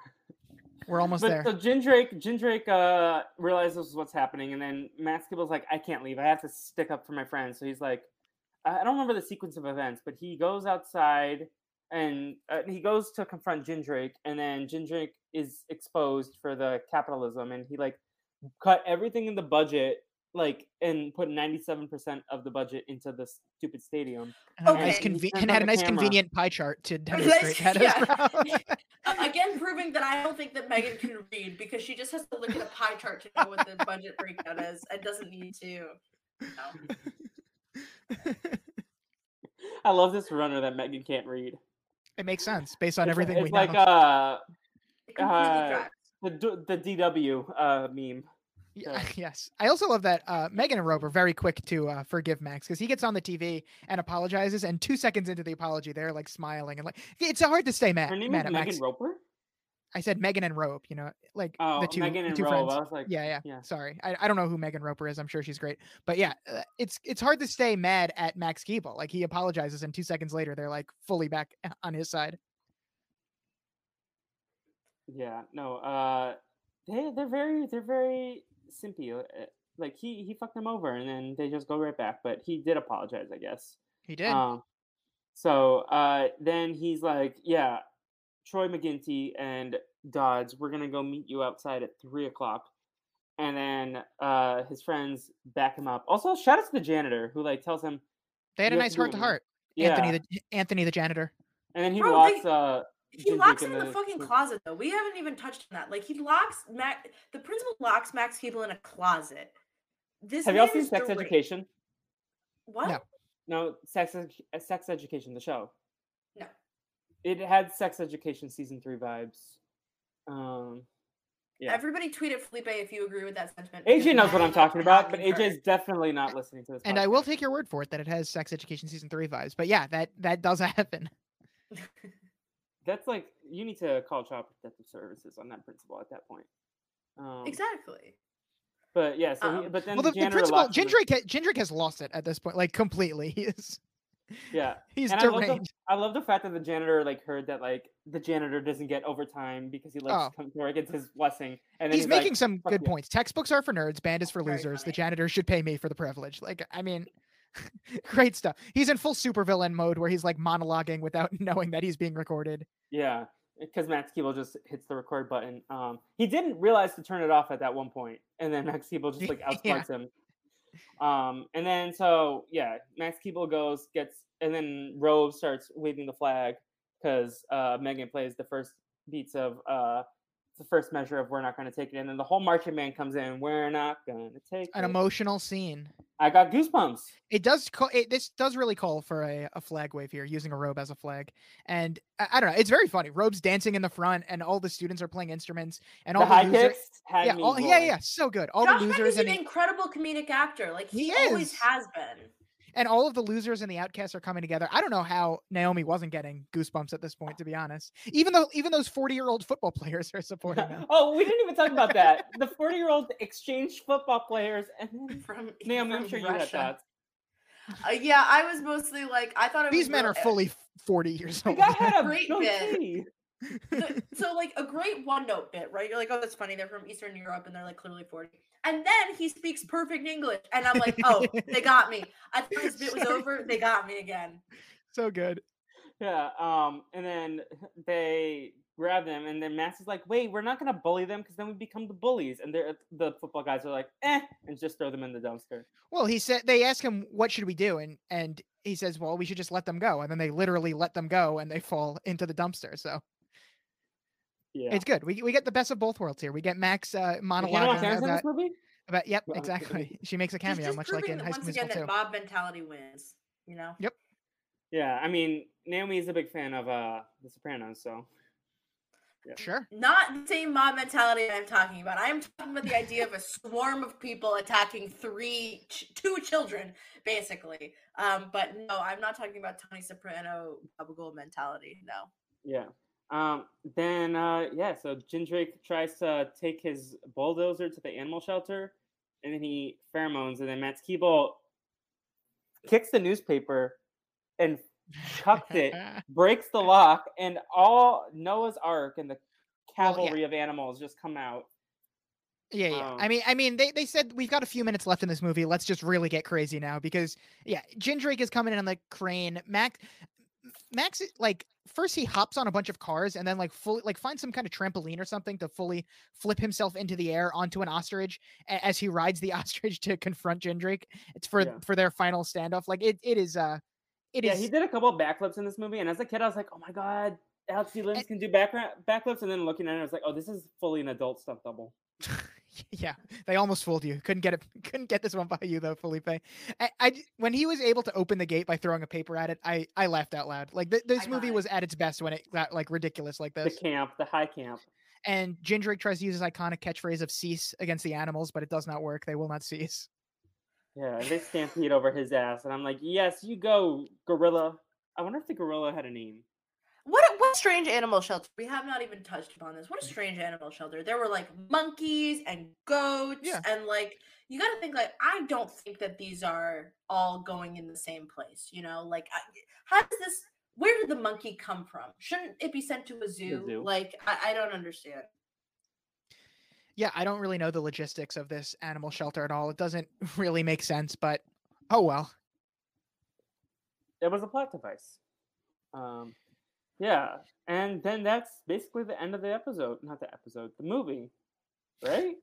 We're almost but there. so Jindraike, Jin Drake uh, realizes what's happening, and then Max Keeble's like, "I can't leave. I have to stick up for my friends." So he's like, I I don't remember the sequence of events, but he goes outside and uh, he goes to confront Jindraike, and then Jindraike is exposed for the capitalism, and he like cut everything in the budget, like and put ninety seven percent of the budget into this stupid stadium. And, had a nice Okay. conve- and had a nice camera. convenient pie chart to demonstrate that yeah. as well. Again, proving that I don't think that Megan can read because she just has to look at a pie chart to know what the budget breakdown is and doesn't need to. You know. I love this runner that Megan can't read. it makes sense based on It's, everything it's we like know. uh Uh, the the DW uh meme. Yeah, yes. I also love that uh, Megan and Robe are very quick to uh, forgive Max because he gets on the TV and apologizes, and two seconds into the apology, they're like smiling and like it's hard to stay mad, Her name mad is at Megan Max. Roper. I said Megan and Robe, you know, like Oh, the two, Megan the and two Robe. friends. I was like, yeah, yeah, yeah. Sorry, I, I don't know who Megan Roper is. I'm sure she's great, but yeah, uh, it's it's hard to stay mad at Max Keeble. Like he apologizes, and two seconds later, they're like fully back on his side. Yeah, no. Uh, they they're very they're very simpy. uh, Like he he fucked them over, and then they just go right back. But he did apologize, I guess. He did. Um, so uh, then he's like, yeah, Troy McGinty and Dobbs, we're gonna go meet you outside at three o'clock. And then uh, his friends back him up. Also, shout out to the janitor who like tells him, they had a nice heart to now. heart. yeah. Anthony the Anthony the janitor. and then he Bro, locks. they- uh, He locks Drake him in the the- fucking closet though. We haven't even touched on that. Like he locks Max. The principal locks Max Keeble in a closet. This Have y'all seen is Sex deranged. Education? What? No. No, Sex Sex Education, the show. No. It had Sex Education season three vibes. Um, yeah. Everybody tweet at Felipe if you agree with that sentiment. AJ knows what I'm Max talking about, but AJ is definitely not listening to this. And I will take your word for it that it has sex education season three vibes. But yeah, that that does happen. That's like you need to call Child Protective Services on that principle at that point. Um, exactly. But yeah, so he, Um, but then Well, the, the, the janitor principal locks Jindraike ha- Jindraike has lost it at this point, like completely. He is Yeah, he's and I love, the, deranged. I love the fact that the janitor like heard that like the janitor doesn't get overtime because he likes Oh. to come to work. It's his blessing, and then He's, he's, making like, some good you." points. Textbooks are for nerds, band is for Very losers. The funny. janitor should pay me for the privilege. Like, I mean, great stuff. He's in full supervillain mode where he's like monologuing without knowing that he's being recorded. Yeah, because Max Keeble just hits the record button. Um, he didn't realize to turn it off at that one point, and then Max Keeble just like Yeah. him. Um, and then so yeah, Max Keeble goes gets, and then Robe starts waving the flag because uh, Megan plays the first beats of uh, the first measure of "We're Not Going to Take It," and then the whole marching band comes in. We're not going to take An it. emotional scene. I got goosebumps. It does. Call, it, this does really call for a, a flag wave here, using a robe as a flag, and I, I don't know. It's very funny. Robes dancing in the front, and all the students are playing instruments, and all the the, high loser- kicks had yeah, me. all, yeah, yeah, so good. All Josh the Peck losers is an the, incredible comedic actor. Like he, He always is. has been. And all of the losers and the outcasts are coming together. I don't know how Naomi wasn't getting goosebumps at this point, to be honest. Even though even those forty year old football players are supporting them. oh, we didn't even talk about that. The 40 year old exchange football players. And From Naomi, I'm from sure you had Russia. thoughts. Uh, yeah, I was mostly like I thought it These was men real- are fully forty years The old. guy had a Great no bit. tea. the- so like a great one note bit, right? You're like, oh, that's funny. They're from Eastern Europe and they're like clearly 40. And then he speaks perfect English. And I'm like, oh, they got me. I thought this bit was over. They got me again. so good. Yeah. Um. And then they grab them, and then Max is like, "Wait, we're not gonna bully them because then we become the bullies." And they're the football guys are like, "Eh," and just throw them in the dumpster. Well, he said they ask him what should we do, and and he says, well, we should just let them go, and then they literally let them go, and they fall into the dumpster. So Yeah. it's good. We we get the best of both worlds here. We get Max uh, Hannah monologuing Montana's in this about, movie? about yep, Well, exactly. She makes a cameo, just much like in High School once Musical again that too. Bob mentality wins. You know? Yep. Yeah. I mean, Naomi is a big fan of uh The Sopranos, so Yeah. Sure. Not the same mob mentality I'm talking about. I am talking about the idea of a swarm of people attacking three, ch- two children, basically. Um, but no, I'm not talking about Tony Soprano bubble mentality. No. yeah. Um. Then uh yeah. So Jindraike tries to take his bulldozer to the animal shelter, and then he pheromones, and then Max Keeble kicks the newspaper and chucks it breaks the lock, and all Noah's Ark and the Well, yeah. cavalry of animals just come out. Yeah, yeah. Um, I mean, I mean, they, they said we've got a few minutes left in this movie. Let's just really get crazy now because yeah, Jindraike is coming in on the crane. Max, Max, like first he hops on a bunch of cars and then like fully like finds some kind of trampoline or something to fully flip himself into the air onto an ostrich as he rides the ostrich to confront Jindraike. It's for Yeah. for their final standoff. Like it, it is uh, it yeah, is he did a couple of backflips in this movie, and as a kid, I was like, "Oh my god, Alex D. Linz can do back backflips." And then looking at it, I was like, "Oh, this is fully an adult stunt double." yeah, they almost fooled you. Couldn't get it. Couldn't get this one by you though, Felipe. I when he was able to open the gate by throwing a paper at it, I I laughed out loud. Like th- this movie was at its best when it got like ridiculous like this. The camp, the high camp. And Jindraike tries to use his iconic catchphrase of "cease" against the animals, but it does not work. They will not cease. Yeah, and they stampede over his ass, and I'm like, "Yes, you go, gorilla." I wonder if the gorilla had a name. What a, strange animal shelter. We have not even touched upon this. What a strange animal shelter. There were like monkeys and goats Yeah. and like you got to think like I don't think that these are all going in the same place, you know? Like I, how does this where did the monkey come from? Shouldn't it be sent to a zoo? zoo. Like I, I don't understand. Yeah, I don't really know the logistics of this animal shelter at all. It doesn't really make sense, but oh well. It was a plot device. Um, yeah, and then that's basically the end of the episode. Not the episode, the movie, right?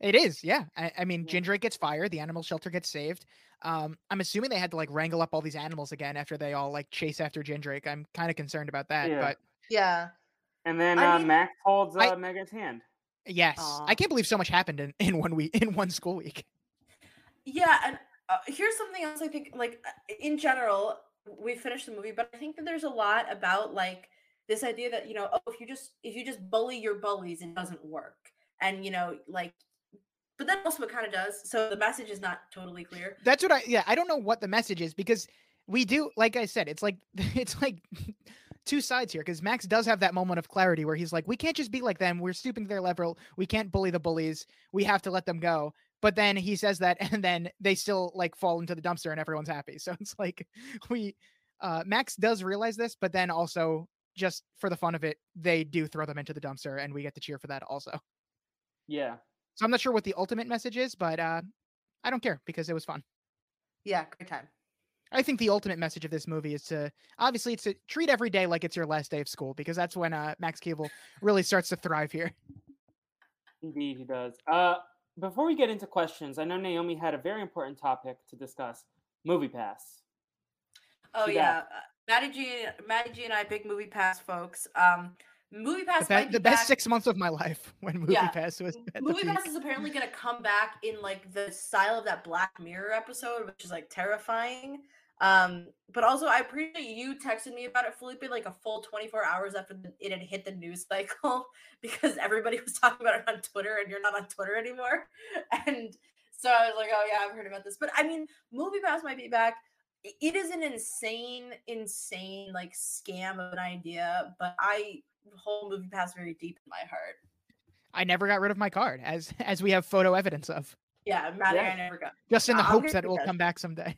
It is, yeah. I, I mean, Yeah. Jindraike gets fired. The animal shelter gets saved. Um, I'm assuming they had to like wrangle up all these animals again after they all like chase after Jindraike. I'm kind of concerned about that, Yeah. but Yeah. And then I uh, mean- Max holds uh, I- Megan's hand. yes, Aw. I can't believe so much happened in, in one week in one school week. Yeah, and uh, here's something else I think like uh, in general, we finished the movie, but I think that there's a lot about like this idea that, you know, oh, if you just if you just bully your bullies, it doesn't work. And you know, like but then also it kind of does. So the message is not totally clear. That's what I yeah, I don't know what the message is because we do like I said, it's like it's like two sides here because Max does have that moment of clarity where he's like, we can't just be like them. We're stooping to their level. We can't bully the bullies. We have to let them go. But then he says that and then they still like fall into the dumpster and everyone's happy. So it's like we uh Max does realize this, but then also just for the fun of it, they do throw them into the dumpster and we get to cheer for that also. Yeah. So I'm not sure what the ultimate message is, but uh I don't care because it was fun. Yeah, great time. I think the ultimate message of this movie is to obviously it's to treat every day like it's your last day of school because that's when uh, Max Keeble really starts to thrive here. Indeed, he does. Uh, before we get into questions, I know Naomi had a very important topic to discuss: Movie Pass. Oh yeah, got- uh, Matty G, Matty G, and I, big movie pass folks. Um, Movie Pass be- might be the best six months of my life when Movie Yeah. Pass was at the Movie peak. Pass is apparently gonna come back in like the style of that Black Mirror episode, which is like terrifying. Um, but also I appreciate you texted me about it, Felipe, like a full 24 hours after the, it had hit the news cycle because everybody was talking about it on Twitter and you're not on Twitter anymore. And so I was like, oh yeah, I've heard about this. But I mean, Movie Pass might be back. It is an insane, insane like scam of an idea, but I hold Movie Pass very deep in my heart. I never got rid of my card, as as we have photo evidence of, Yeah, Matty, Yeah. I never got. just in the I'm hopes that it will come back someday.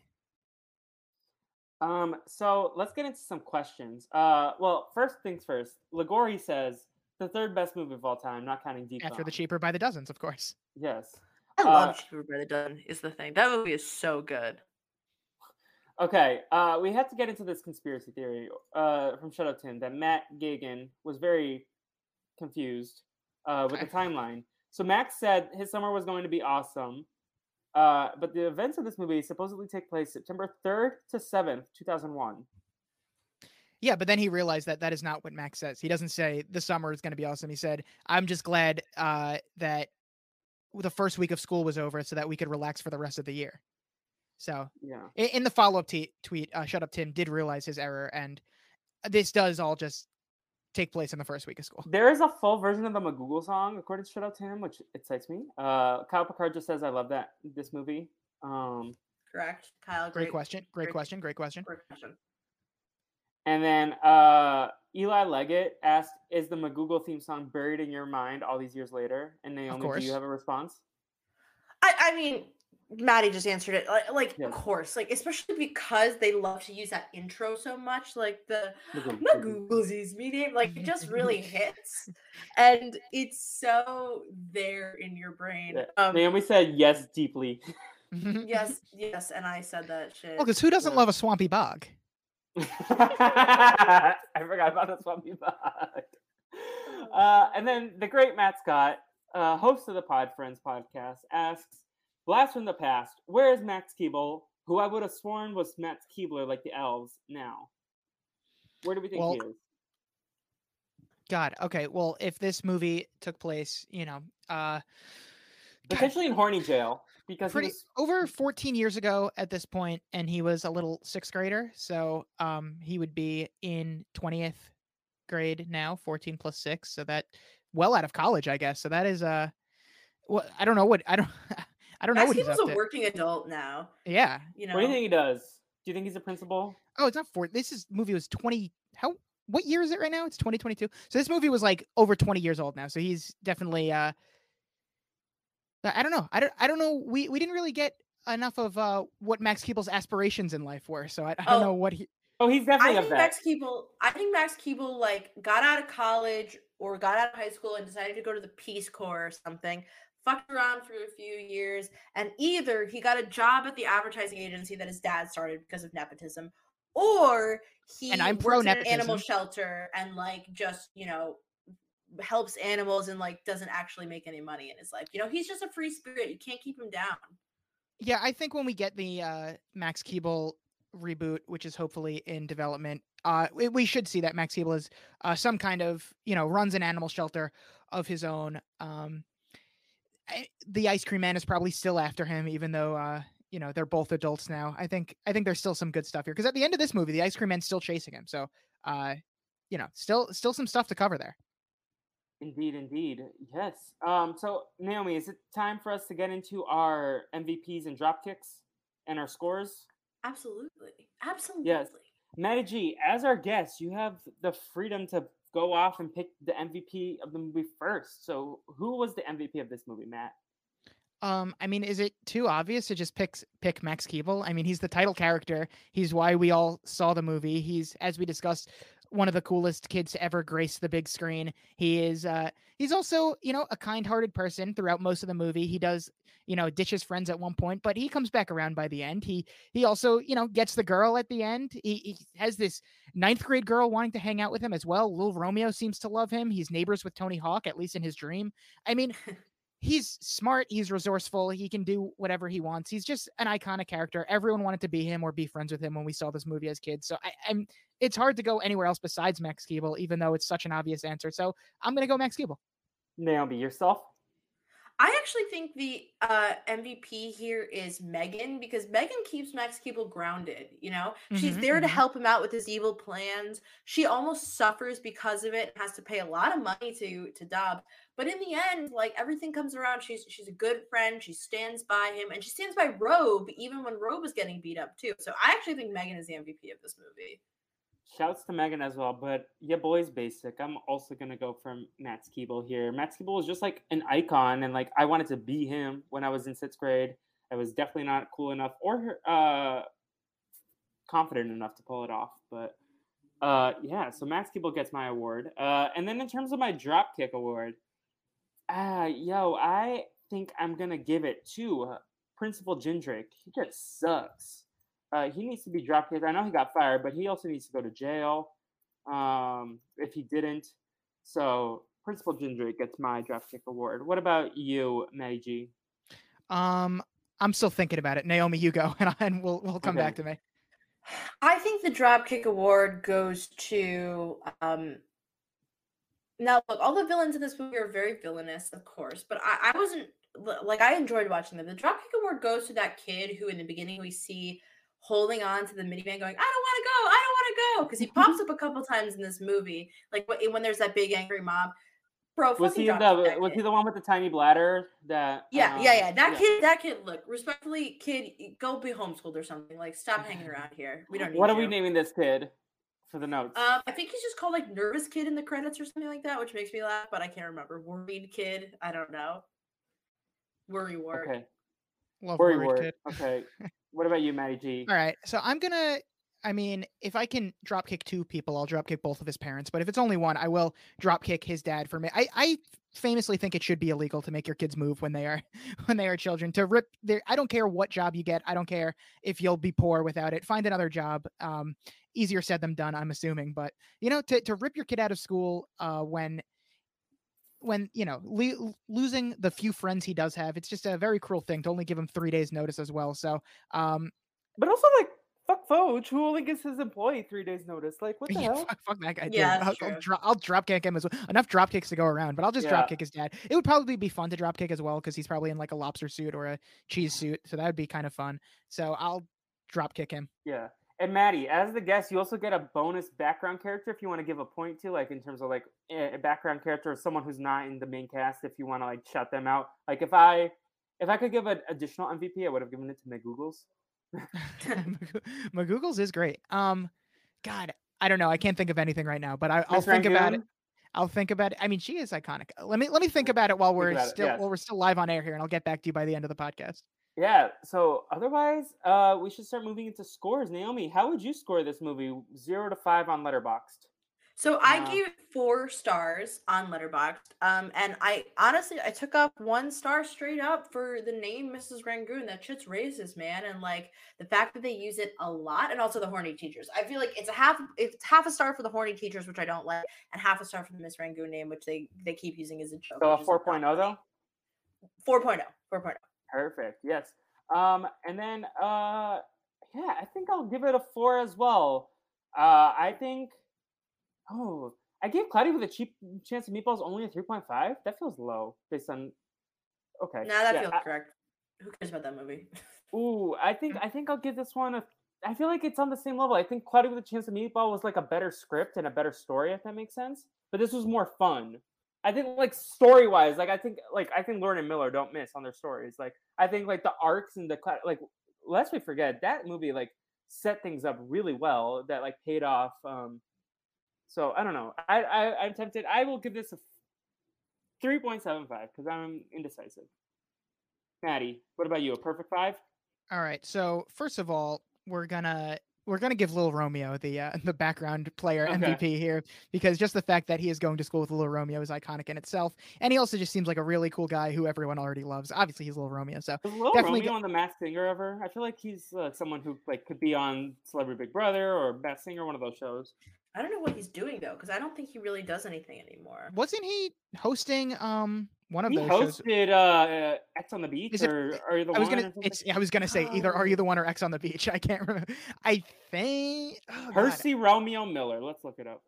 Um, so let's get into some questions. Uh, well, first things first. Ligori says the third best movie of all time, not counting Deep. After the cheaper by the dozens, of course. Yes. I Uh, love Cheaper by the Dozen. Is the thing that movie is so good. Okay. Uh, we have to get into this conspiracy theory. Uh, from Shut Up Tim that Matt Gagan was very confused. Uh, with the timeline. So Max said his summer was going to be awesome. Uh, but the events of this movie supposedly take place September 3rd to 7th, 2001. Yeah, but then he realized that that is not what Max says. He doesn't say the summer is going to be awesome. He said, "I'm just glad uh, that the first week of school was over, so that we could relax for the rest of the year." So Yeah. i- in the follow-up t- tweet, uh, "Shut up, Tim" did realize his error, and this does all just take place in the first week of school. There is a full version of the McGoogle song, according to Shut Up Tim, which excites me. Uh, Kyle Picard just says, I love that, this movie. Um, Correct, Kyle. Great question. Great great- question. Great question. Great question. and then uh, Eli Leggett asked, Is the McGoogle theme song buried in your mind all these years later? And Naomi, do you have a response? I, I mean, Matty just answered it. Like, like Yes. of course, like especially because they love to use that intro so much, like the McGoogle. my Google's is me name, like it just really hits, and it's so there in your brain. Yeah. Um, Naomi said, Yes, deeply. yes, yes, and I said that shit. Well, because who doesn't Yeah. love a swampy bog? I forgot about the Swampy Bug. Uh, and then the great Matt Scott, uh, host of the Pod Friends podcast, asks, Blast from the past, where is Max Keeble, who I would have sworn was Max Keebler like the elves now? Where do we think Well, he is? God. Okay. Well, if this movie took place, you know, uh, God, Potentially in horny jail because pretty was, over 14 years ago at this point and he was a little sixth grader so um he would be in 20th grade now 14 plus 6 so that well out of college i guess so that is uh well i don't know what i don't i don't know Max what he's up a to working adult now. yeah You know, what do you think he does? Do you think he's a principal? oh it's not for this is movie was 20 how what year is it right now it's 2022 so this movie was like over 20 years old now so he's definitely uh i don't know i don't i don't know we we didn't really get enough of uh what max keeble's aspirations in life were so i, I don't Oh, know what he Oh, he's I definitely of think that. Max Keeble. I think Max Keeble like got out of college or got out of high school and decided to go to the Peace Corps or something. Fucked around for a few years, and either he got a job at the advertising agency that his dad started because of nepotism, or he And I'm pro in an animal shelter and like just you know helps animals and like doesn't actually make any money in his life. You know, he's just a free spirit. You can't keep him down. Yeah, I think when we get the uh, Max Keeble reboot, which is hopefully in development, uh, we, we should see that Max Keeble is uh, some kind of you know runs an animal shelter of his own. Um, I- the Ice Cream Man is probably still after him, even though uh, you know they're both adults now. I think I think there's still some good stuff here because at the end of this movie, the Ice Cream Man's still chasing him. So, uh, you know, still still some stuff to cover there. Indeed, indeed. Yes. Um, so Naomi, is it time for us to get into our MVPs and drop kicks and our scores? Absolutely, absolutely. Matty G, as our guest, you have the freedom to go off and pick the MVP of the movie first. So, who was the MVP of this movie, Matt? Um, I mean, is it too obvious to just pick pick Max Keeble? I mean, he's the title character. He's why we all saw the movie. He's, as we discussed, one of the coolest kids to ever grace the big screen. He is. Uh, he's also, you know, a kind-hearted person throughout most of the movie. He does, you know, ditch his friends at one point, but he comes back around by the end. He he also, you know, gets the girl at the end. He, he has this ninth grade girl wanting to hang out with him as well. Lil Romeo seems to love him. He's neighbors with Tony Hawk, at least in his dream. I mean, he's smart, he's resourceful, he can do whatever he wants. He's just an iconic character. Everyone wanted to be him or be friends with him when we saw this movie as kids. So I, I'm it's hard to go anywhere else besides Max Keeble, even though it's such an obvious answer. So I'm gonna go Max Keeble. Naomi, yourself? I actually think the uh, MVP here is Megan because Megan keeps Max Keeble grounded. You know, she's Mhm, there to mhm. help him out with his evil plans. She almost suffers because of it and has to pay a lot of money to to Dob. But in the end, like everything comes around. She's she's a good friend. She stands by him and she stands by Robe even when Robe is getting beat up too. So I actually think Megan is the MVP of this movie. Shouts to Megan as well, but yeah, boys basic. I'm also gonna go from Max Keeble here. Max Keeble was just like an icon, and like I wanted to be him when I was in sixth grade. I was definitely not cool enough or uh, confident enough to pull it off, but uh, yeah. So Max Keeble gets my award, uh, and then in terms of my dropkick award, uh, yo, I think I'm gonna give it to uh, Principal Jindraike. He just sucks. Uh, he needs to be dropped kicked. I know he got fired, but he also needs to go to jail um, if he didn't. So Principal Jindraike gets my drop kick award. What about you, Matty G? Um, I'm still thinking about it. Naomi, you go, and, I, and we'll we'll come Okay. back to me. I think the Dropkick Award goes to um now look, all the villains in this movie are very villainous, of course, but I, I wasn't like I enjoyed watching them. The Dropkick Award goes to that kid who in the beginning we see holding on to the minivan going, I don't want to go, I don't want to go. Because he pops up a couple times in this movie. Like when there's that big angry mob. Bro, Was he the was he the one with the tiny bladder? That Yeah, um, yeah, yeah. That kid, that kid. Look, respectfully, kid, go be homeschooled or something. Like, stop hanging around here. We don't need. What are we naming this kid for the notes? Um, I think he's just called like nervous kid in the credits or something like that, which makes me laugh, but I can't remember. Worried kid. I don't know. Worry wart. okay, Love worry worried word. kid. Okay, what about you, Matty G? All right, so I'm gonna. I mean, if I can drop kick two people, I'll drop kick both of his parents. But if it's only one, I will drop kick his dad for me. I, I famously think it should be illegal to make your kids move when they are when they are children. To rip their, I don't care what job you get. I don't care if you'll be poor without it. Find another job. Um, easier said than done, I'm assuming. But you know, to to rip your kid out of school uh, when when you know le- losing the few friends he does have, it's just a very cruel thing to only give him three days notice as well. So um, But also like fuck Foch, who only gives his employee three days notice. Like what the Yeah, hell? fuck, fuck that guy. Yeah, I'll, I'll, dro- I'll drop kick him as well. Enough drop kicks to go around, but I'll just Yeah. drop kick his dad. It would probably be fun to drop kick as well because he's probably in like a lobster suit or a cheese suit, so that would be kind of fun. So I'll drop kick him. Yeah. And Matty, as the guest, you also get a bonus background character if you want to give a point to, like in terms of like a background character or someone who's not in the main cast. If you want to like shout them out, like if I if I could give an additional MVP, I would have given it to McGoogles. McGoogles is great. Um, God, I don't know. I can't think of anything right now, but I, I'll think about it. I'll think about it. I mean, she is iconic. Let me let me think about it while we're about it, still yes. while we're still live on air here, and I'll get back to you by the end of the podcast. Yeah. So otherwise, uh, we should start moving into scores. Naomi, how would you score this movie? Zero to five on Letterboxd. So I gave it four stars on Letterboxd. Um, and I honestly I took up one star straight up for the name Mrs. Rangoon. That shit's racist, man. And like the fact that they use it a lot, and also the horny teachers. I feel like it's a half it's half a star for the horny teachers, which I don't like, and half a star for the Miss Rangoon name, which they they keep using as a joke. So a which is not 4.0 funny. though. 4.0. 4.0. Perfect. Yes. Um, and then uh, yeah, I think I'll give it a four as well. Uh, I think. Oh, I gave Cloudy with a cheap chance of meatballs only a three point five. That feels low based on. Okay. Nah, that yeah, feels I- correct. Who cares about that movie? Ooh, I think I think I'll give this one a. I feel like it's on the same level. I think Cloudy with a Chance of Meatball was like a better script and a better story, if that makes sense. But this was more fun. I think like story wise, like I think like I think Lord and Miller don't miss on their stories. Like I think like the arcs and the like lest we forget that movie like set things up really well that like paid off. Um, so I don't know. I, I I'm tempted. I will give this a three point seven five because I'm indecisive. Matty, what about you? A perfect five? All right. So first of all, we're gonna we're gonna give Lil' Romeo the uh, the background player Okay. MVP here because just the fact that he is going to school with Lil' Romeo is iconic in itself, and he also just seems like a really cool guy who everyone already loves. Obviously, he's Lil' Romeo, so Is Lil Definitely Romeo go- on the Masked Singer ever? I feel like he's uh, someone who like could be on Celebrity Big Brother or Masked Singer, one of those shows. I don't know what he's doing though, because I don't think he really does anything anymore. wasn't he hosting um one of He those shows. hosted uh, uh, Ex on the Beach, Is it- or are you the I was one? gonna. It's. I was gonna say either Are You the One or Ex on the Beach. I can't remember. I think. oh, God. Percy Romeo Miller. Let's look it up.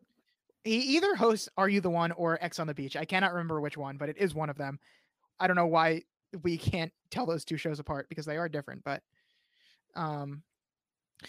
He either hosts Are You the One or Ex on the Beach. I cannot remember which one, but it is one of them. I don't know why we can't tell those two shows apart because they are different. But um,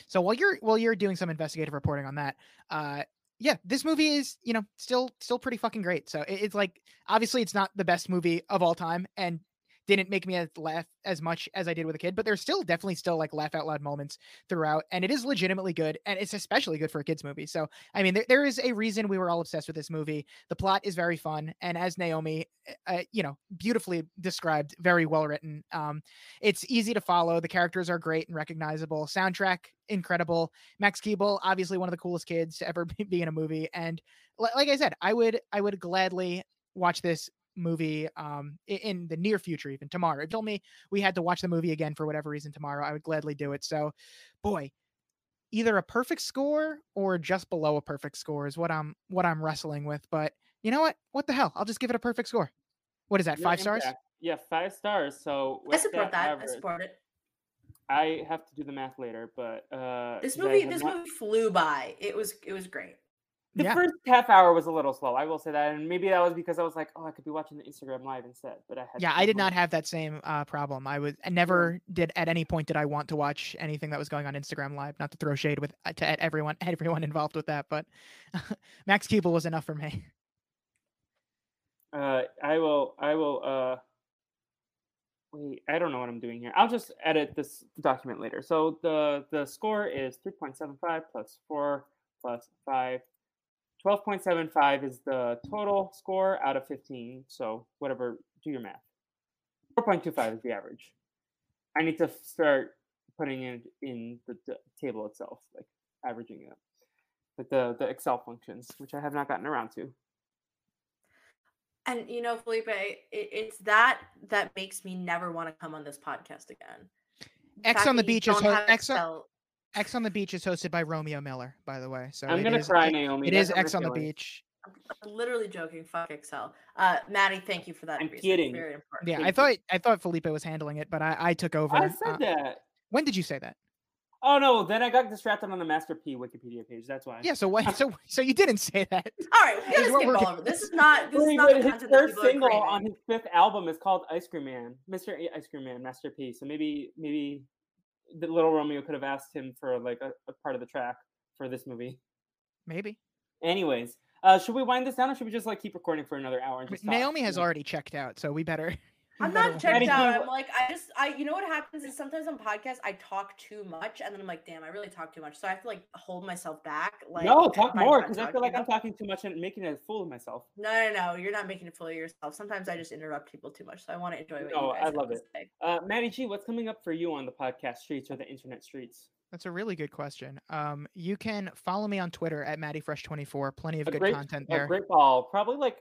so while you're while you're doing some investigative reporting on that, uh, yeah, this movie is you know still still pretty fucking great. So it, it's like obviously it's not the best movie of all time and didn't make me laugh as much as I did with a kid, but there's still definitely still like laugh out loud moments throughout, and it is legitimately good, and it's especially good for a kids movie. So I mean, there, there is a reason we were all obsessed with this movie. The plot is very fun, and as Naomi, uh, you know, beautifully described, very well written. Um, it's easy to follow. The characters are great and recognizable. Soundtrack incredible. Max Keeble, obviously one of the coolest kids to ever be in a movie, and like I said, I would I would gladly watch this movie um in the near future even tomorrow if you told me we had to watch the movie again for whatever reason tomorrow i would gladly do it so boy either a perfect score or just below a perfect score is what i'm what i'm wrestling with but you know what what the hell i'll just give it a perfect score what is that Your five stars impact. Yeah, five stars. So I support that. I average? support it. I have to do the math later, but uh, This 'cause I movie, this not- movie flew by. It was, it was great. The Yeah. first half hour was a little slow. I will say that, and maybe that was because I was like, "Oh, I could be watching the Instagram live instead." But I had yeah i did not have that same uh problem i was i never did at any point did i want to watch anything that was going on instagram live not to throw shade with uh, to at everyone everyone involved with that but max Keeble was enough for me Uh, I will. I will. Uh, wait. I don't know what I'm doing here. I'll just edit this document later. So the the score is 3.75 plus four plus five. 12.75 is the total score out of 15. So whatever. Do your math. 4.25 is the average. I need to start putting it in the, the table itself, like averaging it, like the the Excel functions, which I have not gotten around to. And you know, Felipe, it, it's that that makes me never want to come on this podcast again. X on the that you beach is don't ho- X on- Excel- Ex on the Beach is hosted by Romeo Miller, by the way. So I'm gonna is- cry, it- Naomi. It That's is how I'm X on the. Beach. I'm literally joking. Fuck Excel. Uh, Matty, thank you for that. I'm research, kidding. Very important. Yeah, I Thank you. thought I thought Felipe was handling it, but I, I took over. I said Uh, that. when did you say that? Oh no, then I got distracted on the Master P Wikipedia page. That's why. Yeah, so what? So so you didn't say that. All right, we Is gotta what skip we're all go- over. This is not. This is not the his content first single on his fifth album is called Ice Cream Man, Mr. Ice Cream Man, Master P. So maybe maybe the Lil' Romeo could have asked him for like a, a part of the track for this movie. Maybe. Anyways, uh, should we wind this down or should we just like keep recording for another hour? And I mean, talk? Naomi has already checked out, so we better. We I'm not checked Matty, it do out. I'm like, I just, I, you know what happens is sometimes on podcasts I talk too much, and then I'm like, damn, I really talk too much, so I have to like hold myself back. Like, no, talk more because I feel like I'm talking too much and making a fool of myself. No, no, no, you're not making a fool of yourself. Sometimes I just interrupt people too much, so I want to enjoy what No, you guys I love to it. Uh, Matty G, what's coming up for you on the podcast streets or the internet streets? That's a really good question. Um, you can follow me on Twitter at MaddieFresh24. Plenty of A good great, content a there. great ball, probably like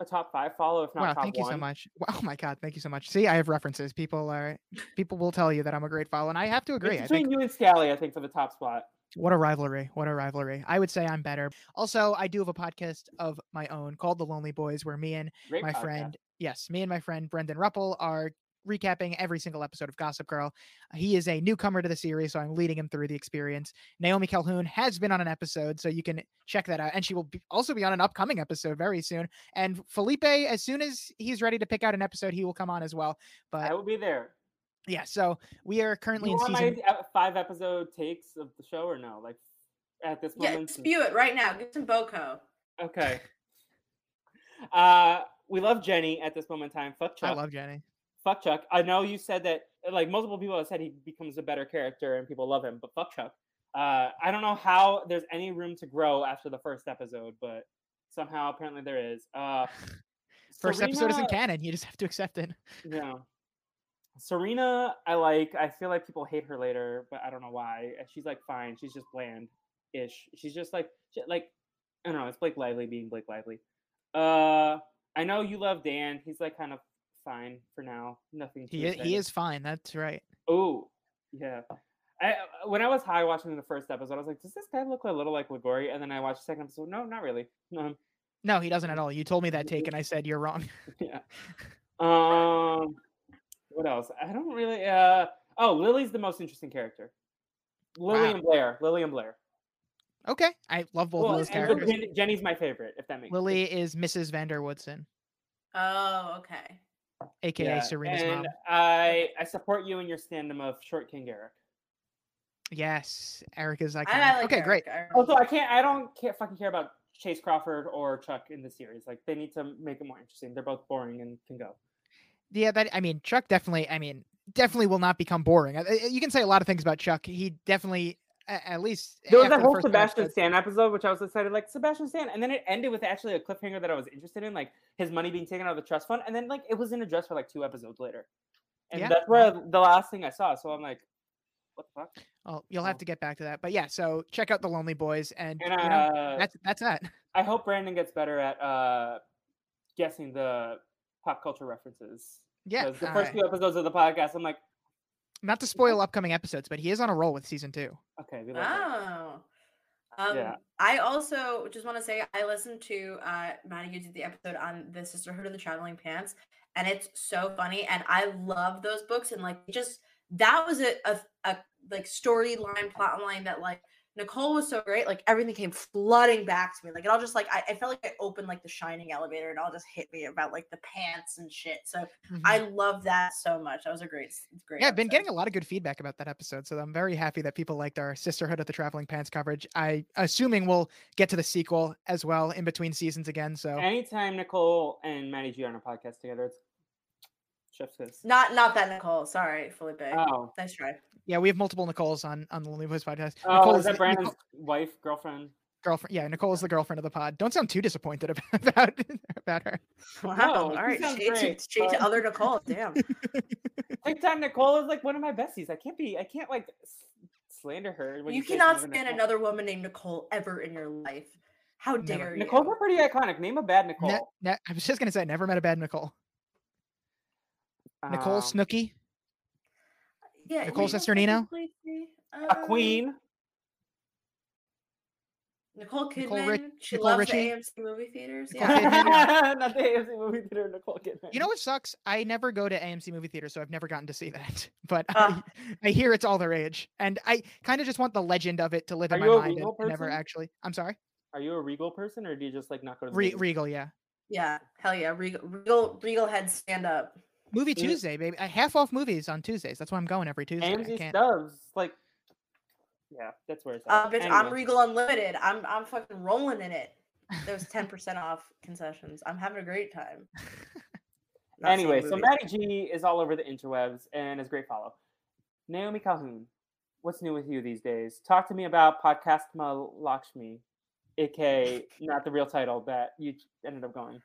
a top five follow, if not Wow, top thank you one. so much. Wow, oh my god, thank you so much. See, I have references. People are people will tell you that I'm a great follow, and I have to agree. It's I think between you and Scally, I think, for the top spot. What a rivalry. What a rivalry. I would say I'm better. Also, I do have a podcast of my own called The Lonely Boys, where me and Great my podcast. friend, yes, me and my friend Brendan Ruppel are recapping every single episode of Gossip Girl. He is a newcomer to the series, so I'm leading him through the experience. Naomi Calhoun has been on an episode, so you can check that out. And she will be, also be on an upcoming episode very soon. And Felipe, as soon as he's ready to pick out an episode, he will come on as well. But I will be there. yeah, so we are currently you in want season. my uh, five episode takes of the show or no? Like at this Yeah, moment. since- spew it right now. Get some Boko. Okay. Uh, we love Jenny at this moment in time. Fuck Chuck. I love Jenny. Fuck Chuck. I know you said that, like multiple people have said he becomes a better character and people love him, but fuck Chuck. Uh, I don't know how there's any room to grow after the first episode, but somehow apparently there is. Uh, First episode isn't canon. You just have to accept it. Yeah. Serena, I like. I feel like people hate her later, but I don't know why. Uh, She's like fine. She's just bland ish. She's just like she- like I don't know. It's Blake Lively being Blake Lively. Uh, I know you love Dan. He's like kind of fine for now. Nothing. Too He i- he is fine. That's right. Oh, yeah. I uh, when I was high watching the first episode, I was like, does this guy look a little like Ligori? And then I watched the second episode. No, not really. No. No, he doesn't at all. You told me that take, and I said you're wrong. yeah. Um, what else? I don't really. Uh, oh, Lily's the most interesting character. Lily Wow. and Blair. Lily and Blair. Okay, I love both Well, of those characters. Jen- Jenny's my favorite. If that makes Lily sense. is Mrs. van der Woodsen, Oh, okay. Aka Yeah, Serena's and mom. I I support you in your stand of Short King Eric. Yes, Eric is iconic. I, I like okay, great. Eric. I Also, I can't. I don't care, fucking care about Chace Crawford or Chuck in the series. Like they need to make it more interesting. They're both boring and can go. Yeah, that I mean, Chuck definitely. I mean, definitely will not become boring. Uh, uh, You can say a lot of things about Chuck. He definitely, a- at least There was that whole Sebastian episodes- Stan episode, which I was excited, like Sebastian Stan, and then it ended with actually a cliffhanger that I was interested in, like his money being taken out of the trust fund, and then like it was in address for like two episodes later, and Yeah, that's where the last thing I saw. So I'm like, what the fuck? Oh, you'll have to get back to that. But yeah, so check out the Lonely Boys, and, And you know, uh, that's that's that. I hope Brandon gets better at uh guessing the pop culture references. Yeah, the first right. few episodes of the podcast, I'm like, not to spoil upcoming episodes, but he is on a roll with season two. okay, we love. Oh. Um, Yeah. I also just want to say I listened to uh, Matty you did the episode on the Sisterhood of the Traveling Pants, and it's so funny. And I love those books, and like just that was a a, a like storyline, plot line that like Nicole was so great. Like everything came flooding back to me. Like it all just like I, I felt like I opened like the Shining elevator, and it all just hit me about like the pants and shit. So Mhm. I love that so much. That was a great, great. yeah, I've been episode. getting a lot of good feedback about that episode, so I'm very happy that people liked our Sisterhood of the Traveling Pants coverage. I assuming we'll get to the sequel as well in between seasons again. So Anytime Nicole and Matty G are on a podcast together, it's chef's kiss. Not not that Nicole. Sorry, Felipe. Oh, Nice try. yeah, we have multiple Nicoles on on the Lonely Boys podcast. oh, Nicole is that the- Brandon's Nicole- wife, girlfriend? girlfriend? Yeah, Nicole is the girlfriend of the pod. Don't sound too disappointed ab- about about her. Wow. No, All she Shade to, great, shade to but- other Nicole. Damn. TikTok Nicole is like one of my besties. I can't be. I can't like slander her. when you say cannot a stand Nicole. another woman named Nicole ever in your life. How Never. dare you? Nicole's are pretty iconic. Name a bad Nicole. Ne- ne- I was just gonna say, never met a bad Nicole. Nicole Um, Snooki. yeah, Nicole you know, Cesternino? technically, a uh, queen. Nicole Kidman. Nicole Rich- she Nicole loves Richie? the AMC movie theaters. Nicole Yeah. Kidman, Not the AFC movie theater. Nicole Kidman. You know what sucks? I never go to AMC movie theater, so I've never gotten to see that. But Ah. I, I hear it's all the rage, and I kind of just want the legend of it to live in my mind and, Regal never actually. I'm sorry, Are you a Regal person, or do you just like not go to the Re- Regal, yeah. yeah. Hell yeah. Regal, Regal, Regal head stand up. Movie Yeah. Tuesday, baby. I half off movies on Tuesdays. That's why I'm going every Tuesday. I AMC can't. Stubs, like, yeah, that's where it's at. Uh, bitch, I'm Regal Unlimited. I'm I'm fucking rolling in it. There's 10% off concessions. I'm having a great time. Anyway, so movies. Matty G is all over the interwebs and is a great follow. Naomi Calhoun, what's new with you these days? Talk to me about Podcastma Lakshmi, aka not the real title that you ended up going.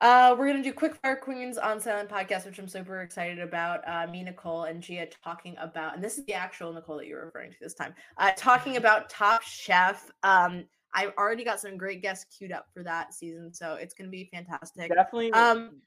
Uh, we're gonna do quick fire queens on silent podcast, which I'm super excited about. Uh, me, Nicole, and Gia talking about, and this is the actual Nicole that you're referring to this time. Uh, talking about Top Chef. Um, I've already got some great guests queued up for that season, so it's gonna be fantastic. Definitely Um,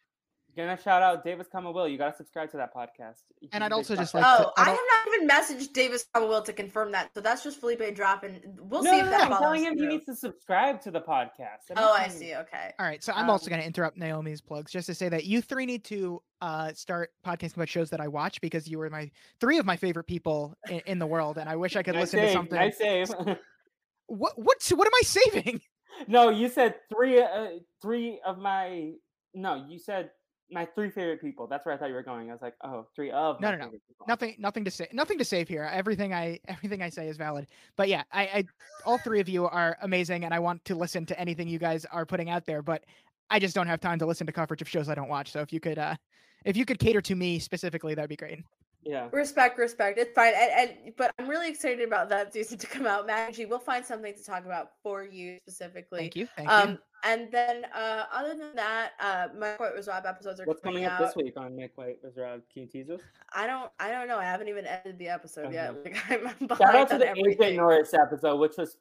gonna shout out Davis Kama Will. You gotta subscribe to that podcast. He's And I'd also just podcast. like to- Oh, I I have don't- even messaged Davis Will to confirm that, so that's just Felipe dropping. We'll no, see no, if no, that I'm telling him he needs to subscribe to the podcast. I'm Oh, not I see. Okay. All right, so I'm also Um, going to interrupt Naomi's plugs just to say that you three need to uh, start podcasting about shows that I watch because you were my three of my favorite people in, in the world, and I wish I could Nice listen to something. I save. What what what am I saving? no, you said three. Uh, three of my. No, you said my three favorite people. That's where I thought you were going. I was like, oh, three of. No, my no, no. favorite people. Nothing nothing to say nothing to save here. Everything I everything I say is valid. But yeah, I, I all three of you are amazing, and I want to listen to anything you guys are putting out there, but I just don't have time to listen to coverage of shows I don't watch. So if you could uh if you could cater to me specifically, that'd be great. Yeah. Respect, respect. It's fine. And, and but I'm really excited about that season to come out. Maggie, we'll find something to talk about for you specifically. Thank you. Thank um, you. and then uh, other than that, uh, my White was Rob episodes are What's coming coming up out. this week on Make White was Rob? Can you tease us? I don't, I don't know. I haven't even edited the episode yet. Like, I'm, I'm Shout out to the AJ. Norris episode, which was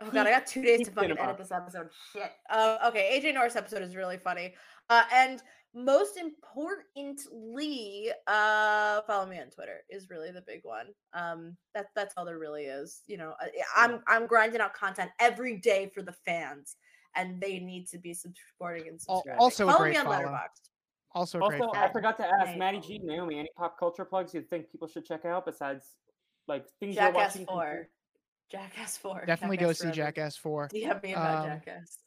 Oh god, I got two days to fucking edit this episode. Shit. Uh, okay, AJ Norris episode is really funny. Uh, and most importantly, uh, follow me on Twitter is really the big one. Um, that's that's all there really is. You know, I- I'm I'm grinding out content every day for the fans, and they need to be supporting and Al- subscribing. also a follow great me on follow. Letterboxd. Also, a great. Also, I film. forgot to ask Right. Matty G, Naomi, any pop culture plugs you think people should check out besides like things you're Jackass watching? Four. Jackass Four. Definitely go see Forever. Jackass Four. DM me about Um, Jackass.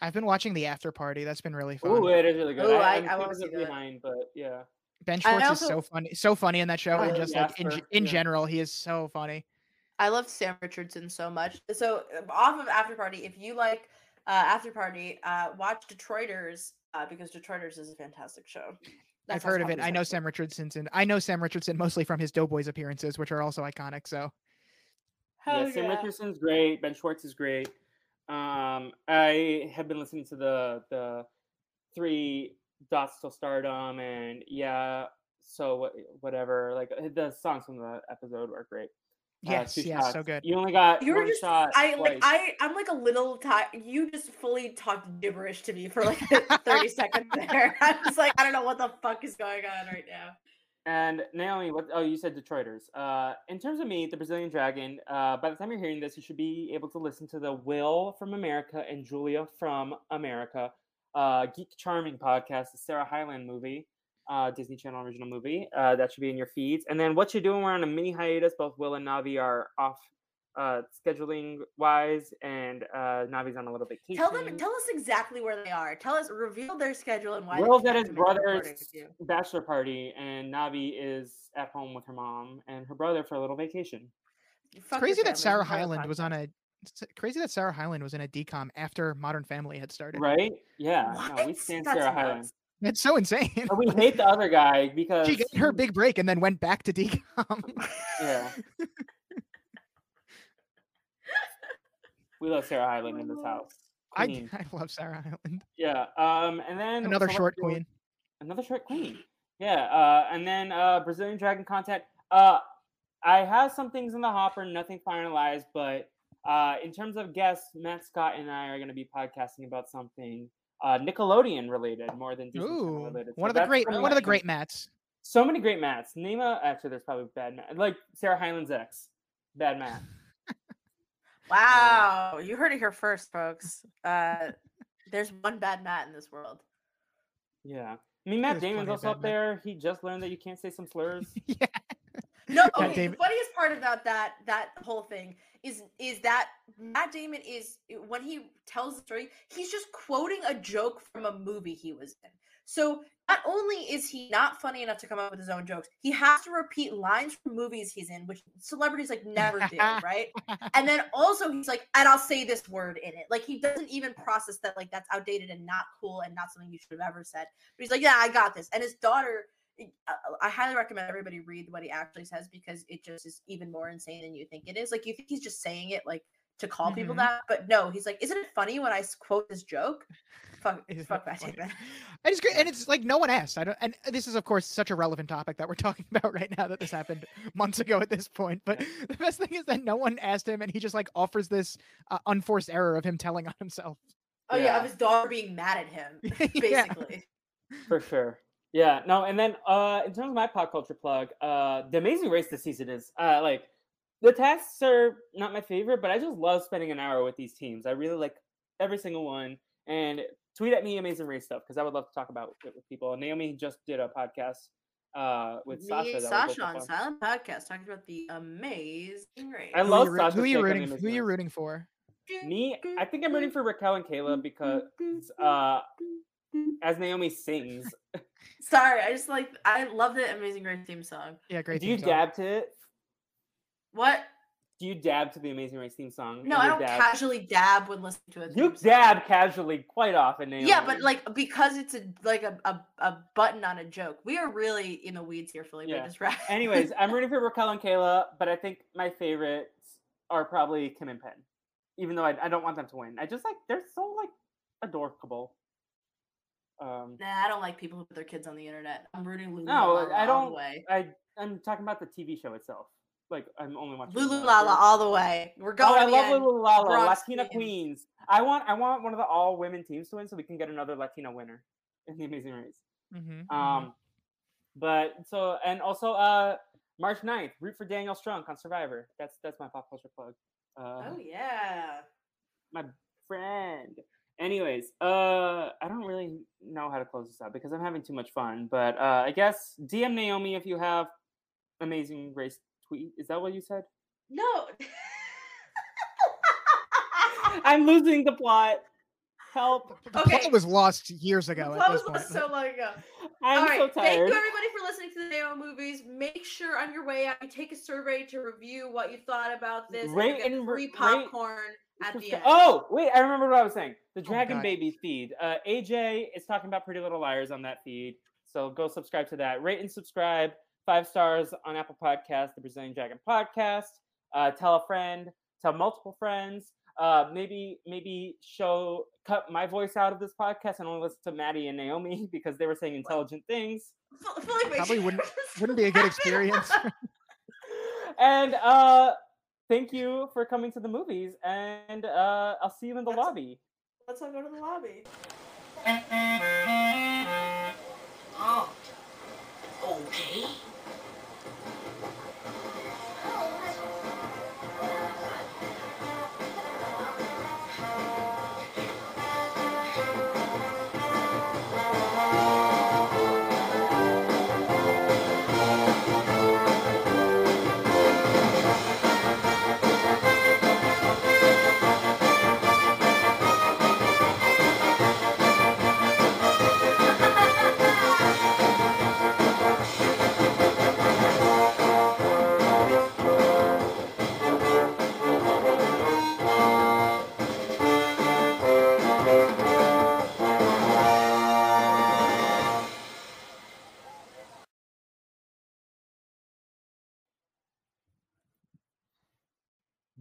I've been watching the After Party. That's been really fun. Ooh, it is really good. Ooh, I, I- I'm wanna see are that. behind, but yeah. Ben Schwartz also- is so funny, so funny in that show, and Oh, just like in, Jasper, in yeah. general, he is so funny. I love Sam Richardson so much. So uh, off of After Party, if you like uh, After Party, uh, watch Detroiters uh, because Detroiters is a fantastic show. I've heard of it. I know Sam Richardson, and I know Sam Richardson mostly from his Doughboys appearances, which are also iconic. So Hell yeah, Sam yeah. Richardson's great. Ben Schwartz is great. Um, I have been listening to the the three dots till stardom, and yeah, so what, whatever. Like uh, the songs from the episode are great. Uh, yes, two yes, so good. You only got You were one just shot. I like. I I'm like a little tired. You just fully talked gibberish to me for like 30 seconds there. I was like, I don't know what the fuck is going on right now. And Naomi, what? Oh, you said Detroiters. Uh, in terms of me, the Brazilian Dragon. Uh, by the time you're hearing this, you should be able to listen to the Will from America and Julia from America, uh, Geek Charming podcast, the Sarah Hyland movie, uh, Disney Channel original movie. Uh, that should be in your feeds. And then what you're doing? We're on a mini hiatus. Both Will and Navi are off, uh, scheduling wise, and uh, Navi's on a little vacation. Tell them tell us exactly where they are. Tell us reveal their schedule and why they Will's at his commit brother's bachelor party, and Navi is at home with her mom and her brother for a little vacation. It's Fuck crazy that Sarah it's part of the Hyland was on a. It's crazy that Sarah Hyland was in a DCOM after Modern Family had started. Right? Yeah. No, we stand That's Sarah nuts. Hyland. It's so insane. But we hate the other guy because she got her big break and then went back to DCOM. Yeah. We love Sarah Hyland in this house. I, Queen. I love Sarah Hyland. Yeah. Um and then Another short queen. Another short queen. Yeah. Uh and then uh Brazilian Dragon content. Uh I have some things in the hopper, nothing finalized, but uh in terms of guests, Matt Scott and I are gonna be podcasting about something uh Nickelodeon related more than Disney Ooh, related. one of the great, one of the great mats. So many great mats. Name a actually there's probably bad mat like Sarah Hyland's ex. Bad mat. Wow, you heard it here first, folks. Uh, there's one bad Matt in this world. Yeah. I mean Matt There's Damon's also bad up Matt. there. He just learned that you can't say some slurs. yeah. No, Matt okay. Damon- The funniest part about that that whole thing is is that Matt Damon is when he tells the story, he's just quoting a joke from a movie he was in. So not only is he not funny enough to come up with his own jokes, he has to repeat lines from movies he's in, which celebrities like never do, right? And then also he's like, and I'll say this word in it. Like he doesn't even process that like that's outdated and not cool and not something you should have ever said. But he's like, yeah, I got this. And his daughter, I- I highly recommend everybody read what he actually says because it just is even more insane than you think it is. Like you think he's just saying it like to call people Mhm. that, but no, he's like, isn't it funny when I quote this joke? Fuck, Isn't fuck it Matt funny? Damon. And it's great, and it's like no one asked. I don't, and this is of course such a relevant topic that we're talking about right now that this happened months ago at this point. But the best thing is that no one asked him, and he just like offers this uh, unforced error of him telling on himself. Oh yeah, Yeah. of his daughter being mad at him, Yeah. basically. For sure. Yeah, no, and then uh in terms of my pop culture plug, uh the amazing race this season is uh like the tasks are not my favorite, but I just love spending an hour with these teams. I really like every single one. And tweet at me amazing race stuff because I would love to talk about it with people. And Naomi just did a podcast uh with Me Sasha. that Sasha on fun. Silent Podcast talking about the amazing race. I Who love you roo- Sasha's who are you take rooting? Who are you rooting for? Me, I think I'm rooting for Raquel and Kayla because uh as Naomi sings, Sorry, I just like I love the Amazing Race theme song. Yeah, great. do you theme song. dab to it? What? Do you dab to the Amazing Race theme song? No, I don't dab? casually dab when listening to it. You dab casually quite often, Naomi. Yeah, but like because it's a like a, a, a button on a joke. We are really in the weeds here, Philly. Yeah. Just right. Anyways, I'm rooting for Raquel and Kayla, but I think my favorites are probably Kim and Penn. Even though I, I don't want them to win. I just like they're so like adorable. Um Nah, I don't like people who put their kids on the internet. I'm rooting Lulu. No, I don't- way. I I'm talking about the TV show itself. Like I'm only watching Lulu Lala all the way. We're going. Oh. I love. Lulu Lala, Bronx Latina Queens. Queens. I want I want one of the all women teams to win so we can get another Latina winner in the Amazing Race. Mhm, mhm. Um, but so and also uh March 9th, root for Daniel Strunk on Survivor. That's that's my pop culture plug. Uh, Oh yeah. my friend. Anyways, uh, I don't really know how to close this out because I'm having too much fun. But uh, I guess DM Naomi if you have amazing race tweet. Is that what you said? No. I'm losing the plot. Help! The Okay. plot was lost years The ago plot at this was point. lost so long ago. I'm All right, so thank you everybody for listening to the Naomovies. Make sure on your way out you take a survey to review what you thought about this. Rate and you get and free rate- popcorn at the end. Oh wait, I remember what I was saying. The Dragon God. Baby feed. Uh, AJ is talking about Pretty Little Liars on that feed, so go subscribe to that. Rate and subscribe. Five stars on Apple Podcast, the Brazilian Dragon Podcast. Uh, tell a friend. Tell multiple friends. Uh, maybe maybe show cut my voice out of this podcast and only listen to Matty and Naomi because they were saying intelligent things. Probably wouldn't- Wouldn't be a good experience. and uh, thank you for coming to the movies. And uh, I'll see you in the That's- lobby. Let's all go to the lobby. Oh. Okay.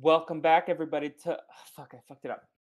Welcome back, everybody. To ah, fuck, I fucked it up.